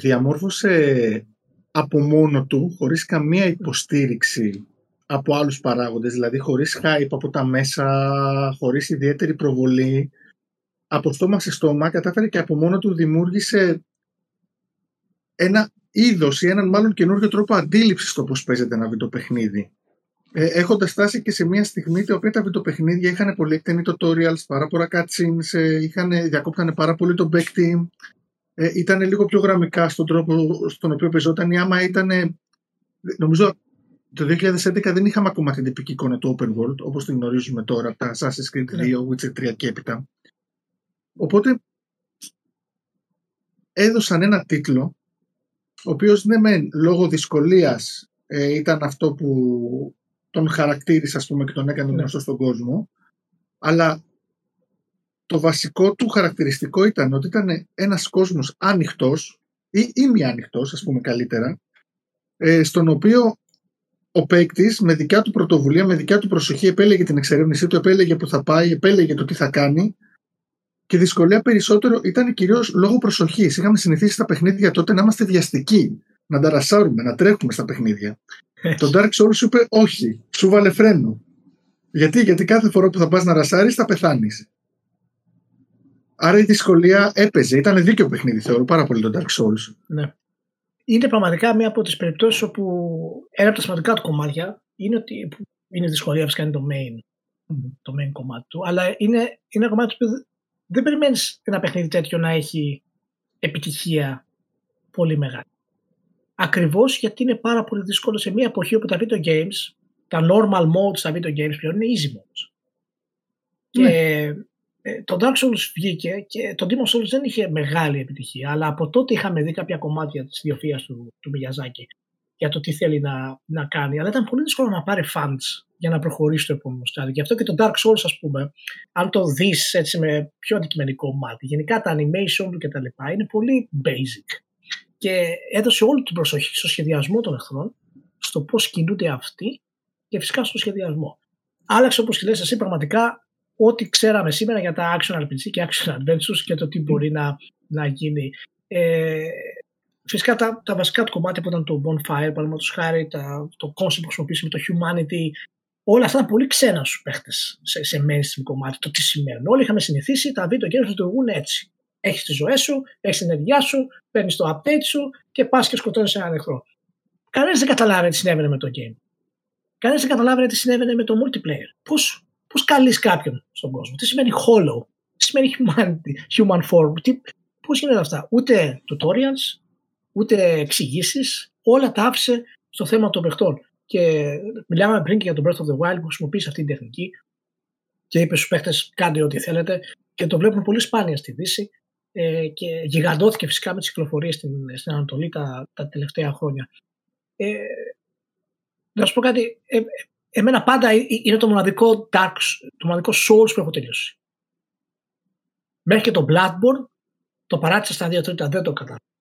διαμόρφωσε από μόνο του, χωρίς καμία υποστήριξη από άλλους παράγοντες, δηλαδή χωρίς hype από τα μέσα, χωρίς ιδιαίτερη προβολή, από στόμα σε στόμα, κατάφερε και από μόνο του δημιούργησε ένα είδος ή έναν μάλλον καινούριο τρόπο αντίληψης στο πώς παίζεται ένα βιντεοπαιχνίδι. Ε, Έχοντας φτάσει και σε μια στιγμή τα οποία τα βιντεοπαιχνίδια είχαν πολύ εκτενή tutorials, πάρα πολλά cutscenes, ε, είχαν, διακόπτανε πάρα πολύ το back team, ε, ήταν λίγο πιο γραμμικά στον τρόπο στον οποίο παίζονταν ή άμα ήταν. Νομίζω το 2011 δεν είχαμε ακόμα την τυπική εικόνα του Open World, όπως την γνωρίζουμε τώρα, τα Assassin's Creed 2, ναι. Witcher 3 και έπειτα. Οπότε έδωσαν ένα τίτλο, ο οποίος ναι μεν λόγω δυσκολίας ε, ήταν αυτό που τον χαρακτήρισε ας πούμε και τον έκανε ναι. γνωστό στον κόσμο, αλλά το βασικό του χαρακτηριστικό ήταν ότι ήταν ένας κόσμος άνοιχτος ή ημι-άνοιχτος ας πούμε καλύτερα, ε, στον οποίο ο παίκτης με δικιά του πρωτοβουλία, με δικιά του προσοχή επέλεγε την εξερεύνησή του, επέλεγε που θα πάει, επέλεγε το τι θα κάνει. Και η δυσκολία περισσότερο ήταν κυρίως λόγω προσοχής. Είχαμε συνηθίσει στα παιχνίδια τότε να είμαστε βιαστικοί, να ταρασάρουμε, να τρέχουμε στα παιχνίδια. το Dark Souls σου είπε όχι, σου βάλε φρένο. Γιατί, γιατί κάθε φορά που θα πας να ρασάρεις θα πεθάνεις. Άρα η δυσκολία έπαιζε. Ήταν δίκαιο παιχνίδι, θεωρώ πάρα πολύ το Dark Souls. Ναι είναι πραγματικά μία από τις περιπτώσεις όπου ένα από τα σημαντικά του κομμάτια είναι ότι είναι δυσκολία φυσικά είναι το main, το main κομμάτι του, αλλά είναι, είναι ένα κομμάτι που δεν περιμένεις ένα παιχνίδι τέτοιο να έχει επιτυχία πολύ μεγάλη. Ακριβώς γιατί είναι πάρα πολύ δύσκολο σε μια εποχή όπου τα video games, τα normal modes στα video games πλέον είναι easy modes. Ναι. Και ε, το Dark Souls βγήκε και το Demon Souls δεν είχε μεγάλη επιτυχία, αλλά από τότε είχαμε δει κάποια κομμάτια της ιδιοφίας του, του Μιγιαζάκη για το τι θέλει να, να κάνει, αλλά ήταν πολύ δύσκολο να πάρει fans για να προχωρήσει στο επόμενο στάδιο. Γι' αυτό και το Dark Souls, ας πούμε, αν το δεις έτσι με πιο αντικειμενικό μάτι, γενικά τα animation του κτλ. είναι πολύ basic. Και έδωσε όλη την προσοχή στο σχεδιασμό των εχθρών, στο πώς κινούνται αυτοί και φυσικά στο σχεδιασμό. Άλλαξε όπως και λες εσύ πραγματικά ό,τι ξέραμε σήμερα για τα action RPG και action adventures και το τι μπορεί να, να γίνει. Ε, φυσικά τα, τα βασικά του κομμάτια που ήταν το Bonfire, παραδείγματος χάρη, τα, το concept που χρησιμοποιήσαμε, το Humanity, όλα αυτά ήταν πολύ ξένα στους παίχτες σε, σε mainstream κομμάτι, το τι σημαίνουν. Όλοι είχαμε συνηθίσει τα βίντεο games να λειτουργούν έτσι. Έχεις τη ζωή σου, έχεις την ενέργειά σου, παίρνεις το update σου και πας και σκοτώνεις έναν εχθρό. Κανένας δεν καταλάβαινε τι συνέβαινε με το game. Κανένας δεν καταλάβαινε τι συνέβαινε με το multiplayer. Πώς Πώς καλείς κάποιον στον κόσμο, τι σημαίνει hollow, τι σημαίνει humanity, human form, τι, πώς γίνονται αυτά; Ούτε tutorials, ούτε εξηγήσεις, όλα τα άφησε στο θέμα των παιχτών. Και μιλάμε πριν και για τον Breath of the Wild που χρησιμοποίησε αυτή την τεχνική και είπες στους παίχτε: Κάντε ό,τι θέλετε. Και το βλέπουν πολύ σπάνια στη Δύση. Ε, και γιγαντώθηκε φυσικά με τις κυκλοφορίες στην, στην Ανατολή τα, τα τελευταία χρόνια. Ε, να σου πω κάτι, ε, εμένα πάντα είναι το μοναδικό Dark, το μοναδικό Souls που έχω τελειώσει. Μέχρι και το Bloodborne το παράτησα στα δύο τρίτα, δεν το κατάλαβα.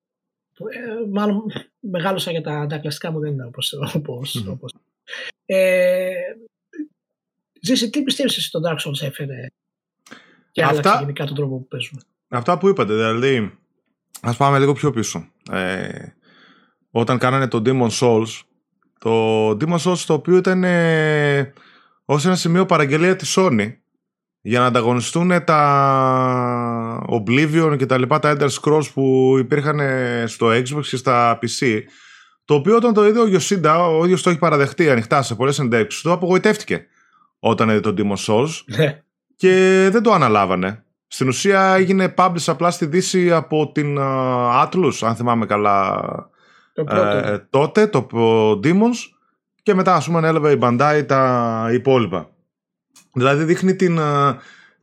Ε, μάλλον μεγάλωσα για τα, τα κλασικά μου, δεν είναι όπως, όπως, mm. όπως. Ε, Ζήση, τι πιστεύεις εσύ το Dark Souls έφερε και άλλαξε Αυτά... γενικά τον τρόπο που παίζουμε; Αυτά που είπατε, δηλαδή, ας πάμε λίγο πιο πίσω. Ε, όταν κάνανε το Demon Souls, το Demon Souls το οποίο ήταν ε, ως ένα σημείο παραγγελία της Sony για να ανταγωνιστούν τα Oblivion και τα λοιπά τα Ender Scrolls που υπήρχαν στο Xbox και στα PC το οποίο όταν το είδε ο Yoshida, ο ίδιος το έχει παραδεχτεί ανοιχτά σε πολλές εντέξεις του, απογοητεύτηκε όταν είδε το Demon Souls ναι. και δεν το αναλάβανε. Στην ουσία έγινε publish απλά στη Δύση από την uh, Atlus, αν θυμάμαι καλά ε, τότε το Demons και μετά ας πούμε ανέλαβε η Bandai τα υπόλοιπα. Δηλαδή δείχνει την uh,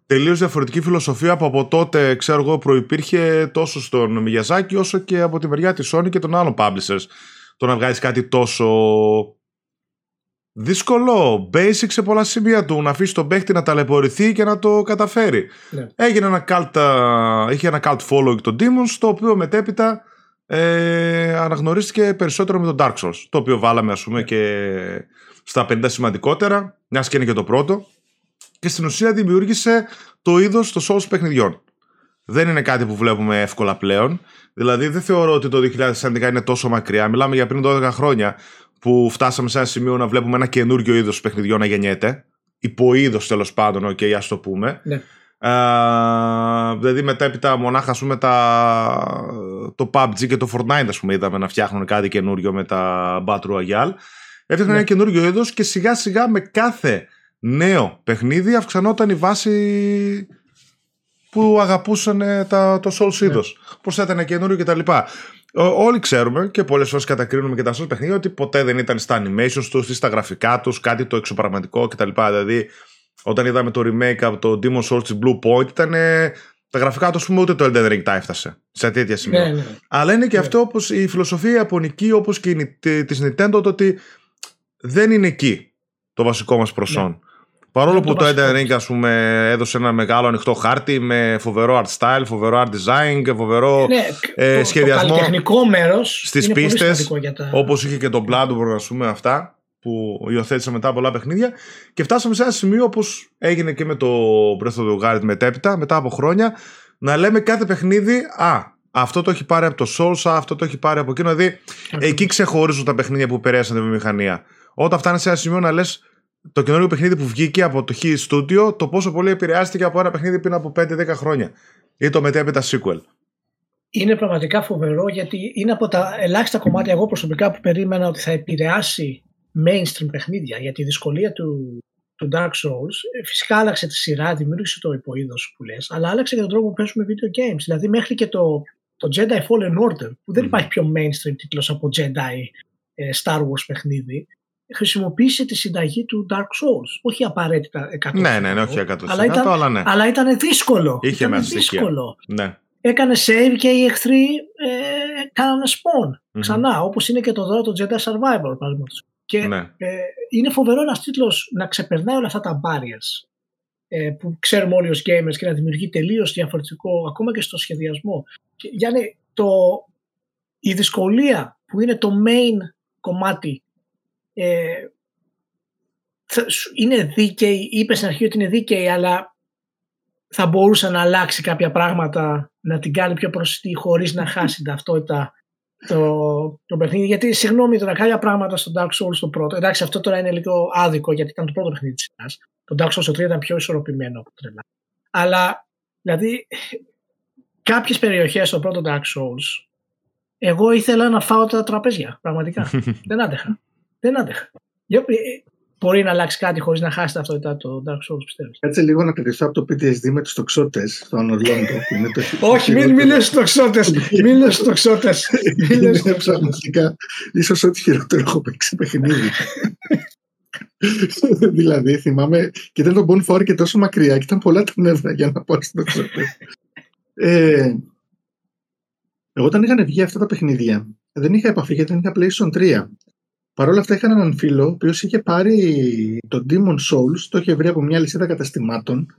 τελείως διαφορετική φιλοσοφία που από τότε ξέρω εγώ προϋπήρχε τόσο στον Μιγιαζάκη όσο και από τη μεριά της Sony και των άλλων publishers. Το να βγάλεις κάτι τόσο δύσκολο, basic σε πολλά σημεία του, να αφήσει τον παίχτη να ταλαιπωρηθεί και να το καταφέρει. Ναι. Έγινε ένα cult, είχε ένα cult following το Demons, το οποίο μετέπειτα ε, αναγνωρίστηκε περισσότερο με τον Dark Souls, το οποίο βάλαμε ας πούμε και στα 50 σημαντικότερα, μιας και είναι και το πρώτο, και στην ουσία δημιούργησε το είδος των Souls παιχνιδιών. Δεν είναι κάτι που βλέπουμε εύκολα πλέον. Δηλαδή δεν θεωρώ ότι το 2011 είναι τόσο μακριά. Μιλάμε για πριν 12 χρόνια που φτάσαμε σε ένα σημείο να βλέπουμε ένα καινούριο είδος παιχνιδιών να γεννιέται. Υποείδος τέλος πάντων, ok, okay, ας το πούμε. Ναι. Ε, δηλαδή μετέπειτα μονάχα πούμε, τα, το PUBG και το Fortnite ας πούμε, είδαμε να φτιάχνουν κάτι καινούριο με τα Battle Royale έφτιαχναν ναι. ένα καινούριο είδος και σιγά σιγά με κάθε νέο παιχνίδι αυξανόταν η βάση που αγαπούσαν τα, το Souls ναι. είδος πως ήταν καινούριο κτλ όλοι ξέρουμε και πολλές φορές κατακρίνουμε και τα social παιχνίδια ότι ποτέ δεν ήταν στα animations τους ή στα γραφικά τους κάτι το εξωπραγματικό κτλ. Δηλαδή, όταν είδαμε το remake από το Demon Souls τη Blue Point, ήταν τα γραφικά τους, ας πούμε, ούτε το Elden Ring τα έφτασε σε τέτοια σημεία. Ναι, ναι. Αλλά είναι και ναι. αυτό όπως η φιλοσοφία ιαπωνική, όπως και τη Nintendo, το ότι δεν είναι εκεί το βασικό μας προσόν. Ναι. Παρόλο που το, το Elden Ring ας πούμε, έδωσε ένα μεγάλο ανοιχτό χάρτη με φοβερό art style, φοβερό art design και φοβερό ναι, ε, σχεδιασμό. Το τεχνικό μέρος στις πίστες. Τα... Όπως είχε και το Bloodborne, ας πούμε, αυτά που υιοθέτησε μετά πολλά παιχνίδια. Και φτάσαμε σε ένα σημείο όπως έγινε και με το Breath of the Wild μετέπειτα, μετά από χρόνια, να λέμε κάθε παιχνίδι, Α, αυτό το έχει πάρει από το Souls, αυτό το έχει πάρει από εκείνο. Δηλαδή, εκεί ξεχωρίζουν τα παιχνίδια που περάσαν τη βιομηχανία. Όταν φτάνεις σε ένα σημείο να λες το καινούριο παιχνίδι που βγήκε από το H Studio, το πόσο πολύ επηρεάστηκε από ένα παιχνίδι πριν από 5-10 χρόνια. Ή το μετέπειτα sequel. Είναι πραγματικά φοβερό γιατί είναι από τα ελάχιστα κομμάτια εγώ προσωπικά που περίμενα ότι θα επηρεάσει mainstream παιχνίδια. Γιατί η δυσκολία του, του Dark Souls ε, φυσικά άλλαξε τη σειρά, δημιούργησε το υποείδος που λες, αλλά άλλαξε και τον τρόπο που παίζουμε video games. Δηλαδή μέχρι και το, το Jedi Fallen Order, που δεν υπάρχει πιο mainstream τίτλος από Jedi ε, Star Wars παιχνίδι, χρησιμοποίησε τη συνταγή του Dark Souls. Όχι απαραίτητα 100%. Ναι, ναι, ναι, όχι 100%. Αλλά ήταν, αλλά, ναι. αλλά ήταν δύσκολο. Είχε ήταν δύσκολο. Ναι. Έκανε save και οι εχθροί ε, κάνανε spawn mm-hmm. ξανά. Όπως είναι και το δώρο του Jedi Survivor, παραδείγματος. Και ναι. ε, είναι φοβερό ένας τίτλος να ξεπερνάει όλα αυτά τα barriers ε, που ξέρουμε όλοι ως gamers και να δημιουργεί τελείως διαφορετικό ακόμα και στο σχεδιασμό. Και, Γιάννη, το, η δυσκολία που είναι το main κομμάτι ε, είναι δίκαιη, είπες στην αρχή ότι είναι δίκαιη, αλλά θα μπορούσε να αλλάξει κάποια πράγματα, να την κάνει πιο προσιτή χωρίς να χάσει την ταυτότητα το, το παιχνίδι. Γιατί, συγγνώμη, τώρα κάποια πράγματα στο Dark Souls το πρώτο. Εντάξει, αυτό τώρα είναι λίγο άδικο γιατί ήταν το πρώτο παιχνίδι της σειράς. Το Dark Souls το 3 ήταν πιο ισορροπημένο από τρελά. Αλλά, δηλαδή, κάποιες περιοχές στο πρώτο Dark Souls, εγώ ήθελα να φάω τα τραπέζια. Πραγματικά. *laughs* Δεν άντεχα. Δεν άντεχα. Ε, μπορεί να αλλάξει κάτι χωρίς να χάσει ταυτότητα το Dark Souls, πιστεύεις. Κάτσε λίγο να κρατηθώ από το PTSD με τους τοξότες στο Ανορλόντο. *laughs* Όχι, μην μιλήσει στου τοξότες. Μην λες στου τοξότε. Είναι πραγματικά ίσως ό,τι χειρότερο έχω παίξει παιχνίδι. *laughs* δηλαδή, θυμάμαι και ήταν το Bonfire και τόσο μακριά και ήταν πολλά τα νεύρα για να πάω στου τοξότες. ε, εγώ όταν είχαν βγει αυτά τα παιχνίδια δεν είχα επαφή γιατί δεν είχα PlayStation 3. Παρ' όλα αυτά είχαν έναν φίλο ο οποίος είχε πάρει το Demon Souls, το είχε βρει από μια λυσίδα καταστημάτων,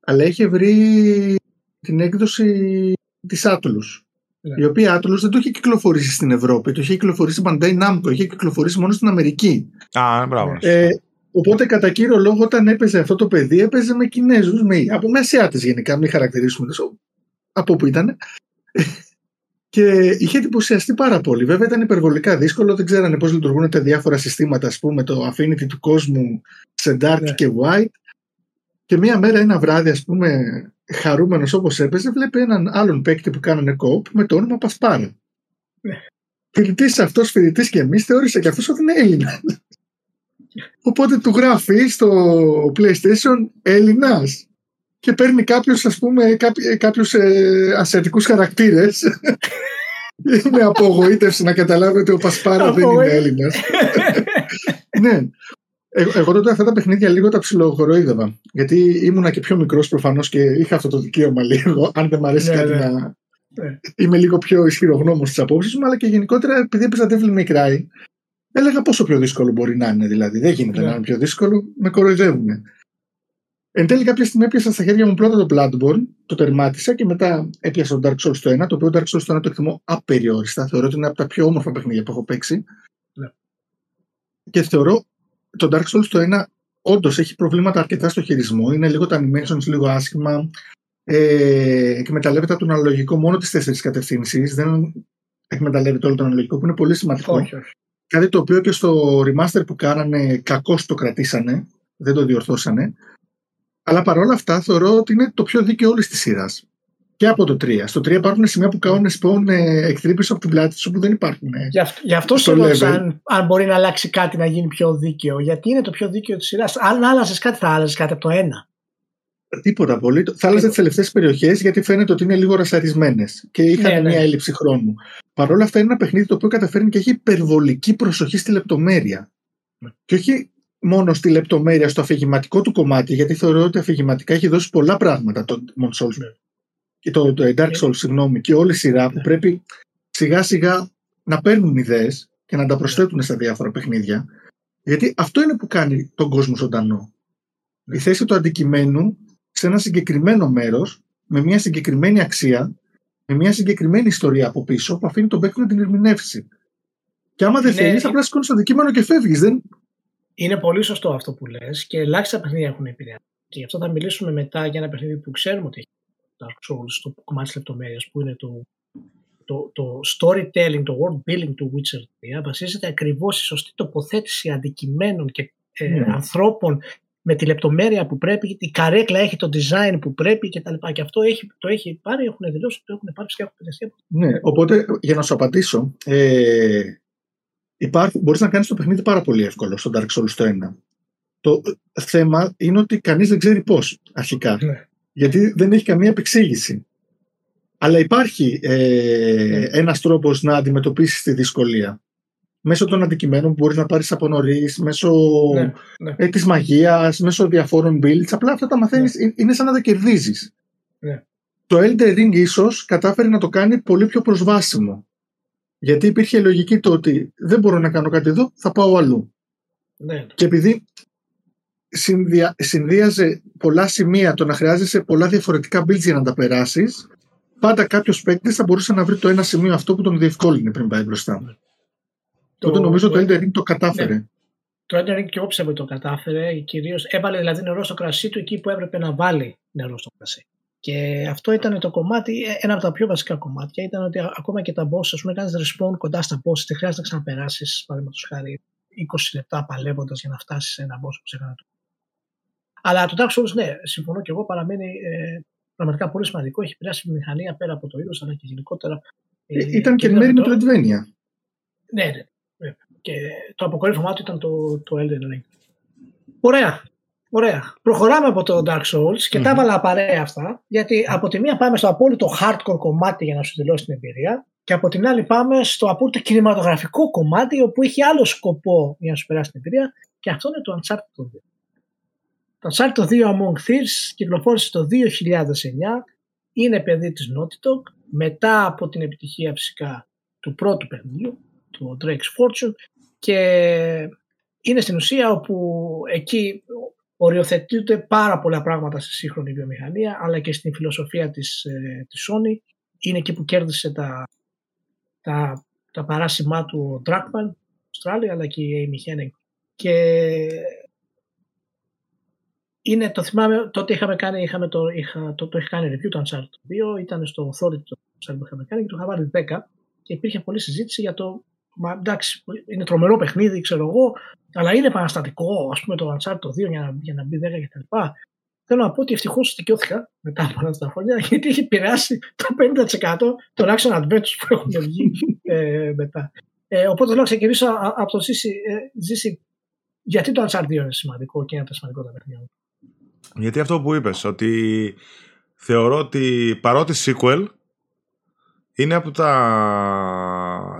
αλλά είχε βρει την έκδοση της Atlus. Yeah. Ναι. Η οποία Atlus δεν το είχε κυκλοφορήσει στην Ευρώπη, το είχε κυκλοφορήσει Bandai Namco, είχε κυκλοφορήσει μόνο στην Αμερική. Α, μπράβο. Ε, οπότε κατά κύριο λόγο όταν έπαιζε αυτό το παιδί έπαιζε με Κινέζους, με, από Μεσιάτε γενικά, μην χαρακτηρίσουμε τόσο, από που ήταν. Και είχε εντυπωσιαστεί πάρα πολύ. Βέβαια ήταν υπερβολικά δύσκολο, δεν ξέρανε πώς λειτουργούν τα διάφορα συστήματα, ας πούμε, το affinity του κόσμου σε dark ναι. και white. Και μία μέρα, ένα βράδυ, ας πούμε, χαρούμενος όπως έπαιζε, βλέπει έναν άλλον παίκτη που κάνανε κόπ με το όνομα Πασπάρα. Ναι. Φοιτητής αυτός, φοιτητής και εμείς, θεώρησε και αυτός ότι είναι Έλληνας. *laughs* Οπότε του γράφει στο PlayStation Έλληνας και παίρνει κάποιους ας πούμε κάποιους ε, ασιατικούς χαρακτήρες *laughs* με απογοήτευση να καταλάβει ότι ο Πασπάρα δεν είναι Έλληνας *laughs* ναι ε, εγώ τότε αυτά τα παιχνίδια λίγο τα ψιλοχοροίδευα γιατί ήμουνα και πιο μικρός προφανώς και είχα αυτό το δικαίωμα λίγο αν δεν μου αρέσει ναι, κάτι ναι. να ναι. είμαι λίγο πιο ισχυρογνώμος στις απόψεις μου αλλά και γενικότερα επειδή έπαιζα Devil May Cry έλεγα πόσο πιο δύσκολο μπορεί να είναι δηλαδή δεν γίνεται ναι. να είναι πιο δύσκολο με κοροϊδεύουν Εν τέλει, κάποια στιγμή έπιασα στα χέρια μου πρώτα το Bloodborne, το τερμάτισα και μετά έπιασα το Dark Souls το 1, το οποίο Dark Souls το 1 το εκτιμώ απεριόριστα. Θεωρώ ότι είναι από τα πιο όμορφα παιχνίδια που έχω παίξει. Ναι. Και θεωρώ το Dark Souls το 1 όντως έχει προβλήματα αρκετά στο χειρισμό. Είναι λίγο τα animations λίγο άσχημα. Ε, εκμεταλλεύεται τον αναλογικό μόνο τις τέσσερις κατευθύνσεις. Δεν εκμεταλλεύεται όλο το αναλογικό που είναι πολύ σημαντικό. Όχι, όχι. Κάτι το οποίο και στο remaster που κάνανε κακώς το κρατήσανε. Δεν το διορθώσανε. Αλλά παρόλα αυτά θεωρώ ότι είναι το πιο δίκαιο όλης της σειράς. Και από το 3. Στο 3 υπάρχουν σημεία που κάνουν σπον εχθροί πίσω από την πλάτη τους που δεν υπάρχουν. Γι' αυτό, γι αυτό σε ρώτησα αν, αν μπορεί να αλλάξει κάτι να γίνει πιο δίκαιο. Γιατί είναι το πιο δίκαιο της σειράς. Αν άλλαζε κάτι, θα άλλαζες κάτι από το 1. Τίποτα πολύ. Θα άλλαζε τις τελευταίες περιοχές γιατί φαίνεται ότι είναι λίγο ρασαρισμένες και είχαν Ναι, ναι. μια έλλειψη χρόνου. Παρ' όλα αυτά είναι ένα παιχνίδι το οποίο καταφέρνει και έχει υπερβολική προσοχή στη λεπτομέρεια. Ναι. Και όχι μόνο στη λεπτομέρεια, στο αφηγηματικό του κομμάτι, γιατί θεωρώ ότι αφηγηματικά έχει δώσει πολλά πράγματα το Demon Souls. Ναι. Και το, το Dark Souls, συγγνώμη, και όλη η σειρά που Ναι. πρέπει σιγά σιγά να παίρνουν ιδέες και να τα προσθέτουν στα διάφορα παιχνίδια. Γιατί αυτό είναι που κάνει τον κόσμο ζωντανό. Η θέση του αντικειμένου σε ένα συγκεκριμένο μέρος, με μια συγκεκριμένη αξία, με μια συγκεκριμένη ιστορία από πίσω, που αφήνει τον παίκτη να την ερμηνεύσει. Και άμα δεν Ναι. θέλεις, απλά σηκώνεις το αντικείμενο και φεύγεις. Δεν... Είναι πολύ σωστό αυτό που λες και ελάχιστα παιχνίδια έχουν επηρεάσει. Και γι' αυτό θα μιλήσουμε μετά για ένα παιχνίδι που ξέρουμε ότι έχει Dark Souls στο κομμάτι της λεπτομέρειας που είναι το, το, το storytelling, το world building του Witcher 3 βασίζεται ακριβώς στη σωστή τοποθέτηση αντικειμένων και ε, Ναι. ανθρώπων με τη λεπτομέρεια που πρέπει, η καρέκλα έχει το design που πρέπει κτλ. Και, και αυτό έχει, το έχει πάρει, έχουν δηλώσει ότι το έχουν πάρει και έχουν πετυχεί από Ναι, οπότε για να σου απαντήσω, ε, υπάρχει, μπορείς να κάνεις το παιχνίδι πάρα πολύ εύκολο στο Dark Souls το 1. Το θέμα είναι ότι κανείς δεν ξέρει πώς αρχικά. Ναι. Γιατί δεν έχει καμία επεξήγηση. Αλλά υπάρχει ε, Ναι. ένας τρόπος να αντιμετωπίσεις τη δυσκολία. Μέσω των αντικειμένων που μπορείς να πάρεις από νωρίς, μέσω Ναι, ναι. ε, της μαγείας, μέσω διαφόρων builds. Απλά αυτά τα μαθαίνεις, ε, είναι σαν να τα κερδίζεις. Ναι. Το Elden Ring ίσως κατάφερε να το κάνει πολύ πιο προσβάσιμο. Γιατί υπήρχε η λογική το ότι δεν μπορώ να κάνω κάτι εδώ, θα πάω αλλού. ναι. Και επειδή συνδυα, συνδύαζε πολλά σημεία το να χρειάζεσαι πολλά διαφορετικά builds για να τα περάσεις, πάντα κάποιος παίκτης θα μπορούσε να βρει το ένα σημείο αυτό που τον διευκόλυνε πριν πάει μπροστά. Τότε νομίζω το Elden Ring το κατάφερε. Το Elden Ring και εγώ πιστεύω ότι το κατάφερε. Κυρίως έβαλε δηλαδή νερό στο κρασί του εκεί που έπρεπε να βάλει νερό στο κρασί. Και αυτό ήταν το κομμάτι, ε, ένα από τα πιο βασικά κομμάτια ήταν ότι α- ακόμα και τα boss, ας πούμε, κάνεις respawn κοντά στα boss, δεν χρειάζεται να ξαναπεράσεις, παραδείγματος χάρη, 20 λεπτά παλεύοντας για να φτάσεις σε ένα boss που σε έκανε το. Αλλά το Dark Souls, ναι, συμφωνώ και εγώ, παραμένει ε, πραγματικά πολύ σημαντικό. Έχει επηρεάσει τη μηχανία πέρα από το είδος, αλλά και γενικότερα. Ε, ήταν και εν είδαμε μέρει με το- το Advenia. ναι, ναι. βέβαια. Και το αποκορύφωμά του ήταν το, το Elden Ring. Ωραία. Ωραία. Προχωράμε από το Dark Souls και Μμμ. τα έβαλα παρέα αυτά, γιατί από τη μία πάμε στο απόλυτο hardcore κομμάτι για να σου δηλώσει την εμπειρία και από την άλλη πάμε στο απόλυτο κινηματογραφικό κομμάτι όπου έχει άλλο σκοπό για να σου περάσει την εμπειρία και αυτό είναι το Uncharted 2. Το Uncharted 2 Among Thieves κυκλοφόρησε το 2009, είναι παιδί της Naughty Dog, μετά από την επιτυχία φυσικά του πρώτου παιχνιδιού, του Drake's Fortune και είναι στην ουσία όπου εκεί οριοθετούνται πάρα πολλά πράγματα στη σύγχρονη βιομηχανία αλλά και στην φιλοσοφία της, ε, της Sony. Είναι εκεί που κέρδισε τα, τα, τα παράσημά του ο Druckmann, Αυστράλια, αλλά και η Amy Hennig. Και είναι, το θυμάμαι, τότε είχαμε κάνει, είχαμε το, είχα, το, το είχε κάνει review το Uncharted 2, ήταν στο Authority το Uncharted που είχαμε κάνει και το είχα βάλει 10 και υπήρχε πολλή συζήτηση για το Μα εντάξει, είναι τρομερό παιχνίδι, ξέρω εγώ, αλλά είναι επαναστατικό, ας πούμε, το Uncharted 2 για να, για να μπει 10 κτλ. Θέλω να πω ότι ευτυχώς δικαιώθηκα μετά από αυτά τα χρόνια, γιατί έχει επηρεάσει το 50% των action adventures που έχουν βγει ε, μετά. Ε, οπότε θέλω να ξεκινήσω α- από το Ζήση. Ε, Ζήση, γιατί το Uncharted 2 είναι σημαντικό και είναι από τα σημαντικότερα παιχνίδια. Γιατί αυτό που είπες, ότι θεωρώ ότι παρότι sequel είναι από τα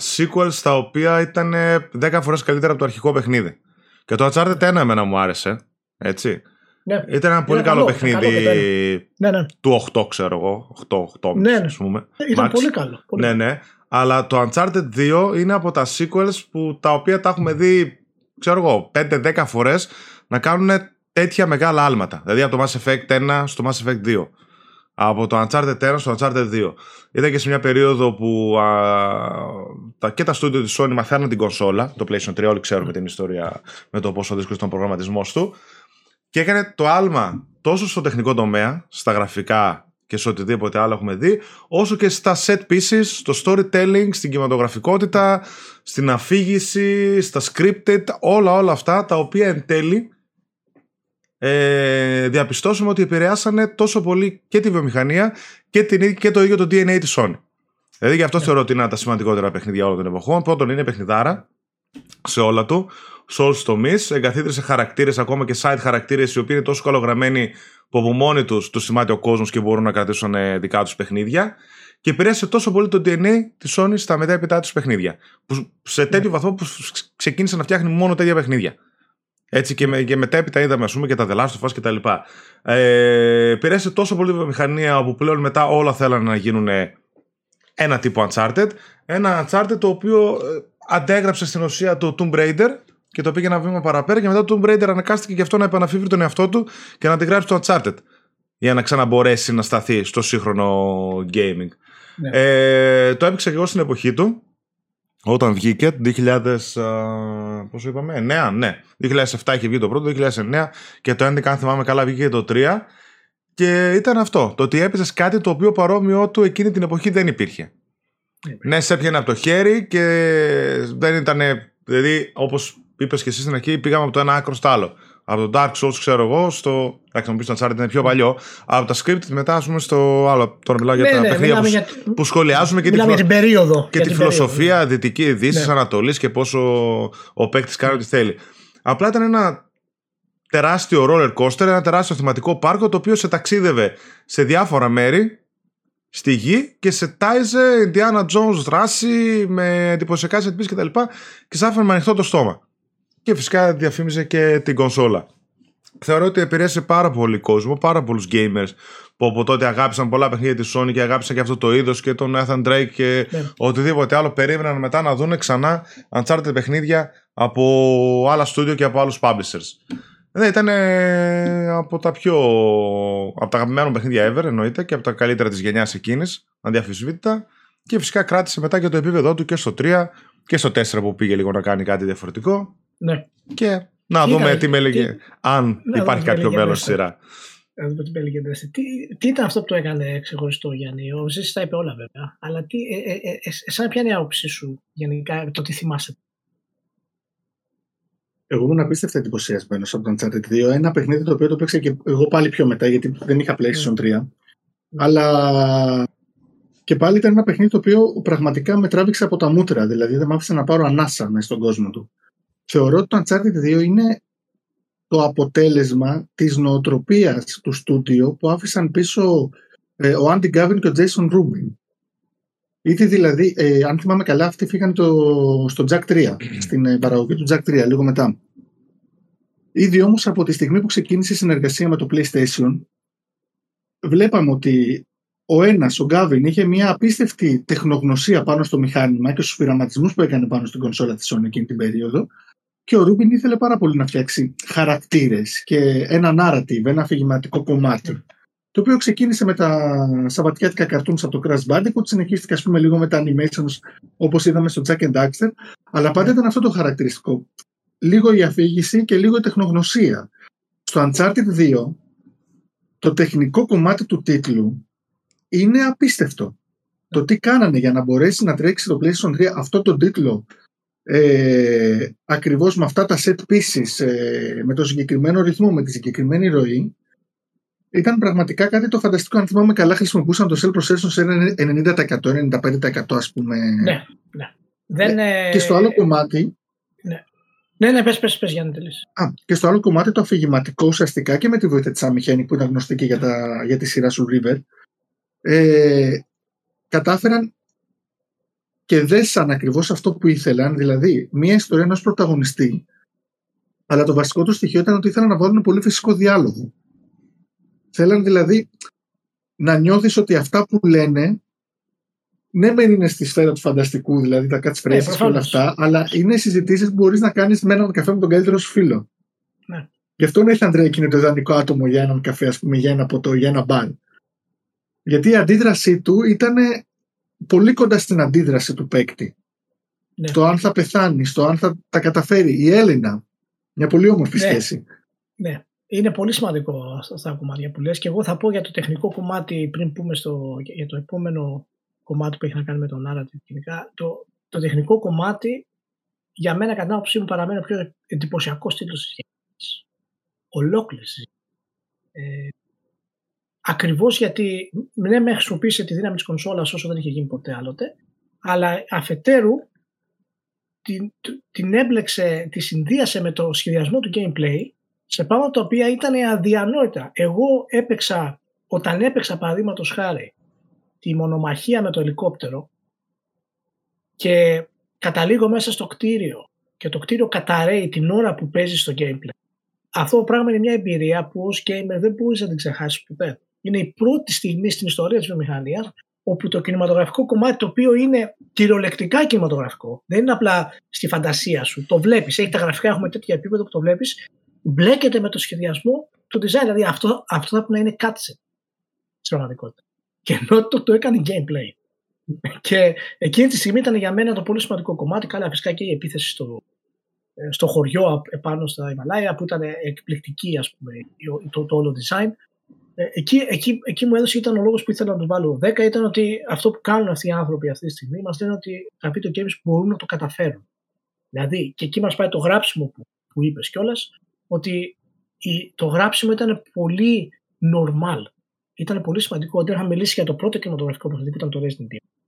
sequels τα οποία ήταν 10 φορές καλύτερα από το αρχικό παιχνίδι. Και το Uncharted 1 εμένα μου άρεσε, έτσι. Ναι, Ήταν ένα πολύ καλό, καλό, ήταν καλό παιχνίδι και ναι, ναι. του 8 ξέρω εγώ, 8, 8 Ναι, ναι. ας πούμε. Ήταν Max. πολύ καλό. Πολύ Ναι, καλό. ναι. Αλλά το Uncharted 2 είναι από τα sequels που τα οποία τα έχουμε δει, ξέρω εγώ, 5-10 φορές να κάνουν τέτοια μεγάλα άλματα. Δηλαδή από το Mass Effect 1 στο Mass Effect 2. Από το Uncharted 1 στο Uncharted 2. Ήταν και σε μια περίοδο που α, τα, και τα στούντιο της Sony μαθαίνουν την κονσόλα, το PlayStation 3, όλοι ξέρουμε την ιστορία με το πόσο δύσκολος ήταν ο προγραμματισμός του. Και έκανε το άλμα τόσο στο τεχνικό τομέα, στα γραφικά και σε οτιδήποτε άλλο έχουμε δει, όσο και στα set pieces, στο storytelling, στην κινηματογραφικότητα, στην αφήγηση, στα scripted, όλα όλα αυτά τα οποία εν τέλει ε, διαπιστώσουμε ότι επηρεάσανε τόσο πολύ και τη βιομηχανία και, την, και το ίδιο το DNA της Sony. Δηλαδή γι' αυτό θεωρώ ότι είναι ένα από τα σημαντικότερα παιχνίδια όλων των εποχών. Πρώτον είναι παιχνιδάρα, σε όλα του, σε όλους τους τομείς. Εγκαθίδρυσε χαρακτήρες, ακόμα και side χαρακτήρες, οι οποίοι είναι τόσο καλογραμμένοι που από μόνοι τους του θυμάται ο κόσμος και μπορούν να κρατήσουν ε, δικά τους παιχνίδια. Και επηρέασε τόσο πολύ το DNA της Sony στα μετέπειτα του παιχνίδια. Που σε τέτοιο ναι. βαθμό που ξεκίνησε να φτιάχνει μόνο τέτοια παιχνίδια. Έτσι και, με, και μετέπειτα είδαμε ας πούμε και τα The Last of Us και τα λοιπά. Ε, επηρέασε τόσο πολύ τη βιομηχανία που πλέον μετά όλα θέλανε να γίνουν ένα τύπο Uncharted. Ένα Uncharted το οποίο ε, αντέγραψε στην ουσία το Tomb Raider και το πήγε ένα βήμα παραπέρα και μετά το Tomb Raider ανακάστηκε και αυτό να επαναφήβρει τον εαυτό του και να αντιγράψει το Uncharted για να ξαναμπορέσει να σταθεί στο σύγχρονο gaming. Ναι. Ε, το έπαιξα και εγώ στην εποχή του όταν βγήκε, 2000, πόσο είπαμε, 9, ναι. 2007 είχε βγει το πρώτο, 2009 και το 11 αν θυμάμαι καλά βγήκε το 3 και ήταν αυτό, το ότι έπαιζε κάτι το οποίο παρόμοιο του εκείνη την εποχή δεν υπήρχε. Ναι, ναι σε έπιανε από το χέρι και δεν ήταν, δηλαδή όπως είπες και εσύ στην αρχή πήγαμε από το ένα άκρο στο άλλο από το Dark Souls, ξέρω εγώ, στο. Εντάξει, να μου πεις το Uncharted είναι πιο παλιό. Από τα script μετά, ας πούμε, στο άλλο. Τώρα μιλάω για ναι, τα ναι, παιχνίδια που, για... που σχολιάζουμε και, τη, φλο... την περίοδο, και τη φιλοσοφία περίοδο. Δυτική Δύσης, ναι. Ανατολής και πόσο ο παίκτης κάνει ό,τι θέλει. Απλά ήταν ένα τεράστιο roller coaster, ένα τεράστιο θεματικό πάρκο το οποίο σε ταξίδευε σε διάφορα μέρη στη γη και σε τάιζε Indiana Jones δράση με εντυπωσιακά setpiece κτλ. Και, και σ' άφηνε με ανοιχτό το στόμα και φυσικά διαφήμιζε και την κονσόλα. Θεωρώ ότι επηρέασε πάρα πολύ κόσμο, πάρα πολλούς gamers που από τότε αγάπησαν πολλά παιχνίδια της Sony και αγάπησαν και αυτό το είδος και τον Nathan Drake και ναι. οτιδήποτε άλλο. Περίμεναν μετά να δουν ξανά Uncharted παιχνίδια από άλλα studio και από άλλους publishers. Ναι, ήταν από τα πιο. από τα αγαπημένα παιχνίδια ever εννοείται και από τα καλύτερα της γενιάς εκείνης, αδιαφυσβήτητα. Και φυσικά κράτησε μετά και το επίπεδό του και στο 3 και στο 4 που πήγε λίγο να κάνει κάτι διαφορετικό. Ναι. Και να δούμε τι με έλεγε, αν υπάρχει κάποιο μέλλον στη σειρά. Να δούμε τι με έλεγε τι, τι ήταν αυτό που το έκανε ξεχωριστό, Γιάννη; Ο Ζήση τα είπε όλα βέβαια. Αλλά τι, ε, ε, ε, ε εσένα ποια είναι η άποψή σου γενικά, το τι θυμάσαι; Εγώ ήμουν απίστευτα εντυπωσιασμένος από τον Uncharted 2. Ένα παιχνίδι το οποίο το παίξα και εγώ πάλι πιο μετά, γιατί δεν είχα PlayStation 3. Mm. Αλλά και πάλι ήταν ένα παιχνίδι το οποίο πραγματικά με τράβηξε από τα μούτρα. Δηλαδή δεν μ' άφησε να πάρω ανάσα μέσα στον κόσμο του θεωρώ ότι το Uncharted 2 είναι το αποτέλεσμα της νοοτροπίας του στούντιο που άφησαν πίσω ε, ο Andy Gavin και ο Jason Rubin. Είτε δηλαδή, ε, αν θυμάμαι καλά, αυτοί φύγαν το, στο Jack 3, στην ε, παραγωγή του Jack 3, λίγο μετά. Ήδη όμως από τη στιγμή που ξεκίνησε η συνεργασία με το PlayStation, βλέπαμε ότι ο ένας, ο Γκάβιν, είχε μια απίστευτη τεχνογνωσία πάνω στο μηχάνημα και στους πειραματισμούς που έκανε πάνω στην κονσόλα της Sony εκείνη την περίοδο και ο Ρούμπιν ήθελε πάρα πολύ να φτιάξει χαρακτήρες και ένα narrative, ένα αφηγηματικό κομμάτι. Το οποίο ξεκίνησε με τα σαββατιάτικα cartoons από το Crash Bandicoot, συνεχίστηκε ας πούμε λίγο με τα animations όπως είδαμε στο Jack and Daxter, αλλά πάντα ήταν αυτό το χαρακτηριστικό. Λίγο η αφήγηση και λίγο η τεχνογνωσία. Στο Uncharted 2, το τεχνικό κομμάτι του τίτλου είναι απίστευτο. Το τι κάνανε για να μπορέσει να τρέξει το PlayStation 3 αυτό το τίτλο ε, ακριβώς με αυτά τα set pieces, ε, με το συγκεκριμένο ρυθμό, με τη συγκεκριμένη ροή, ήταν πραγματικά κάτι το φανταστικό. Αν θυμάμαι καλά, χρησιμοποιούσαν το cell processor σε 90%, 95% ας πούμε. Ναι, ναι. Δεν, ε, και στο άλλο κομμάτι... Ναι. Ναι, ναι, πες, πες, πες για να τελείσεις. Α, και στο άλλο κομμάτι το αφηγηματικό ουσιαστικά και με τη βοήθεια της Άμιχένη που ήταν γνωστή και για, τα, για τη σειρά σου River ε, κατάφεραν και δέσαν ακριβώς αυτό που ήθελαν, δηλαδή μια ιστορία ενός πρωταγωνιστή, αλλά το βασικό του στοιχείο ήταν ότι ήθελαν να βάλουν πολύ φυσικό διάλογο. Θέλαν δηλαδή να νιώθεις ότι αυτά που λένε ναι, μεν είναι στη σφαίρα του φανταστικού, δηλαδή τα catchphrases ναι, και όλα αυτά, αλλά είναι συζητήσεις που μπορείς να κάνεις με έναν καφέ με τον καλύτερο σου φίλο. Ναι. Γι' αυτό ο Nathan Drake είναι το ιδανικό άτομο για έναν καφέ, ας πούμε, για ένα ποτό, για ένα μπαρ. Γιατί η αντίδρασή του ήταν πολύ κοντά στην αντίδραση του παίκτη. Ναι. Το αν θα πεθάνει, το αν θα τα καταφέρει. Η Έλληνα, μια πολύ όμορφη ναι. σχέση. Ναι, είναι πολύ σημαντικό αυτά τα κομμάτια που λες και εγώ θα πω για το τεχνικό κομμάτι πριν πούμε στο, για το επόμενο κομμάτι που έχει να κάνει με τον Άρα το, το τεχνικό κομμάτι για μένα κατά την άποψή μου παραμένει ο πιο εντυπωσιακός τίτλος της γενιάς. Ολόκληρης. Ε, Ακριβώς γιατί ναι, με χρησιμοποίησε τη δύναμη της κονσόλας όσο δεν είχε γίνει ποτέ άλλοτε, αλλά αφετέρου την, την έμπλεξε, τη συνδύασε με το σχεδιασμό του gameplay σε πράγματα τα οποία ήταν αδιανόητα. Εγώ έπαιξα, όταν έπαιξα παραδείγματος χάρη τη μονομαχία με το ελικόπτερο και καταλήγω μέσα στο κτίριο και το κτίριο καταραίει την ώρα που παίζει στο gameplay. Αυτό το πράγμα είναι μια εμπειρία που ως gamer δεν μπορείς να την ξεχάσεις ποτέ. Είναι η πρώτη στιγμή στην ιστορία της βιομηχανίας όπου το κινηματογραφικό κομμάτι το οποίο είναι κυριολεκτικά κινηματογραφικό, δεν είναι απλά στη φαντασία σου. Το βλέπεις, έχει τα γραφικά, έχουμε τέτοια επίπεδο που το βλέπεις, μπλέκεται με το σχεδιασμό του design. Δηλαδή αυτό, αυτό θα πρέπει να είναι κάτσε στην πραγματικότητα. Και ενώ το, το έκανε gameplay. Και εκείνη τη στιγμή ήταν για μένα το πολύ σημαντικό κομμάτι. Καλά, φυσικά και η επίθεση στο, ε, στο χωριό επάνω στα Ιμαλάια που ήταν εκπληκτική ας πούμε, το, το όλο design. Ε, εκεί, εκεί, εκεί μου έδωσε ήταν ο λόγος που ήθελα να του βάλω 10 ήταν ότι αυτό που κάνουν αυτοί οι άνθρωποι αυτή τη στιγμή μας λένε ότι τα video games μπορούν να το καταφέρουν. Δηλαδή, και εκεί μας πάει το γράψιμο που, που είπες κιόλας, ότι η, το γράψιμο ήταν πολύ normal. Ήταν πολύ σημαντικό. Όταν είχα μιλήσει για το πρώτο κινηματογραφικό παιχνίδι που ήταν το Resident Evil.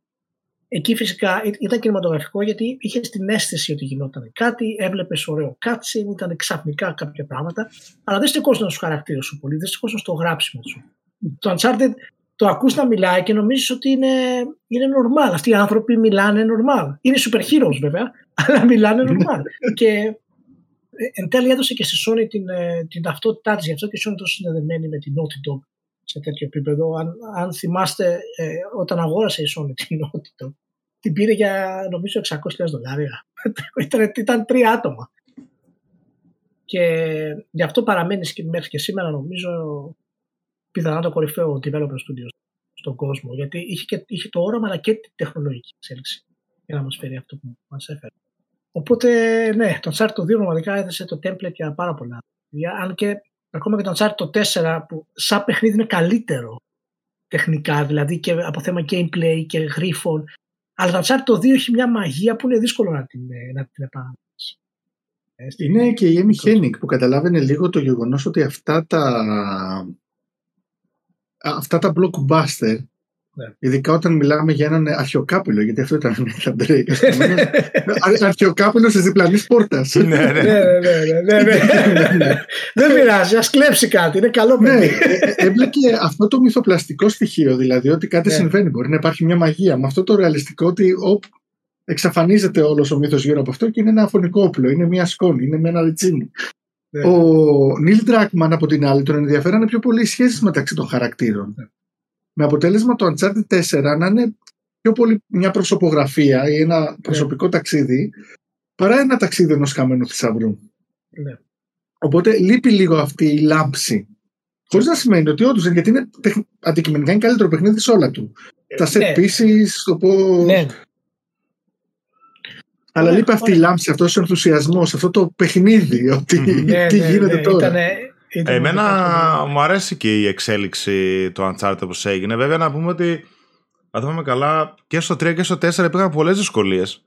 Εκεί φυσικά ήταν κινηματογραφικό γιατί είχε την αίσθηση ότι γινόταν κάτι, έβλεπες ωραίο κάτσιν, ήταν ξαφνικά κάποια πράγματα, αλλά δεν στεκόσαν στου χαρακτήρε σου πολύ, δεν στεκόσαν στο γράψιμο σου. Το Uncharted το ακούς να μιλάει και νομίζεις ότι είναι, είναι normal. Αυτοί οι άνθρωποι μιλάνε normal. Είναι super heroes βέβαια, *laughs* αλλά μιλάνε normal. *laughs* και ε, εν τέλει έδωσε και στη Sony την, ε, την ταυτότητά της, γι' αυτό και η Sony τόσο συνδεδεμένη με την Naughty Dog σε τέτοιο επίπεδο. Αν, αν θυμάστε, ε, όταν αγόρασε η Sony την Naughty Dog, την πήρε για νομίζω 600.000 δολάρια. *laughs* ήταν, ήταν τρία άτομα. Και γι' αυτό παραμένεις και μέχρι και σήμερα νομίζω πιθανά το κορυφαίο developer studio στον κόσμο. Γιατί είχε, και, είχε το όραμα αλλά και τη τεχνολογική εξέλιξη για να μας φέρει αυτό που μας έφερε. Οπότε, ναι, το Uncharted το 2 πραγματικά έδεσε το template για πάρα πολλά. Αν και ακόμα και το Uncharted το 4 που σαν παιχνίδι είναι καλύτερο τεχνικά, δηλαδή και από θέμα gameplay και γρίφων. Αλλά το Uncharted το 2 έχει μια μαγεία που είναι δύσκολο να την, να την επαναλάβεις. Είναι και η Amy Hennig που καταλάβαινε λίγο το γεγονός ότι αυτά τα αυτά τα blockbuster ναι. Ειδικά όταν μιλάμε για έναν αρχαιοκάπηλο, γιατί αυτό ήταν ο Ντρέικ. *laughs* αρχαιοκάπηλος της διπλανής πόρτας. Ναι, *laughs* ναι, ναι. Δεν πειράζει, ας κλέψει κάτι. Είναι καλό παιδί. Έμπλεκε αυτό το μυθοπλαστικό στοιχείο, δηλαδή ότι κάτι συμβαίνει. Μπορεί να υπάρχει μια μαγεία. Με αυτό το ρεαλιστικό ότι εξαφανίζεται όλος ο μύθος γύρω από αυτό και είναι ένα φωνικό όπλο, είναι μια σκόνη, είναι με ένα ριτσίνι. Ο Νίλ Ντράκμαν από την άλλη τον ενδιαφέρανε πιο πολύ οι σχέσεις μεταξύ των χαρακτήρων με αποτέλεσμα το Uncharted 4 να είναι πιο πολύ μια προσωπογραφία ή ένα ναι. προσωπικό ταξίδι παρά ένα ταξίδι ενός χαμένου θησαυρού. Ναι. Οπότε λείπει λίγο αυτή η λάμψη. Χωρίς να σημαίνει ότι όντως γιατί είναι αντικειμενικά είναι καλύτερο παιχνίδι σε όλα του. Ε, Τα set ναι. pieces, το πώ. Ναι. Αλλά λείπει αυτή η λάμψη, αυτός ο ενθουσιασμός, αυτό το παιχνίδι, ότι ναι, τι γίνεται τώρα. Εμένα μου αρέσει και η εξέλιξη του Uncharted όπως έγινε. Βέβαια να πούμε ότι αν θυμάμαι καλά και στο 3 και στο 4 υπήρχαν πολλές δυσκολίες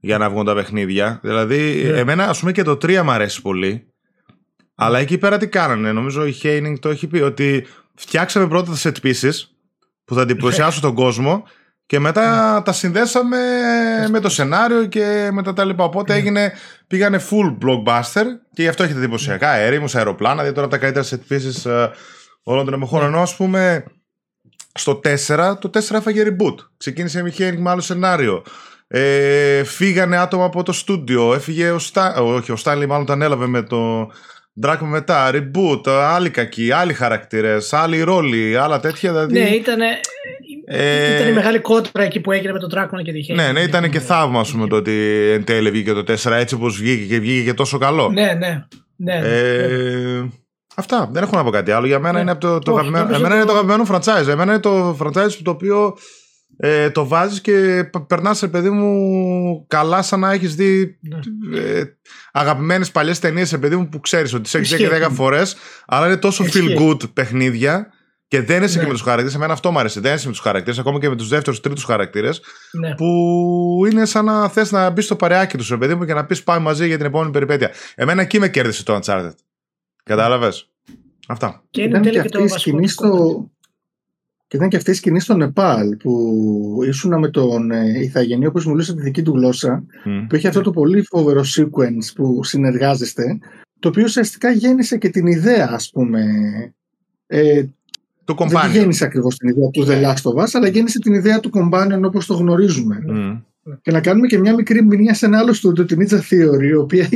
για να βγουν τα παιχνίδια. Δηλαδή yeah. Ναι. εμένα ας πούμε και το 3 μου αρέσει πολύ. Αλλά εκεί πέρα τι κάνανε. Νομίζω η Heining το έχει πει ότι φτιάξαμε πρώτα τα set pieces που θα εντυπωσιάσουν τον κόσμο και μετά τα συνδέσαμε με το σενάριο και μετά τα λοιπά. Οπότε έγινε, πήγανε full blockbuster και γι' αυτό έχετε εντυπωσιακά έρημους, αεροπλάνα, δηλαδή τώρα τα καλύτερα set pieces ε, όλων των εποχών. Ενώ ας πούμε στο 4, το 4 έφαγε reboot. Ξεκίνησε η Mechanic με άλλο σενάριο. Ε, φύγανε άτομα από το στούντιο. Έφυγε ο Στάνλι, όχι ο Στάνλι μάλλον τα έλαβε με το Drag μετά, reboot, άλλοι κακοί, άλλοι χαρακτήρες, άλλοι ρόλοι, άλλα τέτοια. Δηλαδή... Ναι, ήταν. Ε... Ήταν η μεγάλη κότρα εκεί που έγινε με τον Dracula και τη Χέλη. Ναι, ναι, ήταν και θαύμα ας πούμε, το ότι εν τέλει βγήκε το 4 έτσι όπως βγήκε και βγήκε και τόσο καλό. Ναι, ναι. ναι, ε... Αυτά. Δεν έχω να πω κάτι άλλο. Για μένα ναι. είναι το, το, Όχι, αγαπημένο, εμένα είναι το αγαπημένο franchise. Εμένα είναι το franchise το οποίο ε, το βάζεις και περνάς σε παιδί μου καλά σαν να έχεις δει ναι. ε, αγαπημένες παλιές ταινίες σε παιδί μου που ξέρεις ότι σε έχεις δει και 10 φορές αλλά είναι τόσο feel good παιχνίδια και δεν είσαι ναι. και με τους χαρακτήρες. Εμένα αυτό μου αρέσει. Δεν είσαι με τους χαρακτήρες, ακόμα και με τους δεύτερους, τρίτους χαρακτήρες. Ναι. Που είναι σαν να θες να μπεις στο παρεάκι τους, παιδί μου, και να πεις πάμε μαζί για την επόμενη περιπέτεια. Εμένα εκεί με κέρδισε το Uncharted. Κατάλαβες; Αυτά. Και είναι και αυτή η σκηνή στο, Και ήταν και αυτή η σκηνή στο Νεπάλ που ήσουν με τον ε, Ιθαγενή όπως μιλούσε τη δική του γλώσσα Μμ. που έχει αυτό το πολύ φοβερό sequence που συνεργάζεστε το οποίο ουσιαστικά γέννησε και την ιδέα ας πούμε ε, Το δεν κομπάνιο. γέννησε ακριβώς την ιδέα του The Last of Us αλλά γέννησε την ιδέα του Companion όπως το γνωρίζουμε Μμ. και να κάνουμε και μια μικρή μηνύα σε ένα άλλο στούντιο, την Ninja Theory, η οποία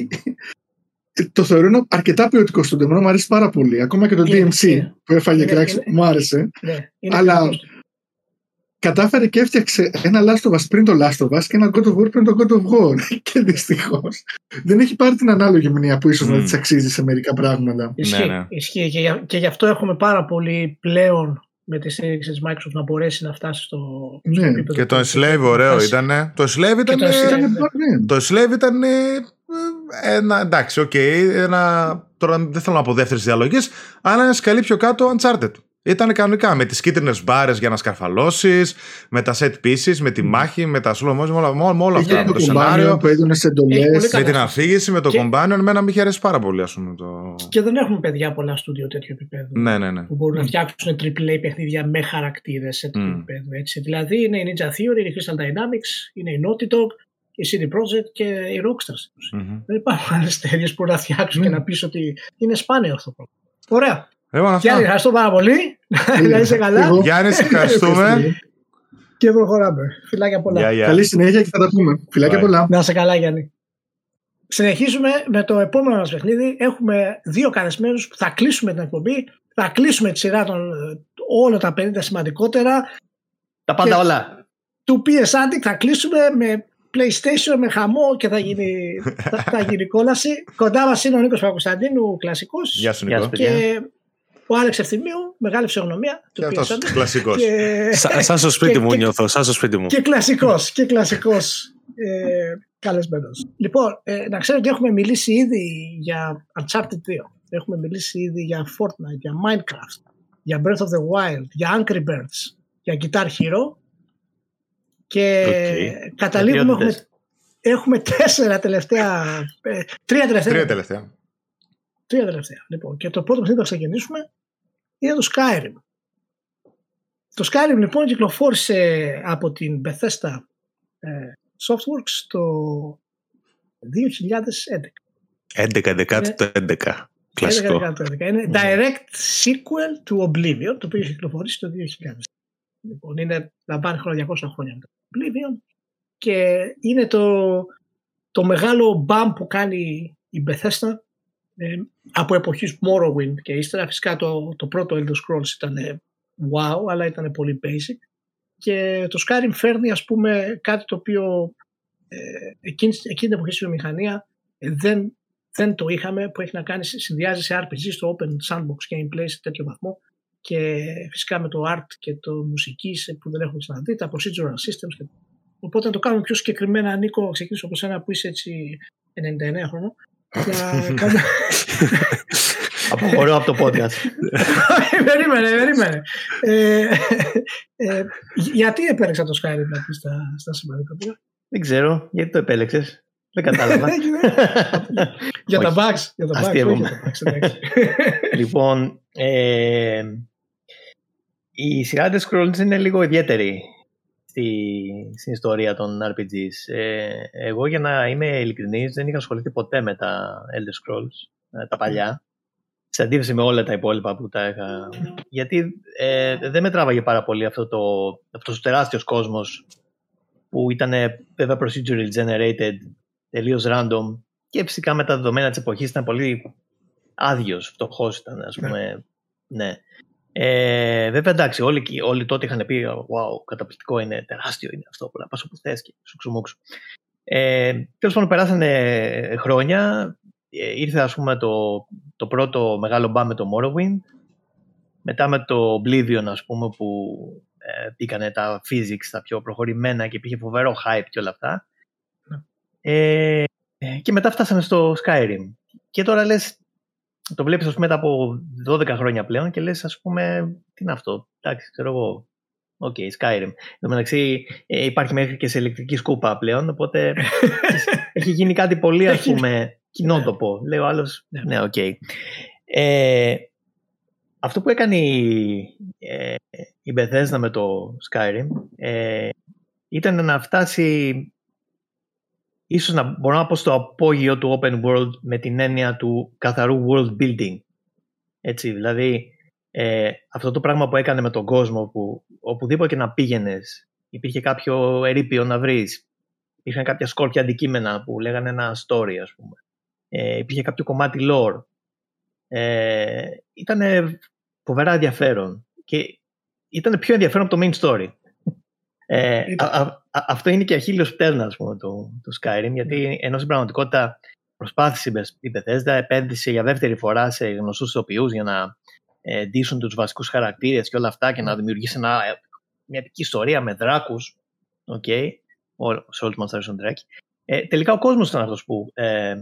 *laughs* το θεωρώ ένα αρκετά ποιοτικό στούντιο. Εμένα μου αρέσει πάρα πολύ. Ακόμα και το Είναι, DMC είναι. που έφαγε Είναι, κράξι, είναι. μου άρεσε. Ναι, είναι Αλλά- ακριβώς. Κατάφερε και έφτιαξε ένα Last of Us πριν το Last of Us και ένα God of War πριν το God of War. *laughs* και δυστυχώς δεν έχει πάρει την ανάλογη μηνύα που ίσως να Μμ. της αξίζει σε μερικά πράγματα. Ισχύει, ναι. ισχύει. Και, για- και γι' αυτό έχουμε πάρα πολύ πλέον με τη στήριξη της Microsoft να μπορέσει να φτάσει στο, στο Ναι. επίπεδο Και το που- Slave που ωραίο φτάσει. ήταν. Το Slave Και ήταν. το Slave- Ήταν, ναι. ναι. Το Slave ήταν ε, ένα. Εντάξει, οκ. ένα, τώρα δεν θέλω να πω δεύτερες διαλογές, αλλά ένα σκαλί πιο κάτω Uncharted. Ήταν κανονικά με τις κίτρινες μπάρες για να σκαρφαλώσεις, με τα set pieces, με τη μάχη, με τα slow motion, με όλα, με όλα Είχε αυτά. Με το το σενάριο, Companion που έδινε σε εντολέ. Έχει πολύ με καλά. την αφήγηση, με το Και- companion. Εμένα με είχε αρέσει πάρα πολύ, ας πούμε. Το... Και δεν έχουμε παιδιά πολλά στούντιο τέτοιο επίπεδο. Ναι, ναι, ναι. Που μπορούν να φτιάξουν AAA παιχνίδια με χαρακτήρες σε τέτοιο Μμ. επίπεδο. Έτσι. Δηλαδή είναι η Ninja Theory, η Crystal Dynamics, είναι η Naughty Dog, η CD Projekt και η Rockstars. Μμμ. Δεν υπάρχουν άλλες εταιρείε που να φτιάξουν και Ναι. να πεις ότι είναι σπάνιο αυτό το πράγμα. Ωραία. Λοιπόν, αυτά. Γιάννη, ευχαριστώ πάρα πολύ. Να είσαι καλά. Εγώ. Γιάννη, σε ευχαριστούμε. Και προχωράμε. Φιλάκια πολλά. Γεια, γεια. Καλή συνέχεια και θα τα πούμε. Φιλάκια Bye. πολλά. Να είσαι καλά, Γιάννη. Συνεχίζουμε με το επόμενο μας παιχνίδι. Έχουμε δύο καλεσμένους που θα κλείσουμε την εκπομπή. Θα κλείσουμε τη σειρά των ε, όλα τα 50 σημαντικότερα. Τα πάντα Και- όλα. Του PS Addict θα κλείσουμε με PlayStation, με χαμό και θα γίνει, θα, θα γίνει κόλαση. Κοντά μας είναι ο Νίκος Παπακοσταντίνου, κλασικός. Γεια σου, Γεια Νικό. σου, Και ο Άλεξ Ευθυμίου, μεγάλη φυσιογνωμία. Και του PS αυτός Addict. κλασικός. Και, Σα- Σαν στο σπίτι και- μου και- νιώθω, σαν στο σπίτι μου. και κλασικός, και κλασικός ε, καλεσμένος. Λοιπόν, ε, να ξέρετε ότι έχουμε μιλήσει ήδη για Uncharted 2. Έχουμε μιλήσει ήδη για Fortnite, για Minecraft, για Breath of the Wild, για Angry Birds, για Guitar Hero και Οκ. καταλήγουμε, έχουμε, Πατριώτητες. έχουμε τέσσερα τελευταία, ε, τρία τελευταία. Τρία τελευταία. Τρία τελευταία. Λοιπόν, και το πρώτο παιχνίδι που θα ξεκινήσουμε είναι το Skyrim. Το Skyrim λοιπόν κυκλοφόρησε από την Bethesda ε, Softworks το 2011. 11-11 το 11. Κλασικό. 11-11. Είναι direct sequel του Oblivion, το οποίο είχε κυκλοφορήσει το 2000. Λοιπόν, είναι, λαμβάνει χρόνια 200 χρόνια μετά το Oblivion και είναι το, το μεγάλο μπαμ που κάνει η Bethesda ε, από εποχής Morrowind και ύστερα φυσικά το, το πρώτο Elder Scrolls ήταν ε, wow αλλά ήταν πολύ basic και το Skyrim φέρνει ας πούμε κάτι το οποίο ε, εκείνη, εκείνη την εποχή στη βιομηχανία ε, δεν, δεν το είχαμε που έχει να κάνει, συνδυάζει σε RPG στο open sandbox gameplay σε τέτοιο βαθμό και φυσικά με το art και το μουσική σε- που δεν έχουμε ξαναδεί, τα procedural systems. Και... Οπότε να το κάνουμε πιο συγκεκριμένα, Νίκο, ξεκινήσω από σένα που είσαι έτσι 99 χρόνο. Να κάνουμε... Αποχωρώ από το podcast. *laughs* περίμενε, περίμενε. Ε, ε, γιατί επέλεξα το Skyrim να πεις στα, στα σημαντικά πια; Δεν ξέρω γιατί το επέλεξες; Δεν κατάλαβα. *laughs* για τα Όχι. bugs. Για τα bugs, Αστείευομαι. όχι για τα bugs, εντάξει. *laughs* λοιπόν, ε, η σειρά The Scrolls είναι λίγο ιδιαίτερη στη, στην ιστορία των RPGs. Ε, εγώ για να είμαι ειλικρινής δεν είχα ασχοληθεί ποτέ με τα Elder Scrolls, ε, τα παλιά. Σε αντίθεση με όλα τα υπόλοιπα που τα είχα. Γιατί ε, δεν με τράβαγε πάρα πολύ αυτό το, αυτός ο τεράστιος κόσμος που ήταν βέβαια procedural generated, τελείως random και φυσικά με τα δεδομένα της εποχής ήταν πολύ άδειος, φτωχός ήταν ας πούμε. Ναι. Ε, βέβαια εντάξει, όλοι, όλοι τότε είχαν πει wow, καταπληκτικό είναι, τεράστιο είναι αυτό, που να πας όπου θες και σουξουμούξου. Ε, τέλος πάντων περάσανε χρόνια, ε, ήρθε ας πούμε το, το πρώτο μεγάλο μπαμ με το Morrowind, μετά με το Oblivion ας πούμε που ε, πήγανε τα physics τα πιο προχωρημένα και υπήρχε φοβερό hype και όλα αυτά. Ε, και μετά φτάσανε στο Skyrim. Και τώρα λες, το βλέπεις ας πούμε μετά από 12 χρόνια πλέον και λες ας πούμε τι είναι αυτό, εντάξει ξέρω εγώ, Ok, okay, Skyrim. Εν τω μεταξύ ε, υπάρχει μέχρι και σε ηλεκτρική σκούπα πλέον, οπότε *laughs* έχει γίνει κάτι πολύ ας πούμε κοινότοπο. Λέει ο άλλος, ναι ok. Okay. Ε, αυτό που έκανε η, ε, η Bethesda με το Skyrim ε, ήταν να φτάσει ίσως να μπορώ να πω στο απόγειο του open world με την έννοια του καθαρού world building. Έτσι, δηλαδή ε, αυτό το πράγμα που έκανε με τον κόσμο που οπουδήποτε και να πήγαινες, υπήρχε κάποιο ερείπιο να βρεις, υπήρχαν κάποια σκόρπια αντικείμενα που λέγανε ένα story ας πούμε. Ε, υπήρχε κάποιο κομμάτι lore. Ε, ήταν φοβερά ενδιαφέρον και ήταν πιο ενδιαφέρον από το main story. Ε, αυτό είναι και αχίλιος πτέρνα ας πούμε, του, του Skyrim, γιατί ναι. ενώ στην πραγματικότητα προσπάθησε η Bethesda, επένδυσε για δεύτερη φορά σε γνωστούς ηθοποιούς για να ε, ντύσουν τους βασικούς χαρακτήρες και όλα αυτά και να δημιουργήσει ένα, ε, μια επική ιστορία με δράκους, okay, σε όλους μας αρέσουν δράκοι. Ε, τελικά ο κόσμος ήταν αυτός που ε,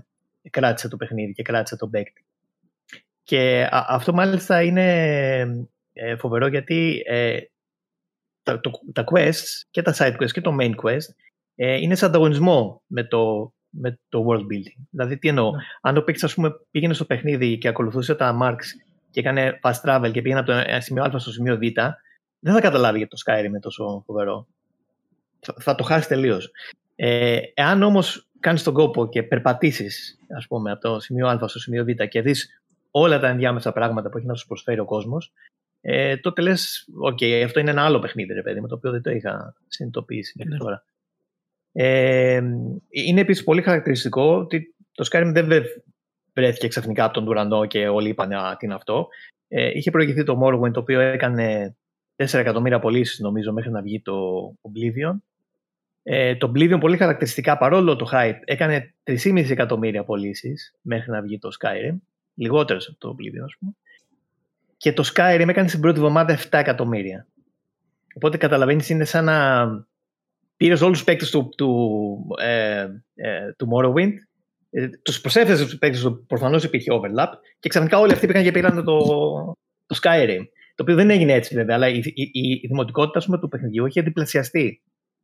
κράτησε το παιχνίδι και κράτησε τον παίκτη. Και αυτό μάλιστα είναι ε, φοβερό γιατί ε, τα, το, τα quests και τα side quests και το main quest ε, είναι σε ανταγωνισμό με το, με το world building. Δηλαδή τι εννοώ, ναι. αν το παίξεις ας πούμε πήγαινε στο παιχνίδι και ακολουθούσε τα marks και έκανε fast travel και πήγαινε από το σημείο α στο σημείο β, δεν θα καταλάβει γιατί το Skyrim είναι τόσο φοβερό. Θα, θα το χάσεις τελείως. Ε, εάν όμως κάνεις τον κόπο και περπατήσεις, ας πούμε, από το σημείο Α στο σημείο Β και δεις όλα τα ενδιάμεσα πράγματα που έχει να σου προσφέρει ο κόσμος, ε, τότε λες, ok, okay, αυτό είναι ένα άλλο παιχνίδι, ρε παιδί, με το οποίο δεν το είχα συνειδητοποιήσει μέχρι ναι. τώρα. Ε, είναι επίσης πολύ χαρακτηριστικό ότι το Skyrim δεν βρέθηκε ξαφνικά από τον ουρανό και όλοι είπαν Α, τι είναι αυτό. Ε, είχε προηγηθεί το Morrowind, το οποίο έκανε 4 εκατομμύρια πωλήσεις, νομίζω, μέχρι να βγει το Oblivion. Ε, το Oblivion πολύ χαρακτηριστικά, παρόλο το hype, έκανε 3,5 εκατομμύρια πωλήσεις μέχρι να βγει το Skyrim. Λιγότερες από το Oblivion, ας πούμε. Και το Skyrim έκανε στην πρώτη εβδομάδα 7 εκατομμύρια. Οπότε καταλαβαίνεις, είναι σαν να πήρες όλους τους παίκτες του, του, ε, ε, του Morrowind, ε, τους προσέφερες τους παίκτες του, προφανώς υπήρχε overlap, και ξαφνικά όλοι αυτοί πήγαν και πήραν το, το Skyrim. Το οποίο δεν έγινε έτσι βέβαια, αλλά η, η, η, η δημοτικότητα πούμε, του παιχνιδιού είχε διπλασιαστεί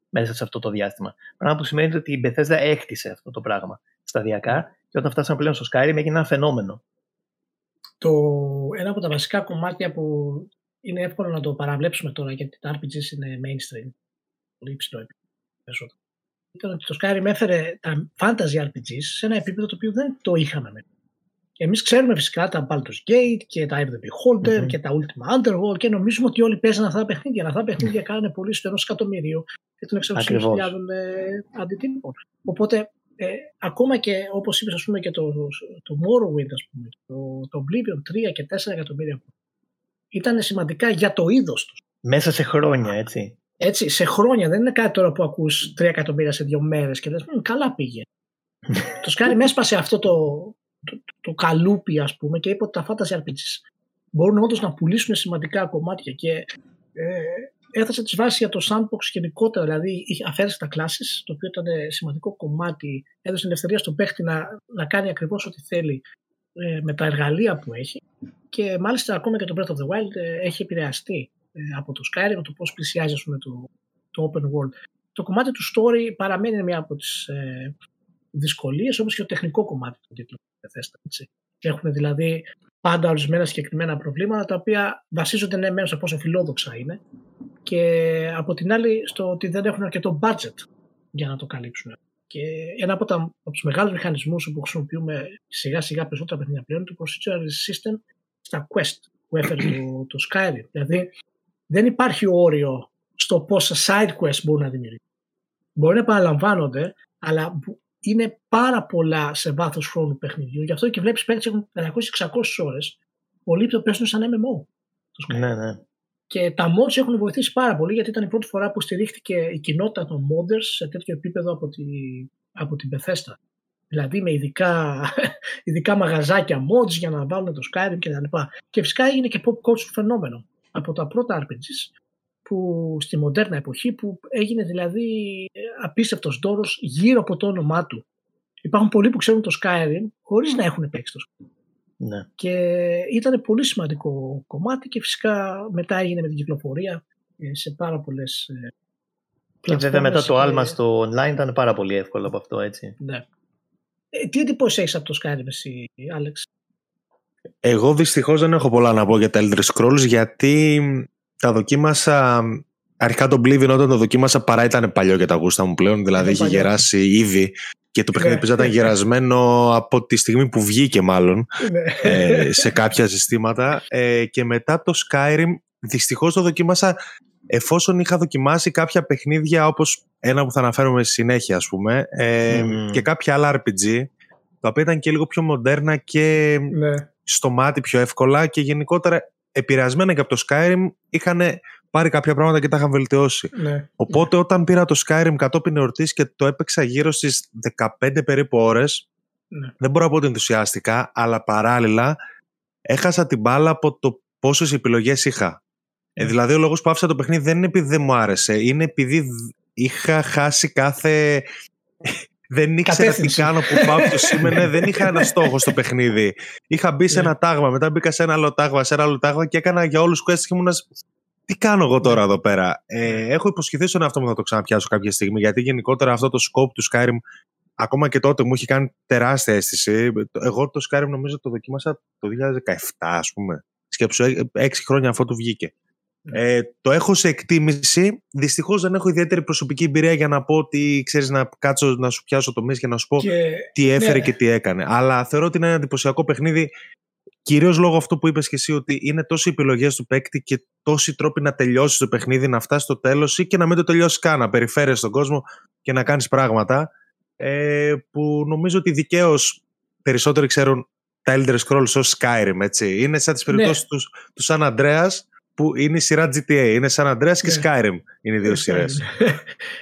μέσα σε αυτό το διάστημα. Πράγμα που σημαίνει ότι η Bethesda έκτισε αυτό το πράγμα σταδιακά και όταν φτάσαμε πλέον στο Skyrim έγινε ένα φαινόμενο. Το, ένα από τα βασικά κομμάτια που είναι εύκολο να το παραβλέψουμε τώρα γιατί τα RPG είναι mainstream, πολύ υψηλό επίπεδο. Ήταν ότι το Skyrim έφερε τα fantasy RPGs σε ένα επίπεδο το οποίο δεν το είχαμε με. Εμείς ξέρουμε φυσικά τα Baldur's Gate και τα Eve the Beholder mm-hmm. και τα Ultima Underworld και νομίζουμε ότι όλοι παίζουν αυτά τα παιχνίδια. Αυτά τα παιχνίδια κάνανε πολύ στο ενός εκατομμυρίου και των 600.000 αντιτύπων. Οπότε ε, ακόμα και όπως είπες ας πούμε και το, το Morrowind ας πούμε, το, το Oblivion 3 και 4 εκατομμύρια ήταν σημαντικά για το είδος τους. Μέσα σε χρόνια έτσι. Έτσι, σε χρόνια. Δεν είναι κάτι τώρα που ακούς 3 εκατομμύρια σε δύο μέρες και λες καλά πήγε. *laughs* το Skyrim έσπασε αυτό το, το, το, καλούπι ας πούμε και είπε ότι τα fantasy RPGs μπορούν όντως να πουλήσουν σημαντικά κομμάτια και ε, έθεσε τις βάσεις για το sandbox γενικότερα, δηλαδή αφαίρεσε τα classes, το οποίο ήταν σημαντικό κομμάτι, έδωσε την ελευθερία στον παίχτη να, να κάνει ακριβώς ό,τι θέλει ε, με τα εργαλεία που έχει και μάλιστα ακόμα και το Breath of the Wild ε, έχει επηρεαστεί ε, από το Skyrim, το πώς πλησιάζει πούμε, το, το open world. Το κομμάτι του story παραμένει μια από τις ε, δυσκολίες, όπως και το τεχνικό κομμάτι του τίτλου. Έχουν δηλαδή πάντα ορισμένα συγκεκριμένα προβλήματα τα οποία βασίζονται ναι, μέσα σε πόσο φιλόδοξα είναι και από την άλλη στο ότι δεν έχουν αρκετό budget για να το καλύψουν. Και ένα από, τα, από τους μεγάλους μηχανισμούς που χρησιμοποιούμε σιγά σιγά περισσότερα παιχνίδια πλέον είναι το procedural system στα quest που έφερε το, το Skyrim. Δηλαδή δεν υπάρχει όριο στο πόσα side quest μπορούν να δημιουργήσουν. Μπορεί να επαναλαμβάνονται, αλλά είναι πάρα πολλά σε βάθος χρόνου παιχνιδιού. Γι' αυτό και βλέπεις παίκτες έχουν 500-600 ώρες. Πολλοί το παίζουν σαν MMO. Ναι, ναι. Και τα mods έχουν βοηθήσει πάρα πολύ γιατί ήταν η πρώτη φορά που στηρίχθηκε η κοινότητα των modders σε τέτοιο επίπεδο από, τη, από την Bethesda. Δηλαδή με ειδικά, *laughs* ειδικά μαγαζάκια mods για να βάλουν το Skyrim κτλ. Και, και φυσικά έγινε και pop culture φαινόμενο. Από τα πρώτα RPGs που στη μοντέρνα εποχή που έγινε δηλαδή απίστευτος δώρος γύρω από το όνομά του. Υπάρχουν πολλοί που ξέρουν το Skyrim χωρίς να έχουν παίξει το Skyrim. Ναι. Και ήταν πολύ σημαντικό κομμάτι και φυσικά μετά έγινε με την κυκλοφορία ε, σε πάρα πολλές. Ε, και βέβαια μετά το άλμα στο online ήταν πάρα πολύ εύκολο από αυτό, έτσι. Ναι. Ε, τι εντυπώσεις έχεις από το Skyrim εσύ, Άλεξ; Εγώ δυστυχώς δεν έχω πολλά να πω για τα Elder Scrolls γιατί τα δοκίμασα αρχικά το Oblivion όταν το δοκίμασα παρά ήταν παλιό για τα γούστα μου πλέον δηλαδή είχε γεράσει ήδη και το παιχνίδι ναι. ήταν γερασμένο από τη στιγμή που βγήκε μάλλον Ναι. ε, σε κάποια συστήματα ε, και μετά το Skyrim δυστυχώς το δοκίμασα εφόσον είχα δοκιμάσει κάποια παιχνίδια όπως ένα που θα αναφέρουμε στη συνέχεια ας πούμε ε, Μμμ. και κάποια άλλα RPG τα οποία ήταν και λίγο πιο μοντέρνα και ναι. στο μάτι πιο εύκολα και γενικότερα επηρεασμένα και από το Skyrim είχαν πάρει κάποια πράγματα και τα είχαν βελτιώσει. ναι. Οπότε όταν πήρα το Skyrim κατόπιν εορτής και το έπαιξα γύρω στις 15 περίπου ώρες Ναι. δεν μπορώ να πω ότι ενθουσιάστηκα αλλά παράλληλα έχασα την μπάλα από το πόσες επιλογές είχα. Ε, δηλαδή ο λόγος που άφησα το παιχνίδι δεν είναι επειδή δεν μου άρεσε είναι επειδή δ- είχα χάσει κάθε... *laughs* Δεν ήξερα τι Κατεύθυνση. κάνω που πάω ποιο σήμαινε, δεν είχα ένα στόχο στο παιχνίδι. Είχα μπει σε Ναι. ένα τάγμα, μετά μπήκα σε ένα άλλο τάγμα, σε ένα άλλο τάγμα και έκανα για όλους quests και ήμουν. Τι κάνω εγώ τώρα εδώ πέρα; Ε, έχω υποσχεθεί στον εαυτό μου να το ξαναπιάσω κάποια στιγμή, γιατί γενικότερα αυτό το scope του Skyrim, ακόμα και τότε μου είχε κάνει τεράστια αίσθηση. Εγώ το Skyrim νομίζω το δοκίμασα το 2017, ας πούμε. Σκέψου, ε, έξι χρόνια αφού του βγήκε. Ε, το έχω σε εκτίμηση. Δυστυχώς δεν έχω ιδιαίτερη προσωπική εμπειρία για να πω ότι ξέρεις να κάτσω να σου πιάσω το και να σου πω Και, τι έφερε ναι. και τι έκανε. Αλλά θεωρώ ότι είναι ένα εντυπωσιακό παιχνίδι. Κυρίως λόγω αυτού που είπες και εσύ, ότι είναι τόσε επιλογές του παίκτη και τόσοι τρόποι να τελειώσει το παιχνίδι, να φτάσει στο τέλος ή και να μην το τελειώσει καν, να περιφέρεις στον κόσμο και να κάνεις πράγματα. Ε, που νομίζω ότι δικαίως περισσότεροι ξέρουν τα Elder Scrolls ως Skyrim, έτσι. Είναι σαν τις Ναι. περιπτώσει τους, του San Andreas που είναι η σειρά GTA. Είναι San Andreas και Ναι. Skyrim. Είναι οι δύο σειρές.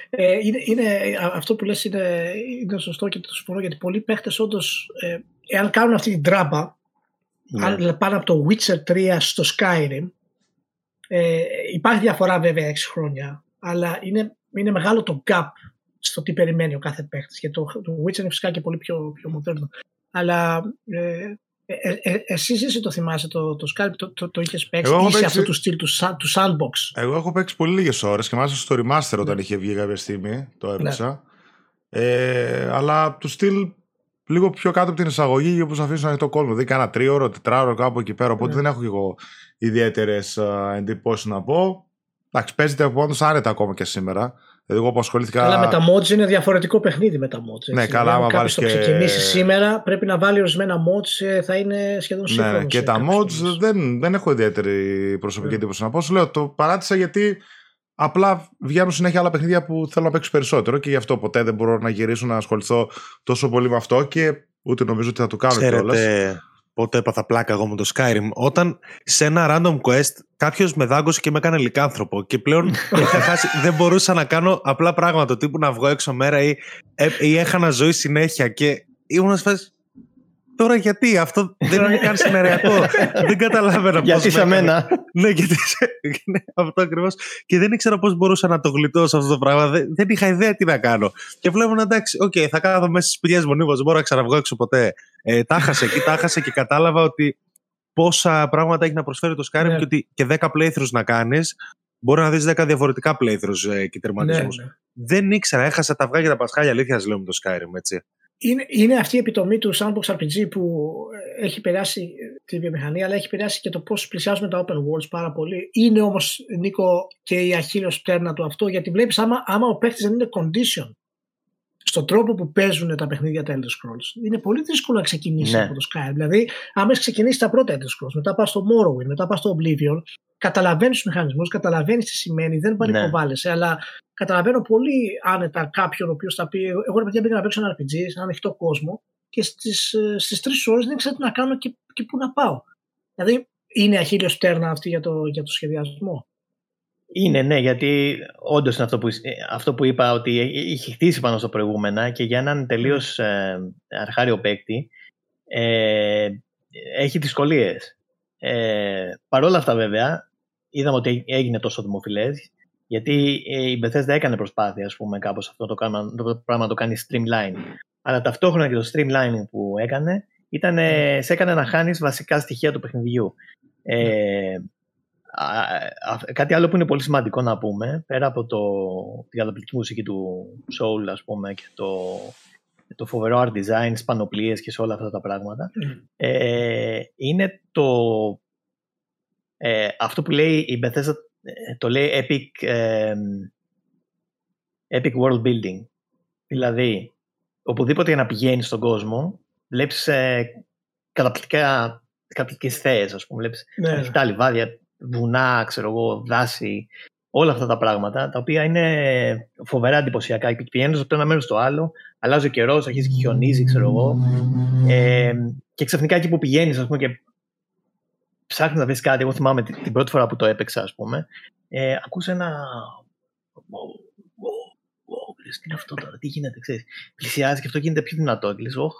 ε, είναι, είναι, α- αυτό που λες είναι, είναι σωστό και το συμφωνώ γιατί πολλοί παίχτες όντως ε, εάν κάνουν αυτή την τράπα Ναι. Αν πάνε από το Witcher 3 στο Skyrim ε, υπάρχει διαφορά βέβαια 6 χρόνια αλλά είναι, είναι μεγάλο το gap στο τι περιμένει ο κάθε παίχτης γιατί το, το Witcher είναι φυσικά και πολύ πιο, πιο μοντέρνο. Αλλά ε, ε, ε, εσύ εσύ το θυμάσαι το, το Skyrim το, το, το είχες παίξει Εγώ έχω είσαι παίξει- αυτό του στυλ του, sa- του sandbox; Εγώ έχω παίξει πολύ λίγες ώρες και μάλιστα στο remaster όταν είχε βγει κάποια στιγμή το έπαιξα. Ε, αλλά του στυλ λίγο πιο κάτω από την εισαγωγή όπως αφήσουν ανοιχτό κόσμο. Δηλαδή κάνα τρίωρο, τετράωρο κάπου εκεί πέρα. Οπότε Ναι. δεν έχω και εγώ ιδιαίτερες εντυπώσεις να πω. Εντάξει, παίζεται από μόνο άνετα ακόμα και σήμερα. Δηλαδή, εγώ που ασχολήθηκα. Αλλά με τα mods είναι διαφορετικό παιχνίδι με τα mods. Ναι, έτσι. καλά, Δηλαδή, άμα αν κάποιος βάλεις το και- ξεκινήσει σήμερα πρέπει να βάλει ορισμένα mods, ε, θα είναι σχεδόν σύγχρονο. Ναι, και σε τα κάποιους mods τομείς. δεν, δεν έχω ιδιαίτερη προσωπική Ναι. εντύπωση να πω. Σου λέω, το παράτησα γιατί απλά βγαίνουν συνέχεια άλλα παιχνίδια που θέλω να παίξω περισσότερο και γι' αυτό ποτέ δεν μπορώ να γυρίσω να ασχοληθώ τόσο πολύ με αυτό και ούτε νομίζω ότι θα το κάνω κιόλας. Ξέρετε πότε έπαθα πλάκα εγώ με το Skyrim. Όταν σε ένα random quest κάποιος με δάγκωσε και με έκανε λικάνθρωπο και πλέον *laughs* είχα χάσει, δεν μπορούσα να κάνω απλά πράγματα τύπου να βγω έξω μέρα ή, ε, ή έχανα ζωή συνέχεια και ήμουν σε φάση, Τώρα γιατί αυτό δεν είναι καν σεναριακό. *laughs* δεν καταλάβαινα πώς Γιατί με σε έκανε. μένα. Ναι, γιατί σε- ναι, αυτό ακριβώς. Και δεν ήξερα πώς μπορούσα να το γλιτώσω αυτό το πράγμα. Δεν, δεν είχα ιδέα τι να κάνω. Και βλέπω να εντάξει, οκ, θα κάνω μέσα στις σπηλιές μονίμως, δεν μπορώ να ξαναβγώ έξω ποτέ. Ε, τα χάσα εκεί, τα χάσα και κατάλαβα ότι πόσα πράγματα έχει να προσφέρει το Skyrim Ναι. και ότι και 10 playthroughs να κάνεις, μπορεί να δεις 10 διαφορετικά playthroughs ε, και Ναι, τερματισμούς. ναι. Δεν ήξερα, έχασα τα αυγά και τα πασχάλια, αλήθεια σας λέω με το Skyrim, έτσι. Είναι, είναι αυτή η επιτομή του Sandbox RPG που ε, έχει περάσει ε, τη βιομηχανία, αλλά έχει περάσει και το πώς πλησιάζουμε τα open worlds πάρα πολύ. Είναι όμως, Νίκο, και η αχίλιο πτέρνα του αυτό, γιατί βλέπεις άμα, άμα ο παίχτη δεν είναι condition στον τρόπο που παίζουν τα παιχνίδια τα Elder Scrolls, είναι πολύ δύσκολο να ξεκινήσει Ναι. από το Skyrim. Δηλαδή, άμα έχεις ξεκινήσει τα πρώτα Elder Scrolls, μετά πας στο Morrowind, μετά πας στο Oblivion, καταλαβαίνεις τους μηχανισμούς, καταλαβαίνεις τι σημαίνει, δεν πανικοβάλλεσαι, αλλά καταλαβαίνω πολύ άνετα κάποιον ο οποίος θα πει: Εγώ ρε παιδιά πήγα να παίξω ένα RPG σε ένα ανοιχτό κόσμο και στις στις τρεις ώρες δεν ξέρω τι να κάνω και, και πού να πάω. Δηλαδή, είναι αχίλιο πτέρνα αυτή για το, για το σχεδιασμό; Είναι, ναι, γιατί όντως είναι αυτό που, ε, αυτό που είπα ότι είχε χτίσει πάνω στο προηγούμενα και για έναν τελείως ε, αρχάριο παίκτη ε, έχει δυσκολίες. Ε, Παρ' όλα αυτά, βέβαια, είδαμε ότι έγινε τόσο δημοφιλές γιατί ε, η Bethesda έκανε προσπάθεια, ας πούμε, κάπως αυτό το, κάνουμε- το πράγμα να το κάνει streamline. Αλλά ταυτόχρονα και το streamlining που έκανε ήταν, ε, σε έκανε να χάνεις βασικά στοιχεία του παιχνιδιού. Ε, α- α- κάτι άλλο που είναι πολύ σημαντικό να πούμε, πέρα από το, την καταπληκτική μουσική του Soul, ας πούμε, και το, το φοβερό art design, στις πανοπλίες και σε όλα αυτά τα πράγματα, ε, είναι το ε, αυτό που λέει η Bethesda ε, το λέει Epic, ε, Epic World Building. Δηλαδή, οπουδήποτε για να πηγαίνεις στον κόσμο, βλέπεις ε, καταπληκτικά, καταπληκτικές θέες, ας πούμε. Βλέπεις ναι. ανοιχτά λιβάδια, βουνά, ξέρω εγώ, δάση, όλα αυτά τα πράγματα, τα οποία είναι φοβερά εντυπωσιακά. Πηγαίνεις από το ένα μέρος στο άλλο, αλλάζει ο καιρός, αρχίζει και χιονίζει, ξέρω εγώ. Ε, και ξαφνικά εκεί που πηγαίνεις, ας πούμε, και ψάχνεις να βρει κάτι. Εγώ θυμάμαι την πρώτη φορά που το έπαιξα, ας πούμε, ε, ακούς ένα. Λες, τι είναι αυτό τώρα, τι γίνεται, ξέρεις. Πλησιάζει και αυτό γίνεται πιο δυνατό. Και λες, όχ,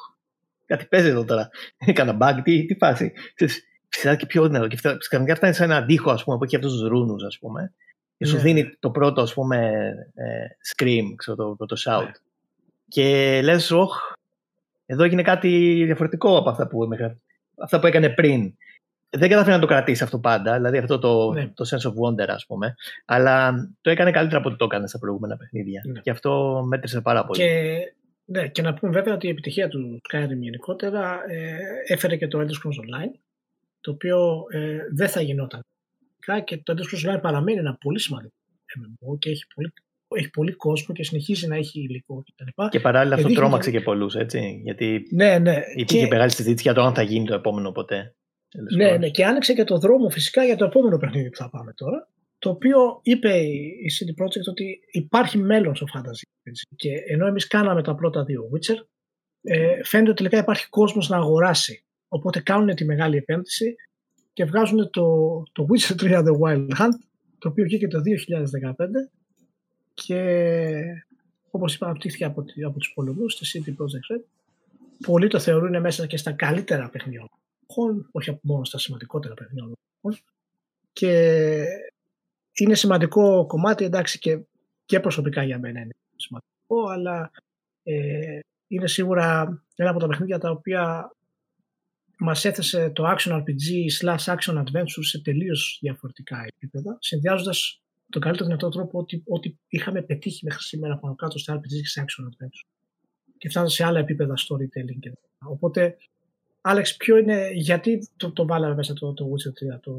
κάτι παίζει εδώ τώρα. *laughs* Έκανα bug, τι, τι φάση. Πλησιάζει και πιο δυνατό. Και ξαφνικά φτάνει σε ένα αντίχο, ας πούμε, που έχει αυτούς τους ρούνους, ας πούμε. Και σου yeah. Ναι. δίνει το πρώτο, ας πούμε, ε, scream, ξέρω, το πρώτο shout. Yeah. Και λες, όχ, εδώ έγινε κάτι διαφορετικό από αυτά που, αυτά που έκανε πριν δεν κατάφερε να το κρατήσει αυτό πάντα, δηλαδή αυτό το, ναι. το sense of wonder, ας πούμε. Αλλά το έκανε καλύτερα από ό,τι το έκανε στα προηγούμενα παιχνίδια. Ναι. Και αυτό μέτρησε πάρα πολύ. Και, ναι, και να πούμε βέβαια ότι η επιτυχία του Skyrim γενικότερα ε, έφερε και το Elder Scrolls Online, το οποίο ε, δεν θα γινόταν. Και το Elder Scrolls Online παραμένει ένα πολύ σημαντικό MMO και έχει πολύ, έχει πολύ κόσμο και συνεχίζει να έχει υλικό κτλ. Και, και παράλληλα αυτό τρόμαξε και πολλούς, έτσι. Γιατί ναι, ναι. υπήρχε και... μεγάλη συζήτηση για το αν θα γίνει το επόμενο ποτέ. Ναι, ναι, και άνοιξε και το δρόμο φυσικά για το επόμενο παιχνίδι που θα πάμε τώρα. Το οποίο είπε η CD Projekt ότι υπάρχει μέλλον στο fantasy. Και ενώ εμείς κάναμε τα πρώτα δύο Witcher, ε, φαίνεται ότι τελικά υπάρχει κόσμος να αγοράσει. Οπότε κάνουν τη μεγάλη επένδυση και βγάζουν το, το Witcher 3 The Wild Hunt, το οποίο βγήκε το 2015 και όπως είπα αναπτύχθηκε από, από τους Πολωνούς στη CD Projekt Red. Πολλοί το θεωρούν μέσα και στα καλύτερα παιχνίδια όχι μόνο στα σημαντικότερα παιχνίδια Και είναι σημαντικό κομμάτι, εντάξει και, και προσωπικά για μένα είναι σημαντικό, αλλά ε, είναι σίγουρα ένα από τα παιχνίδια τα οποία μας έθεσε το action RPG slash action adventure σε τελείως διαφορετικά επίπεδα, συνδυάζοντας τον καλύτερο δυνατό τρόπο ότι, ότι είχαμε πετύχει μέχρι σήμερα πάνω κάτω στα RPG και σε action adventure και φτάνοντας σε άλλα επίπεδα storytelling. Οπότε Άλεξ, ποιο είναι, γιατί το, το βάλαμε μέσα το, το Witcher 3, το,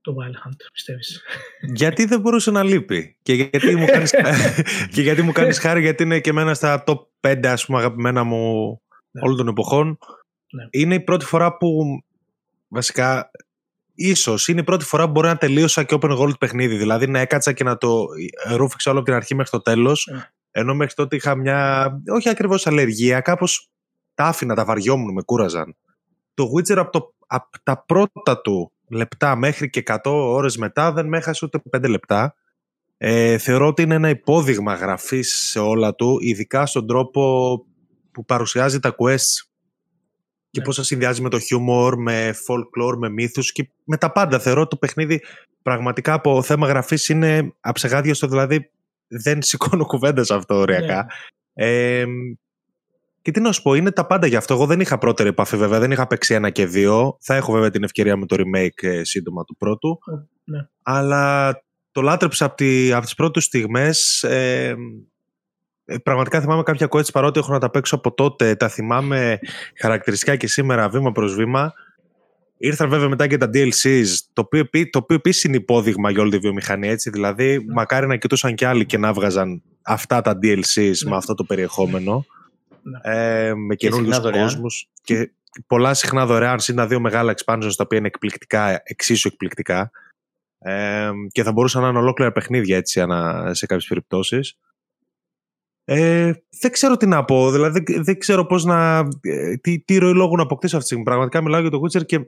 το Wild Hunt, πιστεύεις; Γιατί δεν μπορούσε να λείπει; Και γιατί μου κάνεις, *laughs* *laughs* και γιατί μου κάνεις χάρη, γιατί είναι και εμένα στα top 5 ας πούμε αγαπημένα μου ναι. όλων των εποχών. Ναι. Είναι η πρώτη φορά που βασικά ίσως είναι η πρώτη φορά που μπορεί να τελείωσα και open world παιχνίδι. Δηλαδή να έκατσα και να το ρούφηξα όλο από την αρχή μέχρι το τέλος. Ναι. Ενώ μέχρι τότε είχα μια, όχι ακριβώς αλλεργία, κάπως τα άφηνα, τα βαριόμουν, με κούραζαν το Witcher από, το, από τα πρώτα του λεπτά μέχρι και 100 ώρες μετά δεν με έχασε ούτε 5 λεπτά. Ε, θεωρώ ότι είναι ένα υπόδειγμα γραφής σε όλα του, ειδικά στον τρόπο που παρουσιάζει τα quests και ναι. πώς θα συνδυάζει με το humor, με folklore, με μύθους και με τα πάντα. Θεωρώ ότι το παιχνίδι πραγματικά από θέμα γραφής είναι αψεγάδιο δηλαδή δεν σηκώνω κουβέντες αυτό ωριακά. Ναι. Ε, και τι να σου πω, είναι τα πάντα γι' αυτό. Εγώ δεν είχα πρώτερη επαφή βέβαια, δεν είχα παίξει ένα και δύο. Θα έχω βέβαια την ευκαιρία με το remake ε, σύντομα του πρώτου. Ναι. Αλλά το λάτρεψα από, τη, από τις πρώτες στιγμές. Ε, ε, πραγματικά θυμάμαι κάποια κότσι παρότι έχω να τα παίξω από τότε. Τα θυμάμαι χαρακτηριστικά και σήμερα βήμα προς βήμα. Ήρθαν βέβαια μετά και τα DLCs, το οποίο, το οποίο επίσης είναι υπόδειγμα για όλη τη βιομηχανία. Έτσι. Δηλαδή, ναι. μακάρι να κοιτούσαν κι άλλοι και να βγαζαν αυτά τα DLCs με ναι. αυτό το περιεχόμενο. Ναι. ε, με καινούριους κόσμους. Και πολλά συχνά δωρεάν συν δύο μεγάλα expansions τα οποία είναι εκπληκτικά, εξίσου εκπληκτικά. Ε, και θα μπορούσαν να είναι ολόκληρα παιχνίδια έτσι σε κάποιες περιπτώσεις. Ε, δεν ξέρω τι να πω. Δηλαδή, δεν ξέρω πώς να. Ε, τι, τι ροή λόγου να αποκτήσω αυτή τη στιγμή. Πραγματικά μιλάω για το Witcher και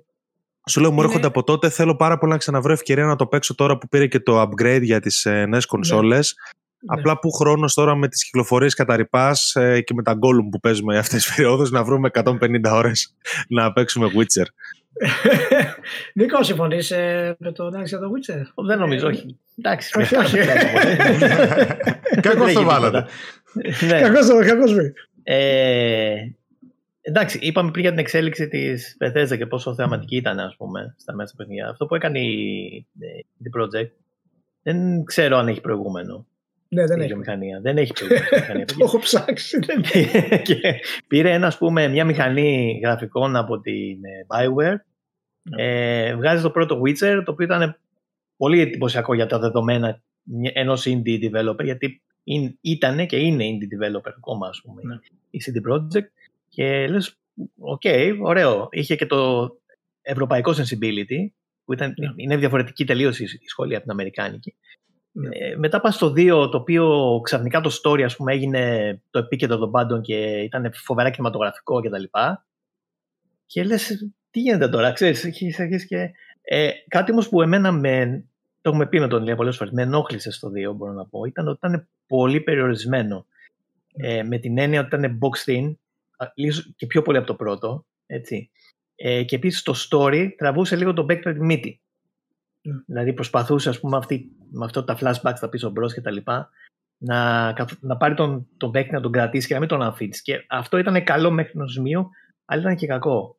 σου λέω, μου έρχονται από τότε. Θέλω πάρα πολύ να ξαναβρω ευκαιρία να το παίξω τώρα που πήρε και το upgrade για τις ε, νέες κονσόλες. Ναι. Απλά που χρόνος τώρα με τις κυκλοφορίες κατά ρηπά ε, και με τα γκόλουμ που παίζουμε αυτές τις περιόδους να βρούμε 150 ώρες να παίξουμε Witcher. *laughs* Νίκο, συμφωνείς ε, με τον Άλεξ για το Witcher; Δεν νομίζω, όχι. Εντάξει. *laughs* Όχι, όχι. *laughs* Κακό το βάλατε. Κακό το ε, Εντάξει, είπαμε πριν για την εξέλιξη της Bethesda και πόσο θεαματική ήταν, ας πούμε, στα μέσα παιχνίδια. Αυτό που έκανε η, η Project δεν ξέρω αν έχει προηγούμενο. Ναι, δεν έχει. Μηχανία. Δεν έχει μηχανία. *laughs* Το έχω ψάξει. *laughs* και πήρε ένα, πούμε, μια μηχανή γραφικών από την ε, Bioware Ε, βγάζει το πρώτο Witcher, το οποίο ήταν πολύ εντυπωσιακό για τα δεδομένα ενός indie developer, γιατί ήταν και είναι indie developer ακόμα, ας πούμε, ναι. η CD Projekt. Και λες, ok, okay, ωραίο. Είχε και το ευρωπαϊκό sensibility, που ήταν, ναι. είναι διαφορετική τελείως η σχολή από την Αμερικάνικη. Ναι. Ε, μετά πας στο 2, το οποίο ξαφνικά το story ας πούμε, έγινε το επίκεντρο των πάντων και ήταν φοβερά κινηματογραφικό κτλ. Και, και λες, τι γίνεται τώρα, ξέρεις, αρχίσει και... Ε, κάτι όμως που εμένα με, το έχουμε πει με τον Λία πολλές φορές, με ενόχλησε στο 2 μπορώ να πω, ήταν ότι ήταν πολύ περιορισμένο. Ε, με την έννοια ότι ήταν boxed in, και πιο πολύ από το πρώτο, έτσι. Ε, και επίσης το story τραβούσε λίγο τον back τη μύτη. Mm. Δηλαδή προσπαθούσε ας πούμε αυτή, με αυτό τα flashbacks τα πίσω μπρος και τα λοιπά να, να πάρει τον, τον back να τον κρατήσει και να μην τον αμφίξει. Και αυτό ήταν καλό μέχρι ενός σημείο, αλλά ήταν και κακό.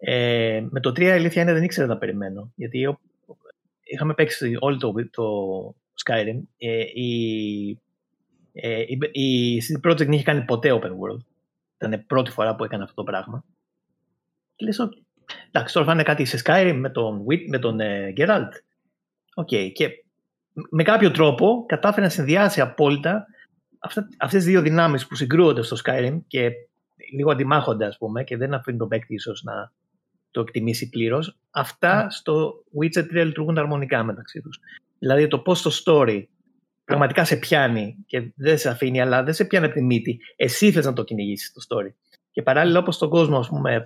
Ε, με το 3 η αλήθεια είναι δεν ήξερα να περιμένω. Γιατί είχαμε παίξει όλο το, το Skyrim. Ε, η, ε, η, η CD Projekt δεν είχε κάνει ποτέ open world. Ήταν πρώτη φορά που έκανε αυτό το πράγμα. Και λες, εντάξει, τώρα θα είναι κάτι σε Skyrim με τον, με τον ε, Geralt. Ok, okay. και με κάποιο τρόπο κατάφερε να συνδυάσει απόλυτα αυτά, αυτές τις δύο δυνάμεις που συγκρούονται στο Skyrim και λίγο αντιμάχονται ας πούμε και δεν αφήνει τον παίκτη ίσως να το εκτιμήσει πλήρως. Αυτά mm. στο Witcher 3 λειτουργούν αρμονικά μεταξύ τους. Δηλαδή το πώς το story πραγματικά σε πιάνει και δεν σε αφήνει αλλά δεν σε πιάνει από τη μύτη. Εσύ θες να το κυνηγήσεις το story. Και παράλληλα όπως τον κόσμο ας πούμε ε,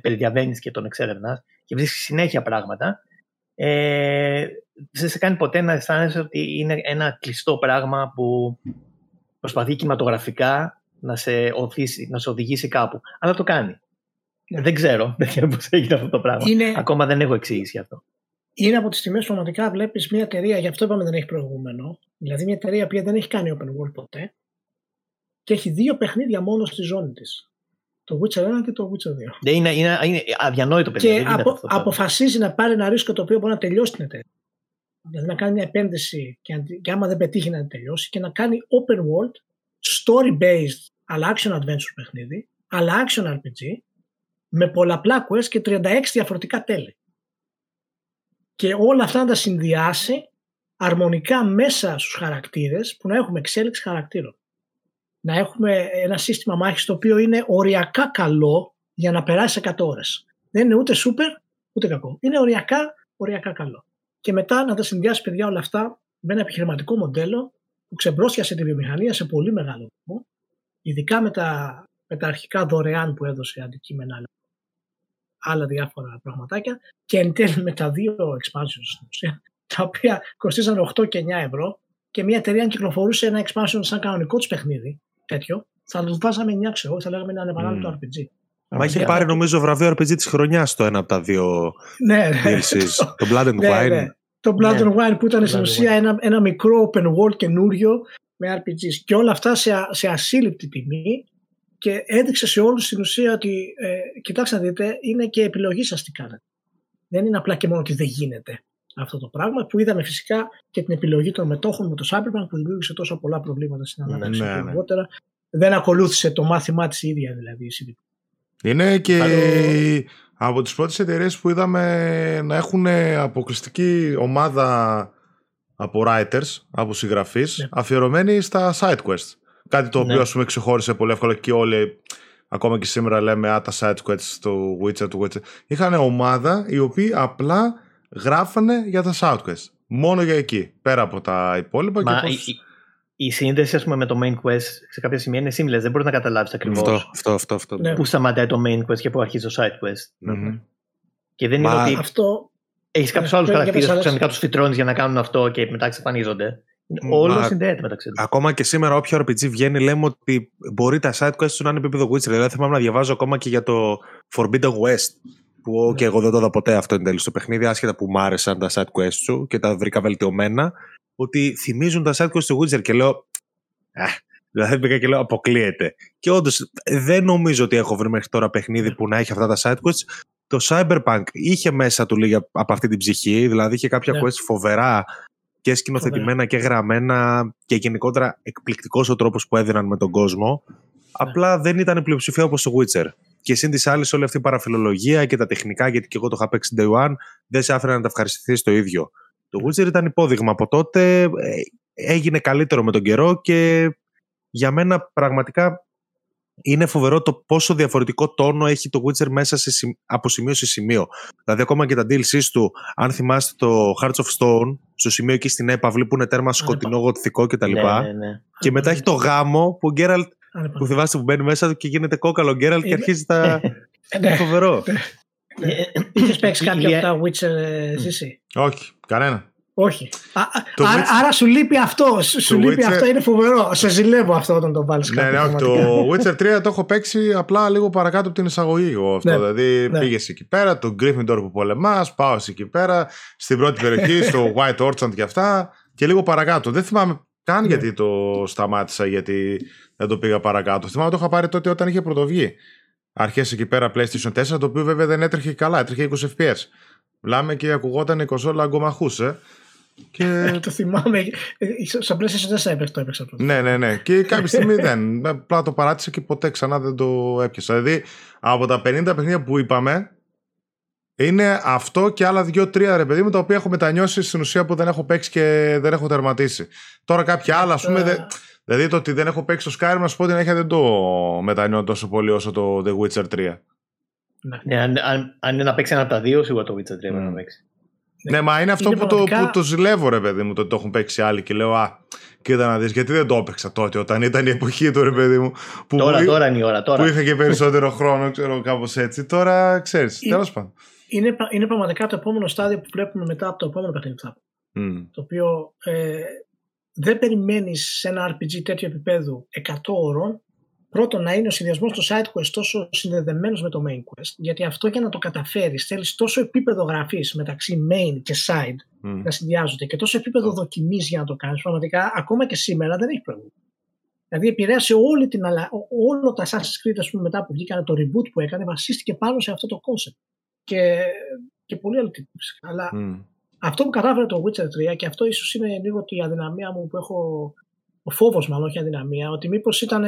περιδιαβαίνεις και τον εξέρευνας και βρίσκεις συνέχεια πράγματα, ε, δεν σε κάνει ποτέ να αισθάνεσαι ότι είναι ένα κλειστό πράγμα που προσπαθεί κινηματογραφικά να σε, οθήσει, να σε οδηγήσει κάπου. Αλλά το κάνει. Ναι. Δεν ξέρω, *laughs* δεν ξέρω πώς έγινε αυτό το πράγμα. Είναι... Ακόμα δεν έχω εξήγηση αυτό. Είναι από τις στιγμέ που πραγματικά βλέπεις μια εταιρεία, γι' αυτό είπαμε δεν έχει προηγούμενο. Δηλαδή μια εταιρεία που δεν έχει κάνει open world ποτέ και έχει δύο παιχνίδια μόνο στη ζώνη της το Witcher 1 και το Witcher 2. Ναι, είναι, είναι, είναι αδιανόητο παιδί. Και απο, αποφασίζει να πάρει ένα ρίσκο το οποίο μπορεί να τελειώσει την εταιρεία. Δηλαδή να κάνει μια επένδυση και, και άμα δεν πετύχει να τελειώσει και να κάνει open world, story based, αλλά action adventure παιχνίδι, αλλά action RPG, με πολλαπλά quest και 36 διαφορετικά τέλη. Και όλα αυτά να τα συνδυάσει αρμονικά μέσα στους χαρακτήρες που να έχουμε εξέλιξη χαρακτήρων να έχουμε ένα σύστημα μάχης το οποίο είναι οριακά καλό για να περάσει 100 ώρες. Δεν είναι ούτε σούπερ ούτε κακό. Είναι οριακά, οριακά καλό. Και μετά να τα συνδυάσει παιδιά όλα αυτά με ένα επιχειρηματικό μοντέλο που ξεμπρόστιασε τη βιομηχανία σε πολύ μεγάλο βαθμό, ειδικά με τα, με τα αρχικά δωρεάν που έδωσε αντικείμενα άλλα διάφορα πραγματάκια και εν τέλει με τα δύο expansions τα οποία κοστίζαν 8 και 9 ευρώ και μια εταιρεία αν κυκλοφορούσε ένα expansion σαν κανονικό τους παιχνίδι τέτοιο, θα το βάζαμε 9 ξέρω, θα λέγαμε ένα ανεπανάληπτο mm. RPG. Μα είχε πάρει νομίζω βραβείο RPG της χρονιάς το ένα από τα δύο ναι, ναι. *laughs* το Blood and ναι, Wine. Ναι. Το Blood and Wine που ήταν στην ουσία ένα, ένα μικρό open world καινούριο με RPGs και όλα αυτά σε, σε ασύλληπτη τιμή και έδειξε σε όλους στην ουσία ότι ε, κοιτάξτε να δείτε είναι και επιλογή σας τι κάνετε. Δεν είναι απλά και μόνο ότι δεν γίνεται αυτό το πράγμα που είδαμε φυσικά και την επιλογή των μετόχων με το Cyberpunk που δημιούργησε τόσο πολλά προβλήματα στην ναι, ανάπτυξη ναι, ναι. αργότερα. Δεν ακολούθησε το μάθημά της ίδια δηλαδή η Είναι και από τις πρώτες εταιρείες που είδαμε να έχουν αποκλειστική ομάδα από writers, από συγγραφείς, ναι. αφιερωμένοι στα side quests. Κάτι το οποίο ναι. ας πούμε ξεχώρισε πολύ εύκολα και όλοι ακόμα και σήμερα λέμε α, τα side quests στο Witcher, του Witcher. Είχαν ομάδα οι οποίοι απλά γράφανε για τα Southquest. Μόνο για εκεί. Πέρα από τα υπόλοιπα. Μα και πώς... η, η, σύνδεση ας πούμε, με το main quest σε κάποια σημεία είναι σύμβουλε. Δεν μπορείς να καταλάβεις ακριβώς. Αυτό, αυτό, αυτό, αυτό. Ναι. Πού σταματάει το main quest και πού αρχίζει το side quest. Mm-hmm. Και δεν Μα... είναι ότι. Αυτό... Έχεις κάποιους ναι, άλλους χαρακτήρες που ξαφνικά τους φυτρώνεις για να κάνουν αυτό και μετά εξαφανίζονται. Όλο συνδέεται μεταξύ τους. Ακόμα και σήμερα, όποιο RPG βγαίνει, λέμε ότι μπορεί τα side quests να είναι επίπεδο Witcher. Δηλαδή, θυμάμαι να διαβάζω ακόμα και για το Forbidden West που ναι. και εγώ δεν το είδα ποτέ αυτό εν τέλει στο παιχνίδι, άσχετα που μου άρεσαν τα side quests σου και τα βρήκα βελτιωμένα, ότι θυμίζουν τα side quests του Witcher και λέω. δηλαδή πήγα και λέω αποκλείεται. Και όντως δεν νομίζω ότι έχω βρει μέχρι τώρα παιχνίδι που να έχει αυτά τα side quests. Το Cyberpunk είχε μέσα του λίγα από αυτή την ψυχή, δηλαδή είχε κάποια yeah. Ναι. quests φοβερά και σκηνοθετημένα και γραμμένα και γενικότερα εκπληκτικός ο τρόπος που έδιναν με τον κόσμο. Ναι. Απλά δεν ήταν η πλειοψηφία όπως το Witcher. Και συν της άλλης, όλη αυτή η παραφιλολογία και τα τεχνικά, γιατί και εγώ το είχα παίξει Day One, δεν σε άφηνε να τα ευχαριστηθείς το ίδιο. Το Witcher ήταν υπόδειγμα από τότε, ε, έγινε καλύτερο με τον καιρό και για μένα πραγματικά είναι φοβερό το πόσο διαφορετικό τόνο έχει το Witcher μέσα σε, από σημείο σε σημείο. Δηλαδή, ακόμα και τα DLC του, αν θυμάστε το Hearts of Stone, στο σημείο εκεί στην έπαυλη που είναι τέρμα σκοτεινό, γοτθικό κτλ. Ναι, ναι, ναι. Και μετά έχει το γάμο που ο Γκέραλτ, που θυμάστε που μπαίνει μέσα και γίνεται κόκαλο Γκέραλτ και αρχίζει τα. Ναι. φοβερό. Είχες παίξει κάποια από τα Witcher, εσύ. Όχι, κανένα. Όχι. Α, άρα, άρα, σου λείπει αυτό. Σου λείπει Witcher... αυτό, είναι φοβερό. Σε ζηλεύω αυτό όταν το βάλεις Ναι, ναι, όχι. Το Witcher 3 το έχω παίξει απλά λίγο παρακάτω από την εισαγωγή. Εγώ αυτό. Ναι, δηλαδή ναι. πήγες εκεί πέρα, το Gryffindor που πολεμάς, πάω εκεί πέρα, στην πρώτη περιοχή, *laughs* στο White Orchard και αυτά, και λίγο παρακάτω. Δεν θυμάμαι καν ναι. γιατί το σταμάτησα, γιατί δεν το πήγα παρακάτω. Θυμάμαι το είχα πάρει τότε όταν είχε πρωτοβγεί. Αρχές εκεί πέρα PlayStation 4, το οποίο βέβαια δεν έτρεχε καλά, έτρεχε 20 FPS. Μιλάμε και ακουγόταν η κοσόλα αγκομαχούσε. Και... *laughs* το θυμάμαι. Στο PlayStation 4 έπαιξε το έπαιξα πρώτα. Ναι, ναι, ναι. Και κάποια στιγμή δεν. Απλά το παράτησα και ποτέ ξανά δεν το έπιασα. Δηλαδή από τα 50 παιχνίδια που είπαμε, είναι αυτό και άλλα δύο-τρία ρε παιδί μου τα οποία έχω μετανιώσει στην ουσία που δεν έχω παίξει και δεν έχω τερματίσει. Τώρα κάποια άλλα, ας πούμε. Δε, δηλαδή το ότι δεν έχω παίξει το Skyrim, να σου πω την δεν το μετανιώνω τόσο πολύ όσο το The Witcher 3. Ναι. ναι αν, αν, αν, είναι να παίξει ένα από τα δύο, σίγουρα το Witcher 3 mm. να παίξει. Ναι, μα είναι αυτό είναι που, πραγματικά... το, που το ζηλεύω, ρε παιδί μου, το ότι το έχουν παίξει άλλοι και λέω Α, κοίτα να δεις, γιατί δεν το έπαιξα τότε, όταν ήταν η εποχή του, ρε παιδί μου. Που τώρα, που, τώρα είναι η ώρα. Τώρα. Που είχα και περισσότερο χρόνο, ξέρω, κάπως έτσι. Τώρα ξέρεις, τέλος πάντων. Είναι, είναι πραγματικά το επόμενο στάδιο που βλέπουμε μετά από το επόμενο παιχνίδι mm. Το οποίο ε, δεν περιμένεις σε ένα RPG τέτοιο επίπεδου 100 ώρων πρώτον να είναι ο συνδυασμός του side quest τόσο συνδεδεμένος με το main quest, γιατί αυτό για να το καταφέρεις θέλεις τόσο επίπεδο γραφής μεταξύ main και side mm. να συνδυάζονται και τόσο επίπεδο mm. δοκιμής για να το κάνεις. Πραγματικά ακόμα και σήμερα δεν έχει πρόβλημα. Δηλαδή επηρέασε όλη την, όλο τα Assassin's Creed πούμε, μετά που βγήκαν το reboot που έκανε βασίστηκε πάνω σε αυτό το concept. Και, και πολύ άλλο Αλλά mm. αυτό που κατάφερε το Witcher 3 και αυτό ίσως είναι λίγο η αδυναμία μου που έχω, ο φόβος μάλλον, όχι αδυναμία, ότι μήπως ήταν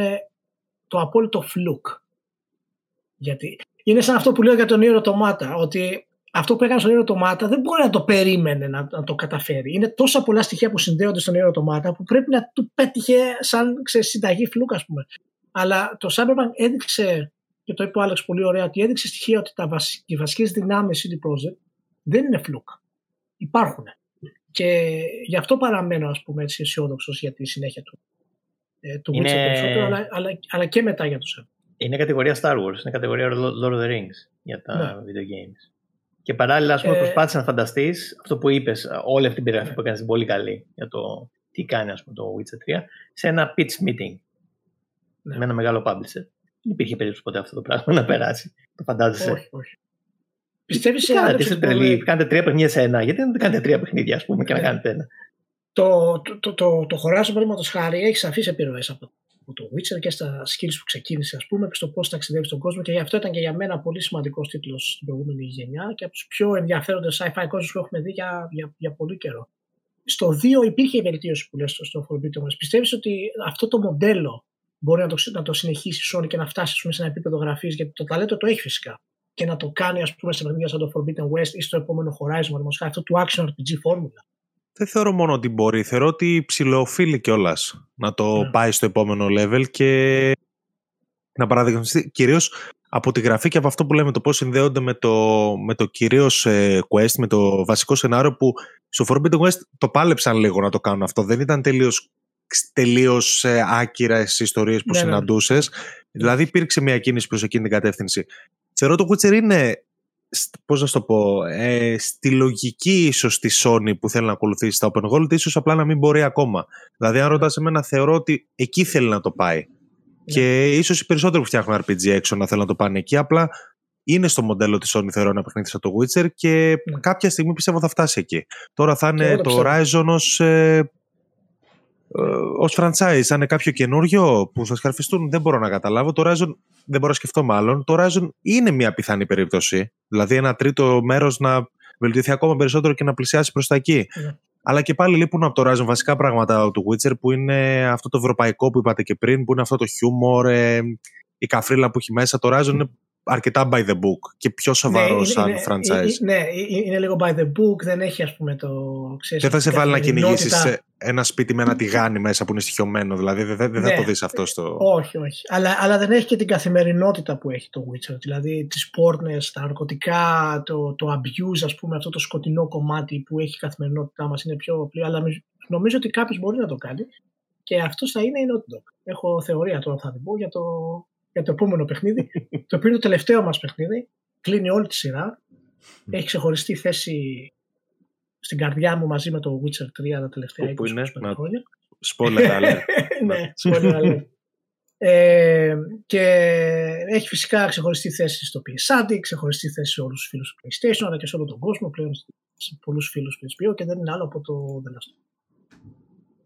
το απόλυτο φλουκ. Γιατί είναι σαν αυτό που λέω για τον Ήρο Τομάτα, ότι αυτό που έκανε στον Ήρο Τομάτα δεν μπορεί να το περίμενε να, να, το καταφέρει. Είναι τόσα πολλά στοιχεία που συνδέονται στον Ήρο Τομάτα που πρέπει να του πέτυχε σαν ξέρεις, συνταγή φλουκ, ας πούμε. Αλλά το Cyberpunk έδειξε, και το είπε ο Άλεξ πολύ ωραία, ότι έδειξε στοιχεία ότι τα βασι, οι βασικές δυνάμεις CD Projekt δεν είναι φλουκ. Υπάρχουν. Και γι' αυτό παραμένω, ας πούμε, έτσι αισιόδοξο για τη συνέχεια του ε, του είναι... Witcher περισσότερο, αλλά, αλλά, αλλά, και μετά για τους Είναι κατηγορία Star Wars, είναι κατηγορία Lord of the Rings για τα ναι. video games. Και παράλληλα, ας πούμε, ε... προσπάθησες να φανταστείς αυτό που είπες, όλη αυτή την περιγραφή ναι. που έκανες πολύ καλή για το τι κάνει ας πούμε, το Witcher 3, σε ένα pitch meeting ναι. με ένα μεγάλο publisher. Δεν υπήρχε περίπτωση ποτέ αυτό το πράγμα να περάσει. Το φαντάζεσαι. Όχι, όχι. Πιστεύεις σε άλλα. Κάνετε τρία παιχνίδια σε ένα. Γιατί δεν κάνετε τρία παιχνίδια, ας πούμε, και να ναι. κάνετε ένα; Το, το, το, το, το Horizon, παραδείγματος χάρη, έχεις σαφεί επιρροές από, από το Witcher και στα skills που ξεκίνησε, ας πούμε, και στο πώς ταξιδεύεις στον κόσμο. Και γι' αυτό ήταν και για μένα πολύ σημαντικός τίτλος στην προηγούμενη γενιά και από τους πιο ενδιαφέροντες sci-fi κόσμους που έχουμε δει για, για, για πολύ καιρό. Στο 2 υπήρχε η βελτίωση που λες στο Forbidden West. Πιστεύεις ότι αυτό το μοντέλο μπορεί να το, να το συνεχίσει η Sony και να φτάσει πούμε, σε ένα επίπεδο γραφής, γιατί το ταλέντο το έχει φυσικά. Και να το κάνει, ας πούμε, σε παιχνίδια σαν το Forbidden West ή στο επόμενο Horizon, αυτό του action RPG φόρμουλα δεν θεωρώ μόνο ότι μπορεί, θεωρώ ότι ψηλοοφείλει κιόλας να το ναι. πάει στο επόμενο level και να παραδειγματιστεί κυρίως από τη γραφή και από αυτό που λέμε το πώς συνδέονται με το, με το κυρίως ε, quest, με το βασικό σενάριο που στο Forbidden West το πάλεψαν λίγο να το κάνουν αυτό. Δεν ήταν τελείως τελείως ε, άκυρες ιστορίες που ναι, ναι. συναντούσες. Δηλαδή υπήρξε μια κίνηση προς εκείνη την κατεύθυνση. Θεωρώ το Witcher είναι πώς να το πω, ε, στη λογική ίσως της Sony που θέλει να ακολουθήσει τα open world, ίσως απλά να μην μπορεί ακόμα. Δηλαδή, αν ρωτάς εμένα, θεωρώ ότι εκεί θέλει να το πάει. Ναι. Και ίσως οι περισσότεροι που φτιάχνουν RPG έξω να θέλουν να το πάνε εκεί, απλά είναι στο μοντέλο της Sony θεωρώ να παιχνίδι σαν το Witcher και ναι. κάποια στιγμή πιστεύω θα φτάσει εκεί. Τώρα θα είναι το, Horizon ως, ε, ε, ως franchise, θα είναι κάποιο καινούριο που θα σκαρφιστούν, δεν μπορώ να καταλάβω. Το Horizon δεν μπορώ να σκεφτώ μάλλον. Το Horizon είναι μια πιθανή περίπτωση. Δηλαδή ένα τρίτο μέρος να βελτιωθεί ακόμα περισσότερο και να πλησιάσει προς τα εκεί. Yeah. Ναι. Αλλά και πάλι λείπουν από το Horizon βασικά πράγματα του Witcher που είναι αυτό το ευρωπαϊκό που είπατε και πριν, που είναι αυτό το χιούμορ, ε, η καφρίλα που έχει μέσα. Το Horizon είναι αρκετά by the book και πιο σοβαρός Ναι, σαν είναι- franchise. είναι- Ναι, είναι λίγο by the book, δεν έχει ας πούμε το... Ξέρεις, δεν θα σε βάλει να κυνηγήσεις καθημερινότητα. ένα σπίτι με ένα τηγάνι μέσα που είναι στοιχειωμένο. Δηλαδή δεν, δεν- δεν θα Ναι. το δεις αυτό στο. Όχι, όχι. Αλλά, αλλά δεν έχει και την καθημερινότητα που έχει το Witcher. Δηλαδή τις πόρνες, τα ναρκωτικά, το, το abuse, ας πούμε, αυτό το σκοτεινό κομμάτι που έχει η καθημερινότητά μας είναι πιο πλήρη. Αλλά νομι- νομίζω ότι κάποιος μπορεί να το κάνει και αυτός θα είναι η Naughty Dog. Έχω θεωρία τώρα θα την πω για το, για το επόμενο παιχνίδι, *laughs* το οποίο είναι το τελευταίο μας παιχνίδι. Κλείνει όλη τη σειρά. Έχει ξεχωριστή θέση στην καρδιά μου μαζί με το Witcher 3 τα τελευταία Πού- πού 20 είναι; 25 Να- χρόνια. Spoiler *laughs* alert. ναι, spoiler alert. *laughs* Ε, και έχει φυσικά ξεχωριστή θέση στο PS ξεχωριστή θέση σε όλους τους φίλους του PlayStation, αλλά και σε όλο τον κόσμο πλέον σε πολλούς φίλους του HBO και δεν είναι άλλο από το The Last of Us.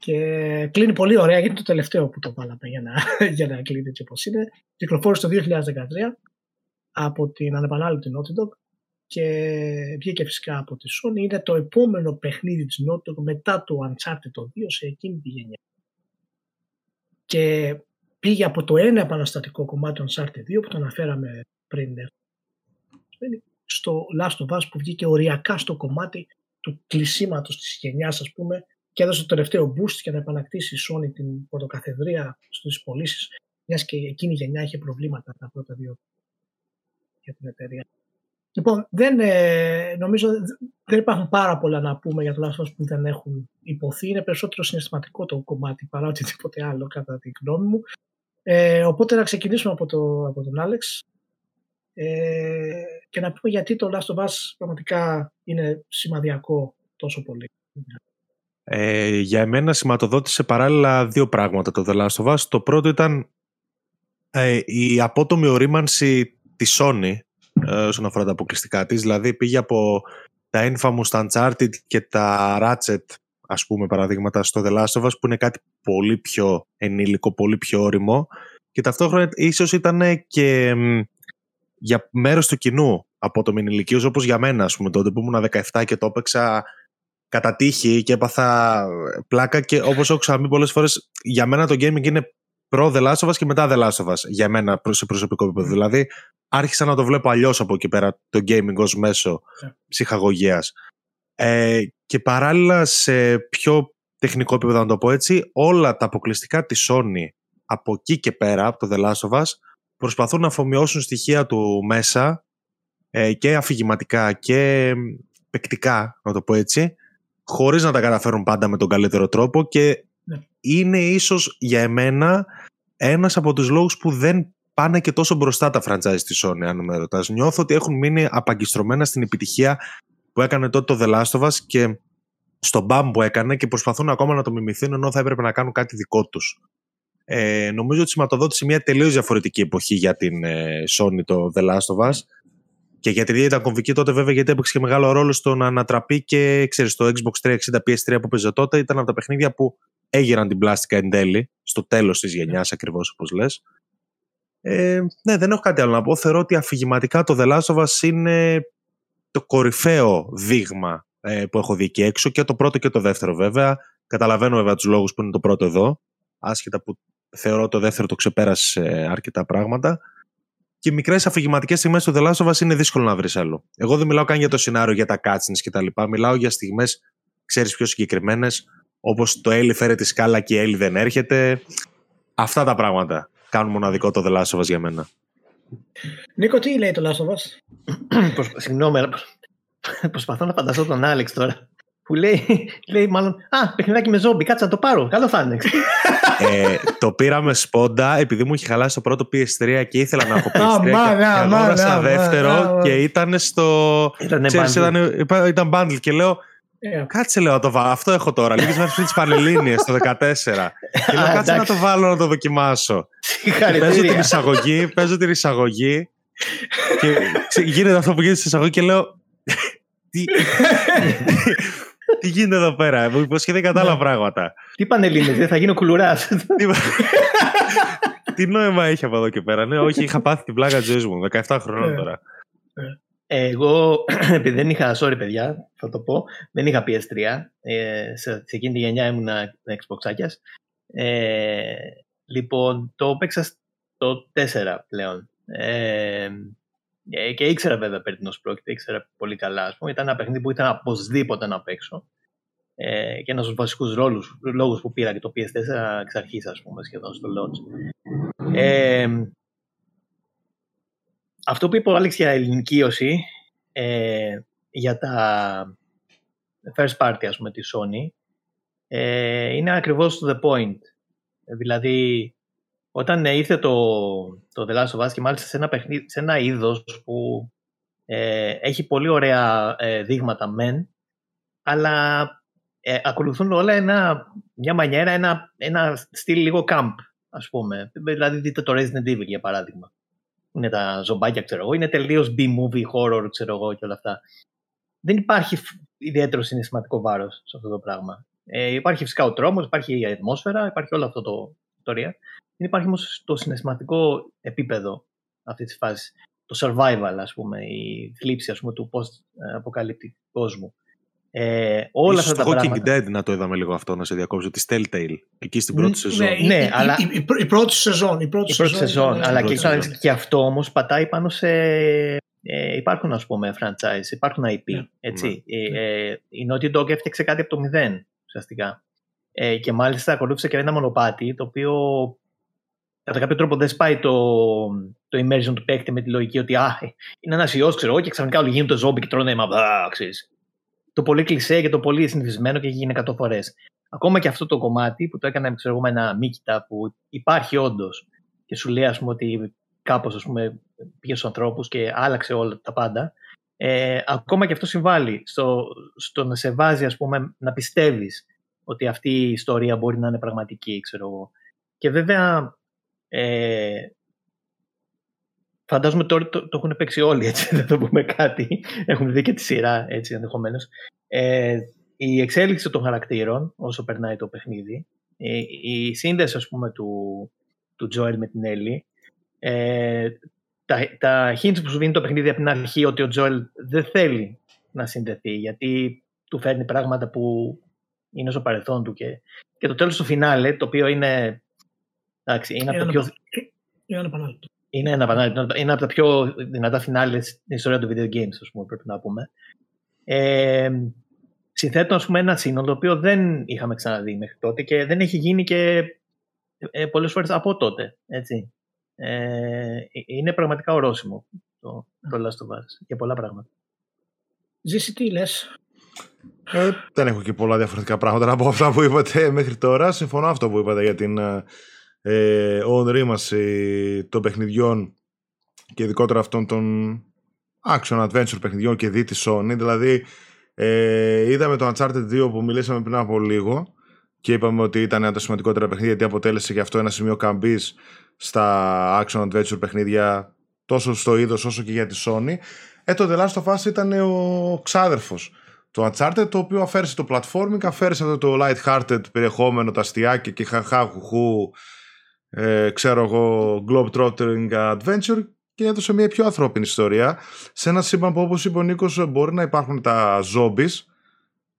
Και κλείνει πολύ ωραία, γιατί είναι το τελευταίο που το βάλαμε για να, *laughs* για να κλείνει έτσι όπως είναι. Κυκλοφόρησε το 2013 από την ανεπανάληπτη Naughty Dog και βγήκε φυσικά από τη Sony. Είναι το επόμενο παιχνίδι της Naughty Dog μετά το Uncharted το 2 σε εκείνη τη γενιά. Και πήγε από το ένα επαναστατικό κομμάτι των Uncharted 2 που το αναφέραμε πριν ε, στο Last of Us που βγήκε οριακά στο κομμάτι του κλεισίματος της γενιάς ας πούμε και έδωσε το τελευταίο boost για να επανακτήσει η Sony την πρωτοκαθεδρία στις πωλήσεις, μιας και εκείνη η γενιά είχε προβλήματα τα πρώτα δύο για την εταιρεία. Λοιπόν, δεν, ε, νομίζω δεν υπάρχουν πάρα πολλά να πούμε για το Last of Us που δεν έχουν υποθεί. Είναι περισσότερο συναισθηματικό το κομμάτι παρά οτιδήποτε άλλο κατά τη γνώμη μου. Ε, οπότε να ξεκινήσουμε από, το, από τον Άλεξ ε, και να πούμε γιατί το Last of Us πραγματικά είναι σημαδιακό τόσο πολύ. Ε, για εμένα σηματοδότησε παράλληλα δύο πράγματα το The Last of Us. Το πρώτο ήταν ε, η απότομη ορίμανση της Sony ε, όσον αφορά τα αποκλειστικά της. Δηλαδή πήγε από τα infamous, τα Uncharted και τα Ratchet ας πούμε παραδείγματα στο The Last of Us που είναι κάτι πολύ πιο ενήλικο, πολύ πιο όριμο και ταυτόχρονα ίσως ήταν και μ, για μέρος του κοινού από το ηλικίως όπως για μένα ας πούμε τότε που ήμουν 17 και το έπαιξα κατά τύχη και έπαθα πλάκα και όπως έχω ξαναπεί πολλές φορές για μένα το gaming είναι προ The Last of Us και μετά The Last of Us για μένα προς- σε προσωπικό επίπεδο. Δηλαδή άρχισα να το βλέπω αλλιώς από εκεί πέρα το gaming ως μέσο Ναι. ψυχαγωγίας. Ε, και παράλληλα σε πιο τεχνικό επίπεδο να το πω έτσι όλα τα αποκλειστικά της Sony από εκεί και πέρα από το The Last of Us προσπαθούν να αφομοιώσουν στοιχεία του μέσα ε, και αφηγηματικά και παικτικά να το πω έτσι χωρίς να τα καταφέρουν πάντα με τον καλύτερο τρόπο και Ναι. είναι ίσως για εμένα ένας από τους λόγους που δεν πάνε και τόσο μπροστά τα franchise της Sony αν με ρωτάς. Νιώθω ότι έχουν μείνει απαγκιστρωμένα στην επιτυχία που έκανε τότε το The Last of Us και στον μπαμ που έκανε και προσπαθούν ακόμα να το μιμηθούν ενώ θα έπρεπε να κάνουν κάτι δικό τους. Ε, νομίζω ότι σηματοδότησε μια τελείως διαφορετική εποχή για την ε, Sony το The Last of Us και για την ίδια ήταν κομβική τότε βέβαια γιατί έπαιξε και μεγάλο ρόλο στο να ανατραπεί και ξέρεις το Xbox 360 PS3 που παίζε τότε ήταν από τα παιχνίδια που έγιναν την πλάστικα εν τέλει στο τέλος της γενιάς ακριβώς όπως λες. Ε, ναι δεν έχω κάτι άλλο να πω. Θεωρώ ότι αφηγηματικά το The Last of Us είναι το κορυφαίο δείγμα ε, που έχω δει εκεί έξω και το πρώτο και το δεύτερο βέβαια. Καταλαβαίνω βέβαια τους λόγους που είναι το πρώτο εδώ. Άσχετα που θεωρώ το δεύτερο το ξεπέρασες σε αρκετά πράγματα και μικρές αφηγηματικές στιγμές του The Last of Us είναι δύσκολο να βρεις άλλο. Εγώ δεν μιλάω καν για το σενάριο, για τα cutscenes κτλ. Μιλάω για στιγμές, ξέρεις, πιο συγκεκριμένες, όπως το Έλλη φέρε τη σκάλα και η Έλλη δεν έρχεται. Αυτά τα πράγματα κάνουν μοναδικό το The Last of Us για μένα. Νίκο, τι λέει το Last of Us? Προσπα- Συγγνώμη, αλλά *laughs* προσπαθώ να φανταστώ τον Άλεξ τώρα. Που λέει, λέει μάλλον, Α, παιχνιδάκι με ζόμπι, κάτσε να το πάρω. Καλό θα είναι. ε, το πήραμε σπόντα επειδή μου είχε χαλάσει το πρώτο PS3 και ήθελα να έχω PS3 Αμάν, και, και αμάν, αγόρασα αμάν, δεύτερο αμάν. και ήταν στο... Ήτανε Ξέρεις, bundle. ήταν, είπα- ήταν bundle και λέω Ε, Κάτσε λέω να το βάλω. Αυτό έχω τώρα. Λίγες μέρες πριν τις Πανελλήνιες το 14. και λέω Α, κάτσε να εντάξει. το βάλω να το δοκιμάσω. παίζω την Συγχαρητήρια. εισαγωγή, παίζω την εισαγωγή και ξε- γίνεται αυτό που γίνεται στην εισαγωγή και λέω. Τι, τι γίνεται εδώ πέρα, μου υποσχέθηκε κατάλληλα πράγματα. Τι πανελλήνες, δεν θα γίνω κουλουράς. Τι, *laughs* τι νόημα έχει από εδώ και πέρα. Ναι, όχι, είχα πάθει την πλάκα της ζωής μου. 17 χρόνων Ε. τώρα. Εγώ, *clears throat* επειδή δεν είχα, sorry παιδιά, θα το πω, δεν είχα PS3. Ε, σε, σε εκείνη τη γενιά ήμουνα Xbox Ε, λοιπόν, το έπαιξα στο 4 πλέον. Ε, Ε, και ήξερα βέβαια περί τίνος πρόκειται, ήξερα πολύ καλά. Ας πούμε. Ήταν ένα παιχνίδι που ήταν οπωσδήποτε να παίξω. Ε, και ένας από τους βασικούς λόγους που πήρα και το PS4 εξ αρχής, ας πούμε, σχεδόν στο launch. Ε, αυτό που είπε ο Άλεξ για ελληνικίωση, ε, για τα first party, ας πούμε, της Sony, ε, είναι ακριβώς to the point. Δηλαδή, όταν ήρθε το, το The Last of Us και μάλιστα σε ένα, παιχνίδι, σε ένα είδος που ε, έχει πολύ ωραία ε, δείγματα μεν, αλλά ε, ακολουθούν όλα ένα, μια μανιέρα, ένα, ένα στυλ λίγο camp, ας πούμε. Δηλαδή δείτε το Resident Evil για παράδειγμα. Είναι τα ζωμπάκια, ξέρω εγώ. Είναι τελείως B-movie, horror, ξέρω εγώ και όλα αυτά. Δεν υπάρχει ιδιαίτερο συναισθηματικό βάρος σε αυτό το πράγμα. Ε, υπάρχει φυσικά ο τρόμος, υπάρχει η ατμόσφαιρα, υπάρχει όλο αυτό το ιστορία. Δεν υπάρχει όμως το συναισθηματικό επίπεδο αυτή τη φάση. Το survival, ας πούμε, η θλίψη, ας πούμε, του post-αποκαλύπτει κόσμου. Ε, όλα Ίσως αυτά τα το πράγματα. Walking Dead να το είδαμε λίγο αυτό, να σε διακόψω, τη Telltale, εκεί στην πρώτη σεζόν. Ναι, Ναι, η, η- αλλά- η, η, πρω- η πρώτη σεζόν. Η πρώτη, Η πρώτη σεζόν. είναι- αλλά πρώτη και, σεζόν. και αυτό όμως πατάει πάνω σε... Ε, υπάρχουν ας πούμε franchise, υπάρχουν IP. Ναι. Έτσι. Ε, ε, η Naughty Dog έφτιαξε κάτι από το μηδέν ουσιαστικά. Ε, και μάλιστα ακολούθησε και ένα μονοπάτι το οποίο κατά κάποιο τρόπο δεν σπάει το, το immersion του παίκτη με τη λογική ότι α, είναι ένας ιός, ξέρω εγώ, και ξαφνικά όλοι γίνονται ζόμπι και τρώνε αίμα. Α, ξέρεις. Το πολύ κλεισέ και το πολύ συνηθισμένο και έχει γίνει 100 φορές. Ακόμα και αυτό το κομμάτι που το έκανα ξέρω, εγώ, με ένα μίκητα που υπάρχει όντως και σου λέει ας πούμε, ότι κάπως ας πούμε, πήγε στους ανθρώπους και άλλαξε όλα τα πάντα. Ε, ακόμα και αυτό συμβάλλει στο, στο να σε βάζει ας πούμε, να πιστεύεις ότι αυτή η ιστορία μπορεί να είναι πραγματική, ξέρω εγώ. Και βέβαια ε, φαντάζομαι τώρα το, το έχουν παίξει όλοι, έτσι, *laughs* δεν θα πούμε κάτι. Έχουν δει και τη σειρά, έτσι, ενδεχομένως. Ε, η εξέλιξη των χαρακτήρων, όσο περνάει το παιχνίδι, η, η σύνδεση, ας πούμε, του, του Joel με την Ellie, ε, τα, τα hints που σου δίνει το παιχνίδι από την αρχή ότι ο Joel δεν θέλει να συνδεθεί, γιατί του φέρνει πράγματα που είναι στο παρελθόν του και, και το τέλος του φινάλε, το οποίο είναι, εντάξει, είναι, από το Είναι πιο, ανα- είναι αναπανάληπτο. είναι, ένα, βανά- είναι από τα πιο δυνατά φινάλες στην ιστορία του video games, ας πούμε, πρέπει να πούμε. Ε, συνθέτω, ας πούμε, ένα σύνολο το οποίο δεν είχαμε ξαναδεί μέχρι τότε και δεν έχει γίνει και ε, πολλές φορές από τότε, έτσι. Ε, είναι πραγματικά ορόσημο το, το Last of Us για πολλά πράγματα. Ζήσει τι λες; Ε, δεν έχω και πολλά διαφορετικά πράγματα να πω αυτά που είπατε μέχρι τώρα. Συμφωνώ αυτό που είπατε για την ε, ε, ονρήμαση των παιχνιδιών και ειδικότερα αυτών των action adventure παιχνιδιών και δι τη Sony. Δηλαδή, ε, είδαμε το Uncharted 2 που μιλήσαμε πριν από λίγο και είπαμε ότι ήταν ένα από τα σημαντικότερα παιχνίδια γιατί αποτέλεσε και αυτό ένα σημείο καμπής στα action adventure παιχνίδια τόσο στο είδος όσο και για τη Sony. Ε, το The Last of Us ήταν ο ξάδερφος το Uncharted το οποίο αφαίρεσε το platforming, αφαίρεσε αυτό το light-hearted περιεχόμενο, τα αστιάκια και χαχαχουχού ε, ξέρω εγώ globe-trotting adventure και έδωσε μια πιο ανθρώπινη ιστορία σε ένα σύμπαν που όπως είπε ο Νίκος μπορεί να υπάρχουν τα zombies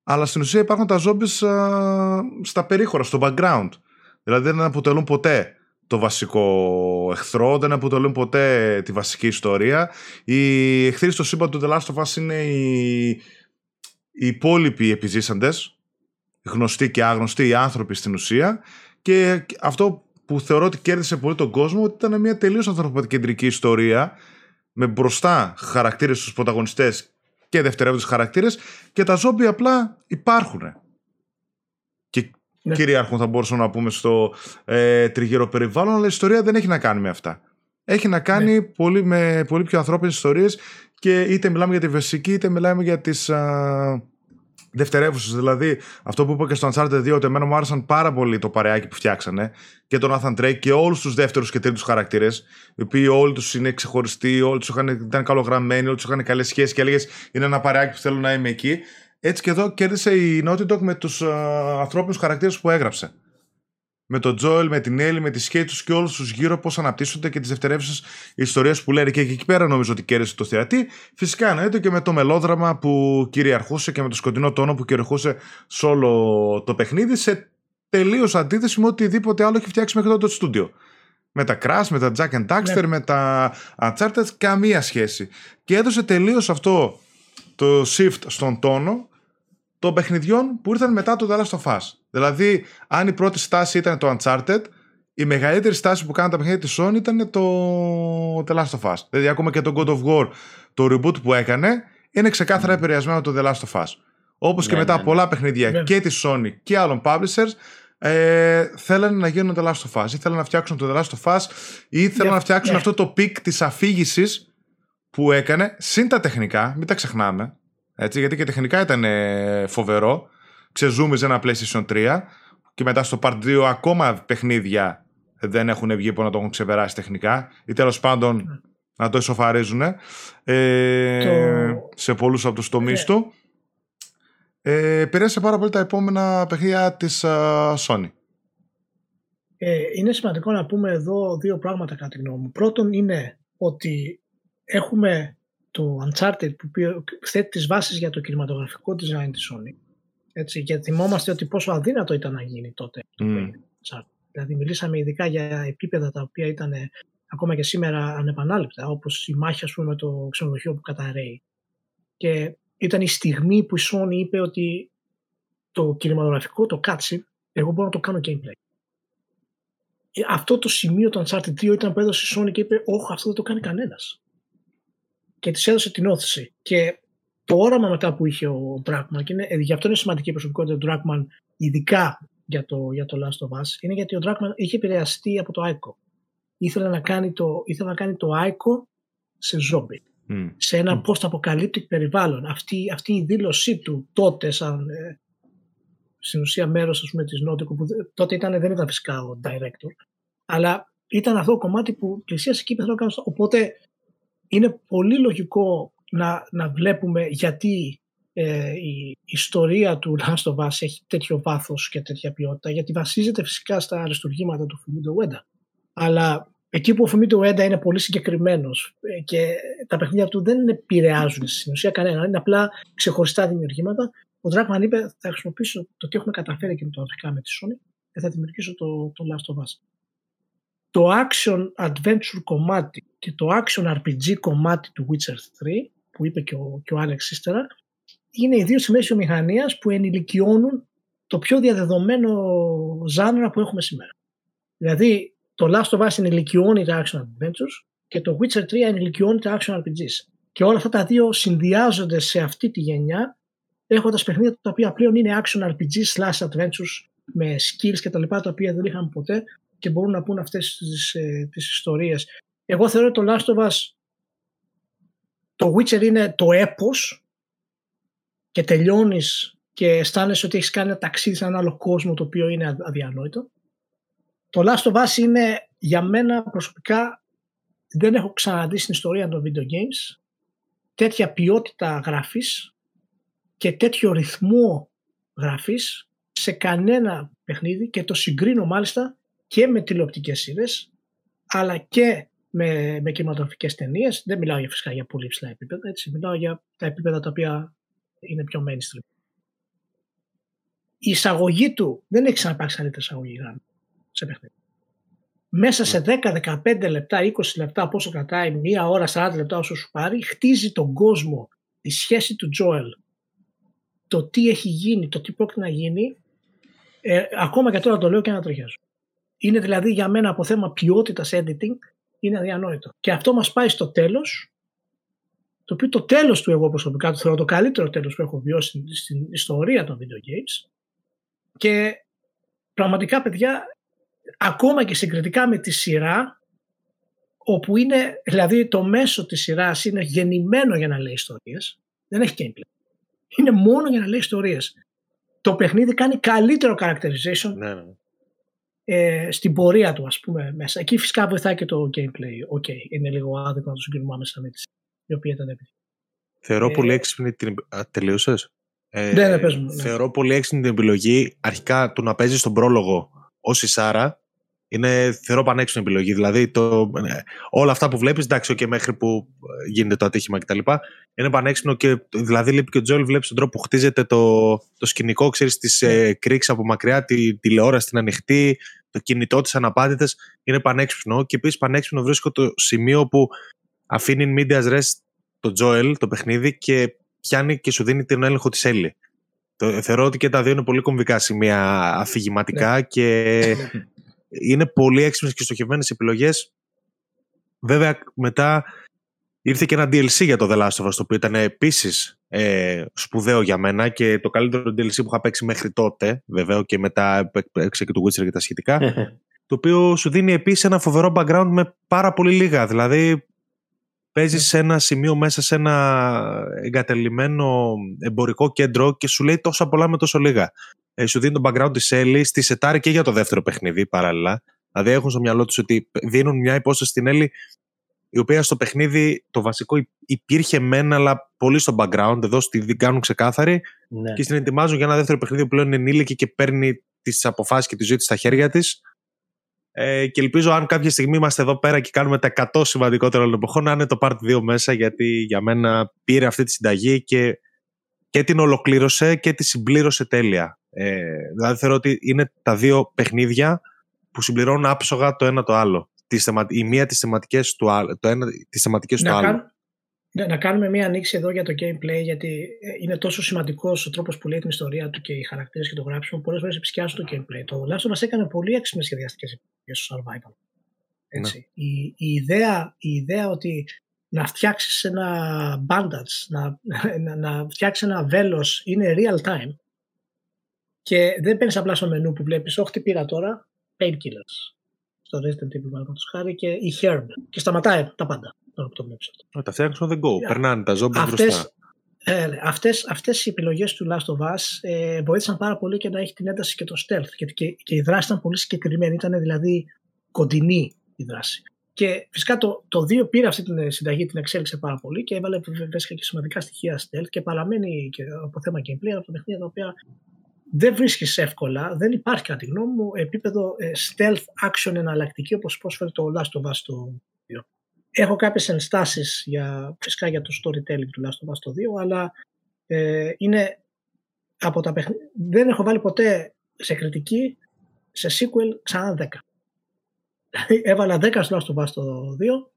αλλά στην ουσία υπάρχουν τα zombies α, στα περίχωρα, στο background. Δηλαδή δεν αποτελούν ποτέ το βασικό εχθρό, δεν αποτελούν ποτέ τη βασική ιστορία. Οι εχθροί στο σύμπαν του The Last of Us είναι οι, οι υπόλοιποι επιζήσαντες γνωστοί και άγνωστοι, οι άνθρωποι στην ουσία. Και αυτό που θεωρώ ότι κέρδισε πολύ τον κόσμο ότι ήταν μια τελείως ανθρωποκεντρική ιστορία με μπροστά χαρακτήρες στους πρωταγωνιστές και δευτερεύοντες χαρακτήρες και τα ζόμπι απλά υπάρχουν. Και Ναι. κυριάρχουν θα μπορούσαμε να πούμε στο ε, τριγύρο περιβάλλον αλλά η ιστορία δεν έχει να κάνει με αυτά. Έχει να κάνει πολύ, με πολύ πιο ανθρώπινες ιστορίες και είτε μιλάμε για τη βασική είτε μιλάμε για τις α, δευτερεύουσες. Δηλαδή αυτό που είπα και στο Uncharted 2 ότι εμένα μου άρεσαν πάρα πολύ το παρεάκι που φτιάξανε και τον Nathan Drake και όλους τους δεύτερους και τρίτους χαρακτήρες οι οποίοι όλοι τους είναι ξεχωριστοί, όλοι τους είχαν, ήταν καλογραμμένοι, όλοι τους είχαν καλές σχέσεις και έλεγες είναι ένα παρεάκι που θέλω να είμαι εκεί. Έτσι και εδώ κέρδισε η Naughty Dog με τους α, ανθρώπινους χαρακτήρες που έγραψε με τον Τζόελ, με την Έλλη, με τη σχέση τους και όλους τους γύρω πώς αναπτύσσονται και τις δευτερεύουσε ιστορίε που λένε. Και εκεί πέρα νομίζω ότι κέρδισε το θεατή. Φυσικά εννοείται και με το μελόδραμα που κυριαρχούσε και με το σκοτεινό τόνο που κυριαρχούσε σε όλο το παιχνίδι σε τελείως αντίθεση με οτιδήποτε άλλο έχει φτιάξει μέχρι τότε το στούντιο. Με τα Crash, με τα Jack and Daxter, με τα Uncharted, καμία σχέση. Και έδωσε τελείως αυτό το shift στον τόνο των παιχνιδιών που ήρθαν μετά το The Last of Us. Δηλαδή, αν η πρώτη στάση ήταν το Uncharted, η μεγαλύτερη στάση που κάνανε τα παιχνίδια της Sony ήταν το The Last of Us. Δηλαδή, ακόμα και το God of War, το reboot που έκανε, είναι ξεκάθαρα επηρεασμένο από το The Last of Us. Όπως και Ναι, μετά ναι, πολλά παιχνίδια Ναι. και της Sony και άλλων publishers, ε, θέλανε να γίνουν The Last of Us ή θέλανε να φτιάξουν το The Last of Us ή θέλανε Ναι, να φτιάξουν ναι. αυτό το peak της αφήγησης που έκανε, συν τα τεχνικά, μην τα ξεχνάμε, έτσι, γιατί και τεχνικά ήταν ε, φοβερό, ξεζούμιζε ένα PlayStation 3 και μετά στο Part 2 ακόμα παιχνίδια δεν έχουν βγει που να το έχουν ξεπεράσει τεχνικά ή τέλος πάντων να το ισοφαρίζουν ε, Το- σε πολλούς από τους τομείς Ναι. του. Ε, επηρέασε πάρα πολύ τα επόμενα παιχνίδια της α, Sony. Ε, είναι σημαντικό να πούμε εδώ δύο πράγματα κατά τη γνώμη μου. Πρώτον είναι ότι έχουμε το Uncharted που πει- θέτει τις βάσεις για το κινηματογραφικό design της Sony. Έτσι, και θυμόμαστε ότι πόσο αδύνατο ήταν να γίνει τότε. το Μμ. Uncharted. Δηλαδή μιλήσαμε ειδικά για επίπεδα τα οποία ήταν ε, ακόμα και σήμερα ανεπανάληπτα, όπως η μάχη ας πούμε, με το ξενοδοχείο που καταραίει. Και ήταν η στιγμή που η Sony είπε ότι το κινηματογραφικό, το cutscene, εγώ μπορώ να το κάνω gameplay. Ε, Αυτό το σημείο του Uncharted 2 ήταν που έδωσε η Sony και είπε όχι αυτό δεν το κάνει κανένας. Και της έδωσε την όθηση. Και το όραμα μετά που είχε ο Druckmann, και είναι, ε, γι' αυτό είναι σημαντική η προσωπικότητα του Druckmann, ειδικά για το, για το Last of Us, είναι γιατί ο Druckmann είχε επηρεαστεί από το Ico. Ήθελε να κάνει το, ήθελε να κάνει το Ico σε ζόμπι Μμ. σε ένα post-apocalyptic περιβάλλον. Αυτή, αυτή η δήλωσή του τότε σαν ε, στην ουσία μέρος ας πούμε, της Νότικου που δε- τότε ήταν, δεν ήταν φυσικά ο director αλλά ήταν αυτό το κομμάτι που πλησίασε εκεί που θέλω να κάνω. Οπότε είναι πολύ λογικό να, να βλέπουμε γιατί ε, η ιστορία του Last of Us έχει τέτοιο βάθος και τέτοια ποιότητα γιατί βασίζεται φυσικά στα αριστουργήματα του Fumito Ueda. Αλλά εκεί που ο Fumito Ueda είναι πολύ συγκεκριμένος ε, και τα παιχνίδια του δεν επηρεάζουν στην ουσία κανένα, είναι απλά ξεχωριστά δημιουργήματα, ο Dragman είπε θα χρησιμοποιήσω το τι έχουμε καταφέρει και με το αφρικά με τη Sony και θα δημιουργήσω το, το Last of Us. Το action adventure κομμάτι και το action RPG κομμάτι του Witcher 3 που είπε και ο, και ο Alex ύστερα είναι οι δύο σημαίες βιομηχανίας που ενηλικιώνουν το πιο διαδεδομένο ζάνρα που έχουμε σήμερα. Δηλαδή το Last of Us ενηλικιώνει τα action adventures και το Witcher 3 ενηλικιώνει τα action RPGs. Και όλα αυτά τα δύο συνδυάζονται σε αυτή τη γενιά έχοντας παιχνίδια τα οποία πλέον είναι action RPG slash adventures με skills και τα λοιπά τα οποία δεν είχαμε ποτέ και μπορούν να πούν αυτές τις, ε, τις ιστορίες. Εγώ θεωρώ ότι το Last of Us το Witcher είναι το έπος και τελειώνεις και αισθάνεσαι ότι έχεις κάνει ένα ταξίδι σε έναν άλλο κόσμο το οποίο είναι αδιανόητο. Το Last of Us είναι για μένα προσωπικά δεν έχω ξαναδεί στην ιστορία των video games τέτοια ποιότητα γραφής και τέτοιο ρυθμό γραφής σε κανένα παιχνίδι και το συγκρίνω μάλιστα και με τηλεοπτικές σειρές αλλά και με, με κινηματογραφικές ταινίες. Δεν μιλάω για φυσικά για πολύ ψηλά επίπεδα, έτσι. μιλάω για τα επίπεδα τα οποία είναι πιο mainstream. Η εισαγωγή του δεν έχει ξαναπάξει καλύτερη εισαγωγή γράμμα σε παιχνίδι. Μέσα σε 10, 15 λεπτά, 20 λεπτά, πόσο κρατάει, μία ώρα, 40 λεπτά όσο σου πάρει, χτίζει τον κόσμο, τη σχέση του Τζόελ, το τι έχει γίνει, το τι πρόκειται να γίνει, ε, ακόμα και τώρα το λέω και να τριχιάζω. Είναι δηλαδή για μένα από θέμα ποιότητας editing, είναι αδιανόητο. Και αυτό μας πάει στο τέλος, το οποίο το τέλος του εγώ προσωπικά το θεωρώ το καλύτερο τέλος που έχω βιώσει στην ιστορία των video games και πραγματικά παιδιά ακόμα και συγκριτικά με τη σειρά όπου είναι, δηλαδή το μέσο της σειράς είναι γεννημένο για να λέει ιστορίες δεν έχει gameplay είναι μόνο για να λέει ιστορίες το παιχνίδι κάνει καλύτερο characterization Ναι, ναι. Ε, στην πορεία του ας πούμε μέσα εκεί φυσικά βοηθάει και το gameplay ok είναι λίγο άδικο να το συγκρίνουμε άμεσα με τη σειρά η οποία ήταν επιτυχία Θεωρώ Ε, πολύ έξυπνη την. Α, τελείωσες; Ε, Ναι, ναι, πες μου, ναι. Θεωρώ πολύ έξυπνη την επιλογή αρχικά του να παίζεις στον πρόλογο ως η Σάρα. Είναι θεωρώ πανέξυπνη επιλογή. Δηλαδή το, ε, όλα αυτά που βλέπεις, εντάξει, και μέχρι που ε, γίνεται το ατύχημα κτλ. Είναι πανέξυπνο και δηλαδή λείπει και ο Τζόελ, βλέπεις τον τρόπο που χτίζεται το, το σκηνικό, ξέρεις, τη Ναι. ε, κρίξεις από μακριά, τη τηλεόραση την ανοιχτή, το κινητό της αναπάντητες είναι πανέξυπνο. Και επίσης πανέξυπνο βρίσκω το σημείο που αφήνει media rest το Joel, το παιχνίδι, και πιάνει και σου δίνει τον έλεγχο της Έλλη. Το, θεωρώ ότι και τα δύο είναι πολύ κομβικά σημεία αφηγηματικά Ναι. και είναι πολύ έξυπνες και στοχευμένες επιλογές. Βέβαια, μετά ήρθε και ένα DLC για το The Last of Us, το οποίο ήταν επίσης ε, σπουδαίο για μένα και το καλύτερο DLC που είχα παίξει μέχρι τότε, βέβαια, και μετά παίξα και το Witcher και τα σχετικά, *laughs* το οποίο σου δίνει επίσης ένα φοβερό background με πάρα πολύ λίγα. Δηλαδή, παίζεις σε ένα σημείο μέσα σε ένα εγκατελειμμένο εμπορικό κέντρο και σου λέει τόσα πολλά με τόσο λίγα. Ε, σου δίνει το background της Έλλης, της σετάρει και για το δεύτερο παιχνίδι παράλληλα. Δηλαδή έχουν στο μυαλό τους ότι δίνουν μια υπόσταση στην Έλλη η οποία στο παιχνίδι το βασικό υ- υπήρχε μεν, αλλά πολύ στο background. Εδώ στη κάνουν ξεκάθαρη ναι. και στην ετοιμάζουν για ένα δεύτερο παιχνίδι που πλέον είναι ενήλικη και παίρνει τις αποφάσεις και τη ζωή της στα χέρια της. Ε, και ελπίζω αν κάποια στιγμή είμαστε εδώ πέρα και κάνουμε τα 100 σημαντικότερα όλων των εποχών να είναι το Part 2 μέσα γιατί για μένα πήρε αυτή τη συνταγή και, και την ολοκλήρωσε και τη συμπλήρωσε τέλεια. Ε, δηλαδή θεωρώ ότι είναι τα δύο παιχνίδια που συμπληρώνουν άψογα το ένα το άλλο. Τις θεμα, η μία τις θεματικές του, άλλου- το ένα, τις θεματικές του να, άλλου. Κάν- ναι, να κάνουμε μία ανοίξη εδώ για το gameplay, γιατί ε, είναι τόσο σημαντικός ο τρόπος που λέει την ιστορία του και οι χαρακτήρες και το γράψιμο. Πολλές φορές επισκιάζουν το gameplay. Το Last of Us έκανε πολύ έξυπνες σχεδιαστικές επιλογές στο survival. Έτσι. Ναι. Η, η, ιδέα, η ιδέα ότι να φτιάξεις ένα bandage, να, *laughs* να, να φτιάξεις ένα βέλος είναι real time και δεν παίρνεις απλά στο μενού που βλέπεις, Όχι, τι πήρα τώρα, painkillers. Στο Resident Evil, παραδείγματος χάρη, και η herb. Και σταματάει τα πάντα τώρα που το βλέπει αυτό. Ε, Τα φτιάχνουν on the go. Yeah. Περνάνε τα ζόμπι Αυτές, μπροστά. ε, ναι, αυτές, αυτές οι επιλογές του Last of Us ε, βοήθησαν πάρα πολύ και να έχει την ένταση και το stealth γιατί και, και η δράση ήταν πολύ συγκεκριμένη, ήταν δηλαδή κοντινή η δράση. Και φυσικά το, το 2 πήρε αυτή την συνταγή, την εξέλιξε πάρα πολύ και έβαλε βέβαια και σημαντικά στοιχεία stealth και παραμένει και από θέμα gameplay από τα παιχνίδια τα οποία δεν βρίσκεις εύκολα, δεν υπάρχει κατά τη γνώμη μου επίπεδο ε, stealth action εναλλακτική όπως πρόσφερε το Last of Us το 2. Έχω κάποιες ενστάσεις για, φυσικά για το storytelling του Last of Us το 2, αλλά ε, είναι από τα παιχνίδια. Δεν έχω βάλει ποτέ σε κριτική σε sequel ξανά 10. Δηλαδή *laughs* έβαλα 10 στο Last of Us το 2,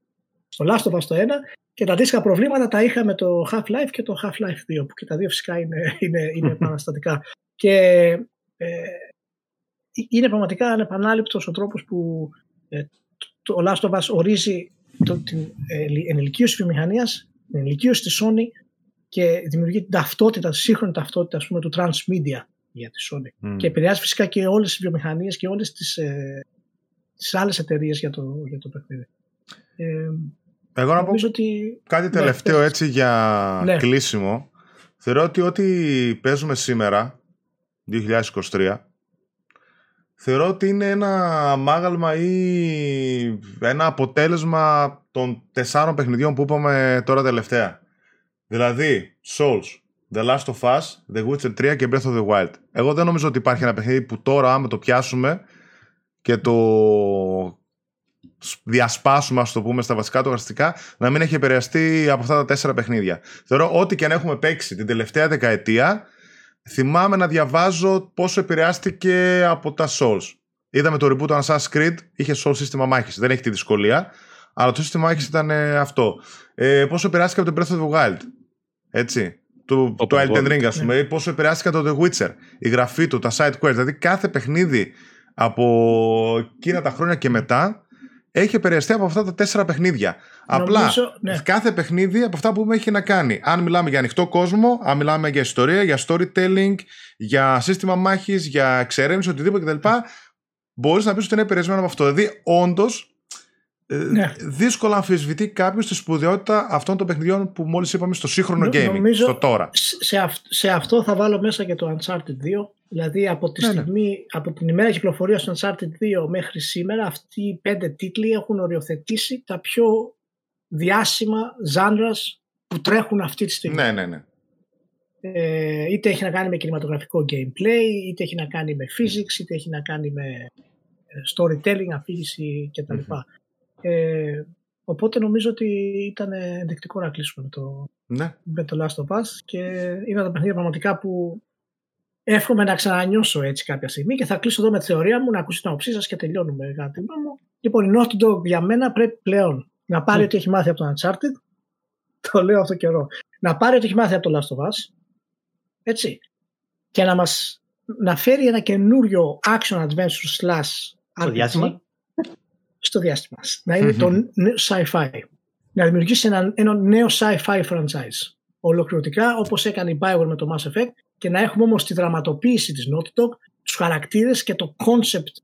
στο Last of Us το 1 και τα αντίστοιχα προβλήματα τα είχα με το Half-Life και το Half-Life 2 που και τα δύο φυσικά είναι, είναι, είναι *laughs* επαναστατικά. Και ε, είναι πραγματικά ανεπανάληπτος ο τρόπος που ε, το Last of Us ορίζει το, την ε, ενηλικίωση της βιομηχανίας, την ενηλικίωση της Sony και δημιουργεί την ταυτότητα, τη σύγχρονη ταυτότητα ας πούμε, του transmedia για τη Sony. Μμ. Και επηρεάζει φυσικά και όλες τις βιομηχανίες και όλες τις, ε, τις άλλες εταιρείες για το, για το παιχνίδι. Ε, Εγώ να πω νομίζω ότι κάτι Ναι, τελευταίο πες. έτσι για Ναι. κλείσιμο. Θεωρώ ότι ό,τι παίζουμε σήμερα, 2023, θεωρώ ότι είναι ένα αμάγαλμα ή ένα αποτέλεσμα των τεσσάρων παιχνιδιών που είπαμε τώρα τελευταία. Δηλαδή, Souls, The Last of Us, The Witcher 3 και Breath of the Wild. Εγώ δεν νομίζω ότι υπάρχει ένα παιχνίδι που τώρα άμα το πιάσουμε και το διασπάσουμε, ας το πούμε, στα βασικά του χαρακτηριστικά, να μην έχει επηρεαστεί από αυτά τα τέσσερα παιχνίδια. Θεωρώ ό,τι και αν έχουμε παίξει την τελευταία δεκαετία, θυμάμαι να διαβάζω πόσο επηρεάστηκε από τα Souls. Είδαμε το reboot του Assassin's Creed, είχε Soul σύστημα μάχης, δεν έχει τη δυσκολία, αλλά το σύστημα μάχης ήταν ε, αυτό. Ε, πόσο επηρεάστηκε από το Breath of the Wild, έτσι, του, Open το Elden world. Ring, ας πούμε, ή πόσο επηρεάστηκε από το The Witcher, η γραφή του, τα side quests, δηλαδή κάθε παιχνίδι από εκείνα τα χρόνια και μετά έχει επηρεαστεί από αυτά τα τέσσερα παιχνίδια. Απλά Νομίζω, ναι. κάθε παιχνίδι από αυτά που έχουμε έχει να κάνει. Αν μιλάμε για ανοιχτό κόσμο, αν μιλάμε για ιστορία, για storytelling, για σύστημα μάχης, για εξερεύνηση, οτιδήποτε κτλ. Μπορείς να πεις ότι είναι επηρεασμένο από αυτό. Δηλαδή, όντως, Ναι. δύσκολα αμφισβητεί κάποιος τη σπουδαιότητα αυτών των παιχνιδιών που μόλις είπαμε στο σύγχρονο Νο- gaming. νομίζω- Στο τώρα. σε, αυ- σε αυτό θα βάλω μέσα και το Uncharted 2. Δηλαδή από τη Ναι, ναι. στιγμή, από την ημέρα κυκλοφορίας του Uncharted 2 μέχρι σήμερα, αυτοί οι πέντε τίτλοι έχουν οριοθετήσει τα πιο διάσημα ζάντρας που τρέχουν αυτή τη στιγμή. Ναι, ναι, ναι. Ε, είτε έχει να κάνει με κινηματογραφικό gameplay, είτε έχει να κάνει με physics, είτε έχει να κάνει με ε, storytelling, αφήγηση κτλ. Ε, οπότε νομίζω ότι ήταν ενδεικτικό να κλείσουμε με το, ναι. με το Last of Us και είναι τα παιχνίδια πραγματικά που εύχομαι να ξανανιώσω έτσι κάποια στιγμή και θα κλείσω εδώ με τη θεωρία μου να ακούσει την άποψή σας και τελειώνουμε κάτι μου. Λοιπόν, η Naughty Dog για μένα πρέπει πλέον να πάρει Mm. ό,τι έχει μάθει από το Uncharted. *laughs* Το λέω αυτό καιρό. Να πάρει ό,τι έχει μάθει από το Last of Us. Έτσι. Και να μας να φέρει ένα καινούριο action adventure slash Στο RPG διάστημα. Στο διάστημα. Να είναι το νέο sci-fi. Να δημιουργήσει ένα, ένα νέο sci-fi franchise. Ολοκληρωτικά όπως έκανε η Bioware με το Mass Effect και να έχουμε όμως τη δραματοποίηση της Naughty Dog, τους χαρακτήρες και το concept,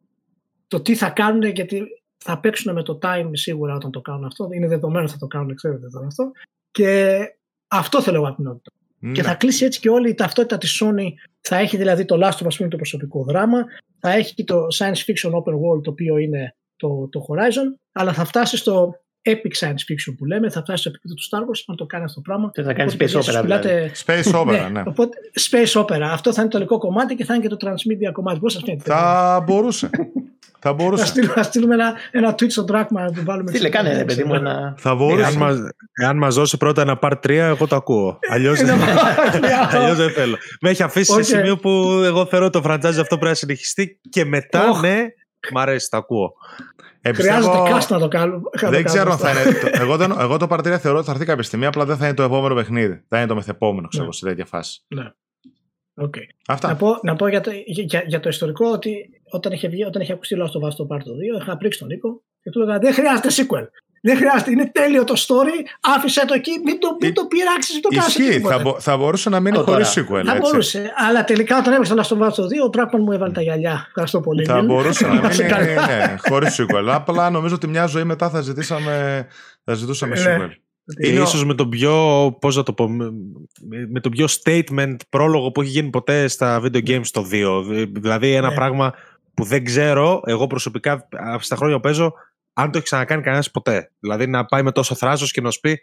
το τι θα κάνουν γιατί θα παίξουν με το time σίγουρα όταν το κάνουν αυτό. Είναι δεδομένο ότι θα το κάνουν, ξέρετε τώρα αυτό. Και αυτό θέλω εγώ από την Naughty Dog. Ναι. Και θα κλείσει έτσι και όλη η ταυτότητα της Sony. Θα έχει δηλαδή το Last of Us που είναι το προσωπικό δράμα, θα έχει και το science fiction open world το οποίο είναι το, το Horizon, αλλά θα φτάσει στο epic science fiction που λέμε, θα φτάσει στο επίπεδο του Star Wars να το κάνεις αυτό το πράγμα. Και θα κάνεις Οπότε, space παιδιά, opera δηλαδή. σπηλάτε- Space opera, ναι. Οπότε, space opera. Αυτό θα είναι το τελικό κομμάτι και θα είναι και το transmedia κομμάτι. Πώς σας φαίνεται. Θα μπορούσε. Θα Να μπορούσε. στείλουμε, να στείλουμε ένα, ένα tweet στον Dragma να του βάλουμε. Στείλε, ξέρω, κάνε ρε δεν παιδί μου ξέρω. ένα. Θα μπορούσε. Εάν μας, εάν μας δώσει πρώτα ένα part 3, εγώ το ακούω. Αλλιώς, Είναι δεν- μακριά. *laughs* αλλιώς δεν θέλω. Με έχει αφήσει Οκ. σε σημείο που εγώ θεωρώ το franchise αυτό πρέπει να συνεχιστεί και μετά, Οχ. ναι, μ' αρέσει, το ακούω. Ε, Χρειάζεται πιστεύω- cast να το κάνουμε. να το Δεν κάνουμε ξέρω αν αυτό. θα είναι. το- *laughs* εγώ, δεν, εγώ το part 3 θεωρώ ότι θα έρθει κάποια στιγμή, απλά δεν θα είναι το επόμενο παιχνίδι. Θα είναι το μεθεπόμενο, ξέρω Ναι. εγώ, σε τέτοια φάση. Οκ. Αυτά. Να πω, να πω για, το, για, για το ιστορικό ότι όταν είχε, βγει, όταν είχε ακουστεί Last of Us το Part 2, είχα πρίξει τον Νίκο και του έλεγα Δεν χρειάζεται sequel. Δεν χρειάζεται. Είναι τέλειο το story. Άφησε το εκεί. Μην το, μην το πειράξεις, μην το κάνεις. Ισχύει. Θα, μπο- θα μπορούσε να μείνει Ω, χωρίς τώρα. sequel. Θα έτσι. μπορούσε. Αλλά τελικά όταν έπαιξε το Last of Us το 2, ο Trackman μου έβαλε τα γυαλιά. Ευχαριστώ πολύ. Θα Νίλ. μπορούσε να σε μείνει καλά. ναι, χωρίς sequel. Απλά νομίζω ότι μια ζωή μετά θα, ζητήσαμε, θα ζητούσαμε Ναι. sequel. Είναι Είναι- ίσως με τον πιο, πώς να το πω, με, με τον πιο statement πρόλογο που έχει γίνει ποτέ στα video games το 2. Δη- Δηλαδή ένα Ναι. πράγμα που δεν ξέρω, εγώ προσωπικά α, στα χρόνια που παίζω, αν το έχει ξανακάνει κανένας ποτέ. Δηλαδή να πάει με τόσο θράσος και να σου πει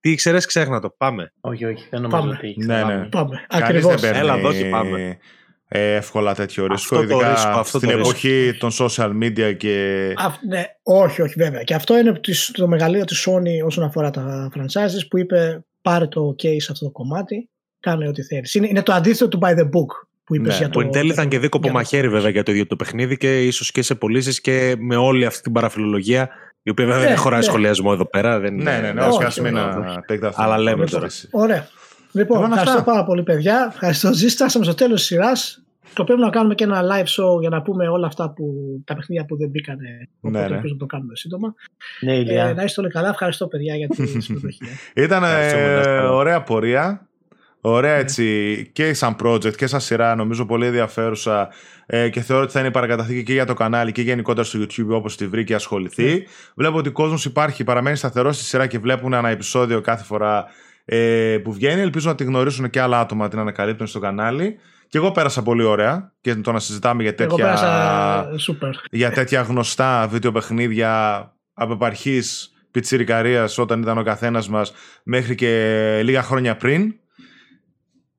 τι ήξερες, ξέχνα το. Πάμε. Όχι, όχι, δεν νομίζω Πάμε. ότι έχει Ναι, ναι. ξαναπάμε. Πάμε. Κανείς Ακριβώς. δεν παίρνει Έλα εδώ και πάμε. ε, εύκολα τέτοιο ρίσκο, Αυτό το ειδικά ρίσκο, αυτό στην το εποχή των social media και... ναι, όχι, όχι βέβαια. Και αυτό είναι της- το μεγαλείο της Sony όσον αφορά τα franchises που είπε πάρε το case αυτό το κομμάτι, κάνε ό,τι θέλεις. Είναι, είναι το αντίθετο του by the book που είπες Ναι, για Που το... εν τέλει ήταν και δίκοπο για το- μαχαίρι βέβαια για το ίδιο το παιχνίδι και ίσως και σε πωλήσεις και με όλη αυτή την παραφιλολογία. Η οποία βέβαια Ναι, δεν χωράει ναι. σχολιασμό εδώ πέρα. Δεν Ναι, ναι, ναι, όχι, όχι, ας μην όχι, να επεκταθούμε. Αλλά λέμε Όχι, τώρα. όχι. Ωραία. Λοιπόν, Λοιπόν, ευχαριστώ αυτά. πάρα πολύ παιδιά. Ευχαριστώ. Ζήστε, φτάσαμε στο τέλος της σειράς. Σκοπεύουμε να κάνουμε και ένα live show για να πούμε όλα αυτά που τα παιχνίδια που δεν μπήκανε. Οπότε Ναι, ναι. ελπίζω να το κάνουμε σύντομα. Ναι, Ε, ηλιά. να είστε όλοι καλά. Ευχαριστώ παιδιά για τη *laughs* συμμετοχή. Ήταν ε, Ευχαριστούμε, να είστε καλά. ωραία πορεία. Ωραία έτσι και σαν project και σαν σειρά νομίζω πολύ ενδιαφέρουσα ε, και θεωρώ ότι θα είναι η παρακαταθήκη και για το κανάλι και γενικότερα στο YouTube όπως τη βρει και ασχοληθεί. Βλέπω ότι ο κόσμος υπάρχει, παραμένει σταθερός στη σειρά και βλέπουν ένα επεισόδιο κάθε φορά ε, που βγαίνει. Ελπίζω να τη γνωρίσουν και άλλα άτομα να την ανακαλύπτουν στο κανάλι. Και εγώ πέρασα πολύ ωραία και το να συζητάμε για Εγώ τέτοια, πέρασα super. για τέτοια γνωστά βίντεο παιχνίδια από επαρχής πιτσιρικαρίας όταν ήταν ο καθένας μας μέχρι και λίγα χρόνια πριν.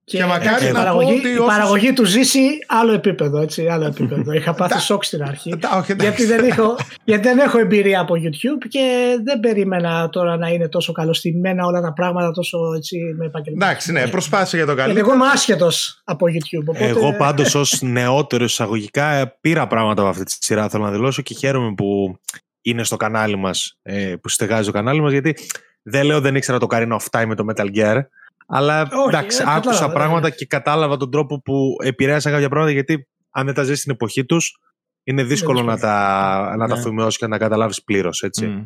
Και μακάρι η να πω παραγωγή, ότι η όσους- παραγωγή του ζήσει άλλο επίπεδο. Έτσι, άλλο επίπεδο. Είχα πάθει σοκ στην αρχή. Τα- όχι, εντάξει. γιατί, δεν έχω, γιατί δεν έχω εμπειρία από YouTube και δεν περίμενα τώρα να είναι τόσο καλωστημένα όλα τα πράγματα τόσο έτσι με επαγγελματικό. Εντάξει, ναι, προσπάθησε για το Γιατί καλύτερο. εγώ είμαι άσχετος από YouTube. Οπότε... Εγώ πάντως ως νεότερος εισαγωγικά ε, πήρα πράγματα από αυτή τη σειρά. Θέλω να δηλώσω και χαίρομαι που είναι στο κανάλι μας, που στεγάζει το κανάλι μας, γιατί δεν λέω δεν ήξερα το Karina of Time με το Metal Gear. Αλλά Όχι, εντάξει, ε, άκουσα κατάλαβα, πράγματα ναι. και κατάλαβα τον τρόπο που επηρέασαν κάποια πράγματα γιατί αν δεν τα ζεις στην εποχή τους, είναι δύσκολο να δύσκολο. τα, να τα Ναι. αφημεώσει και να τα καταλάβεις πλήρως. έτσι. Μμ.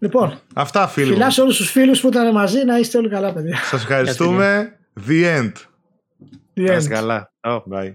Λοιπόν, Αυτά φίλοι φιλά μου. σε όλους τους φίλους που ήταν μαζί να είστε όλοι καλά, παιδιά. Σας ευχαριστούμε. The end. The Να end. είστε καλά. Oh. Bye.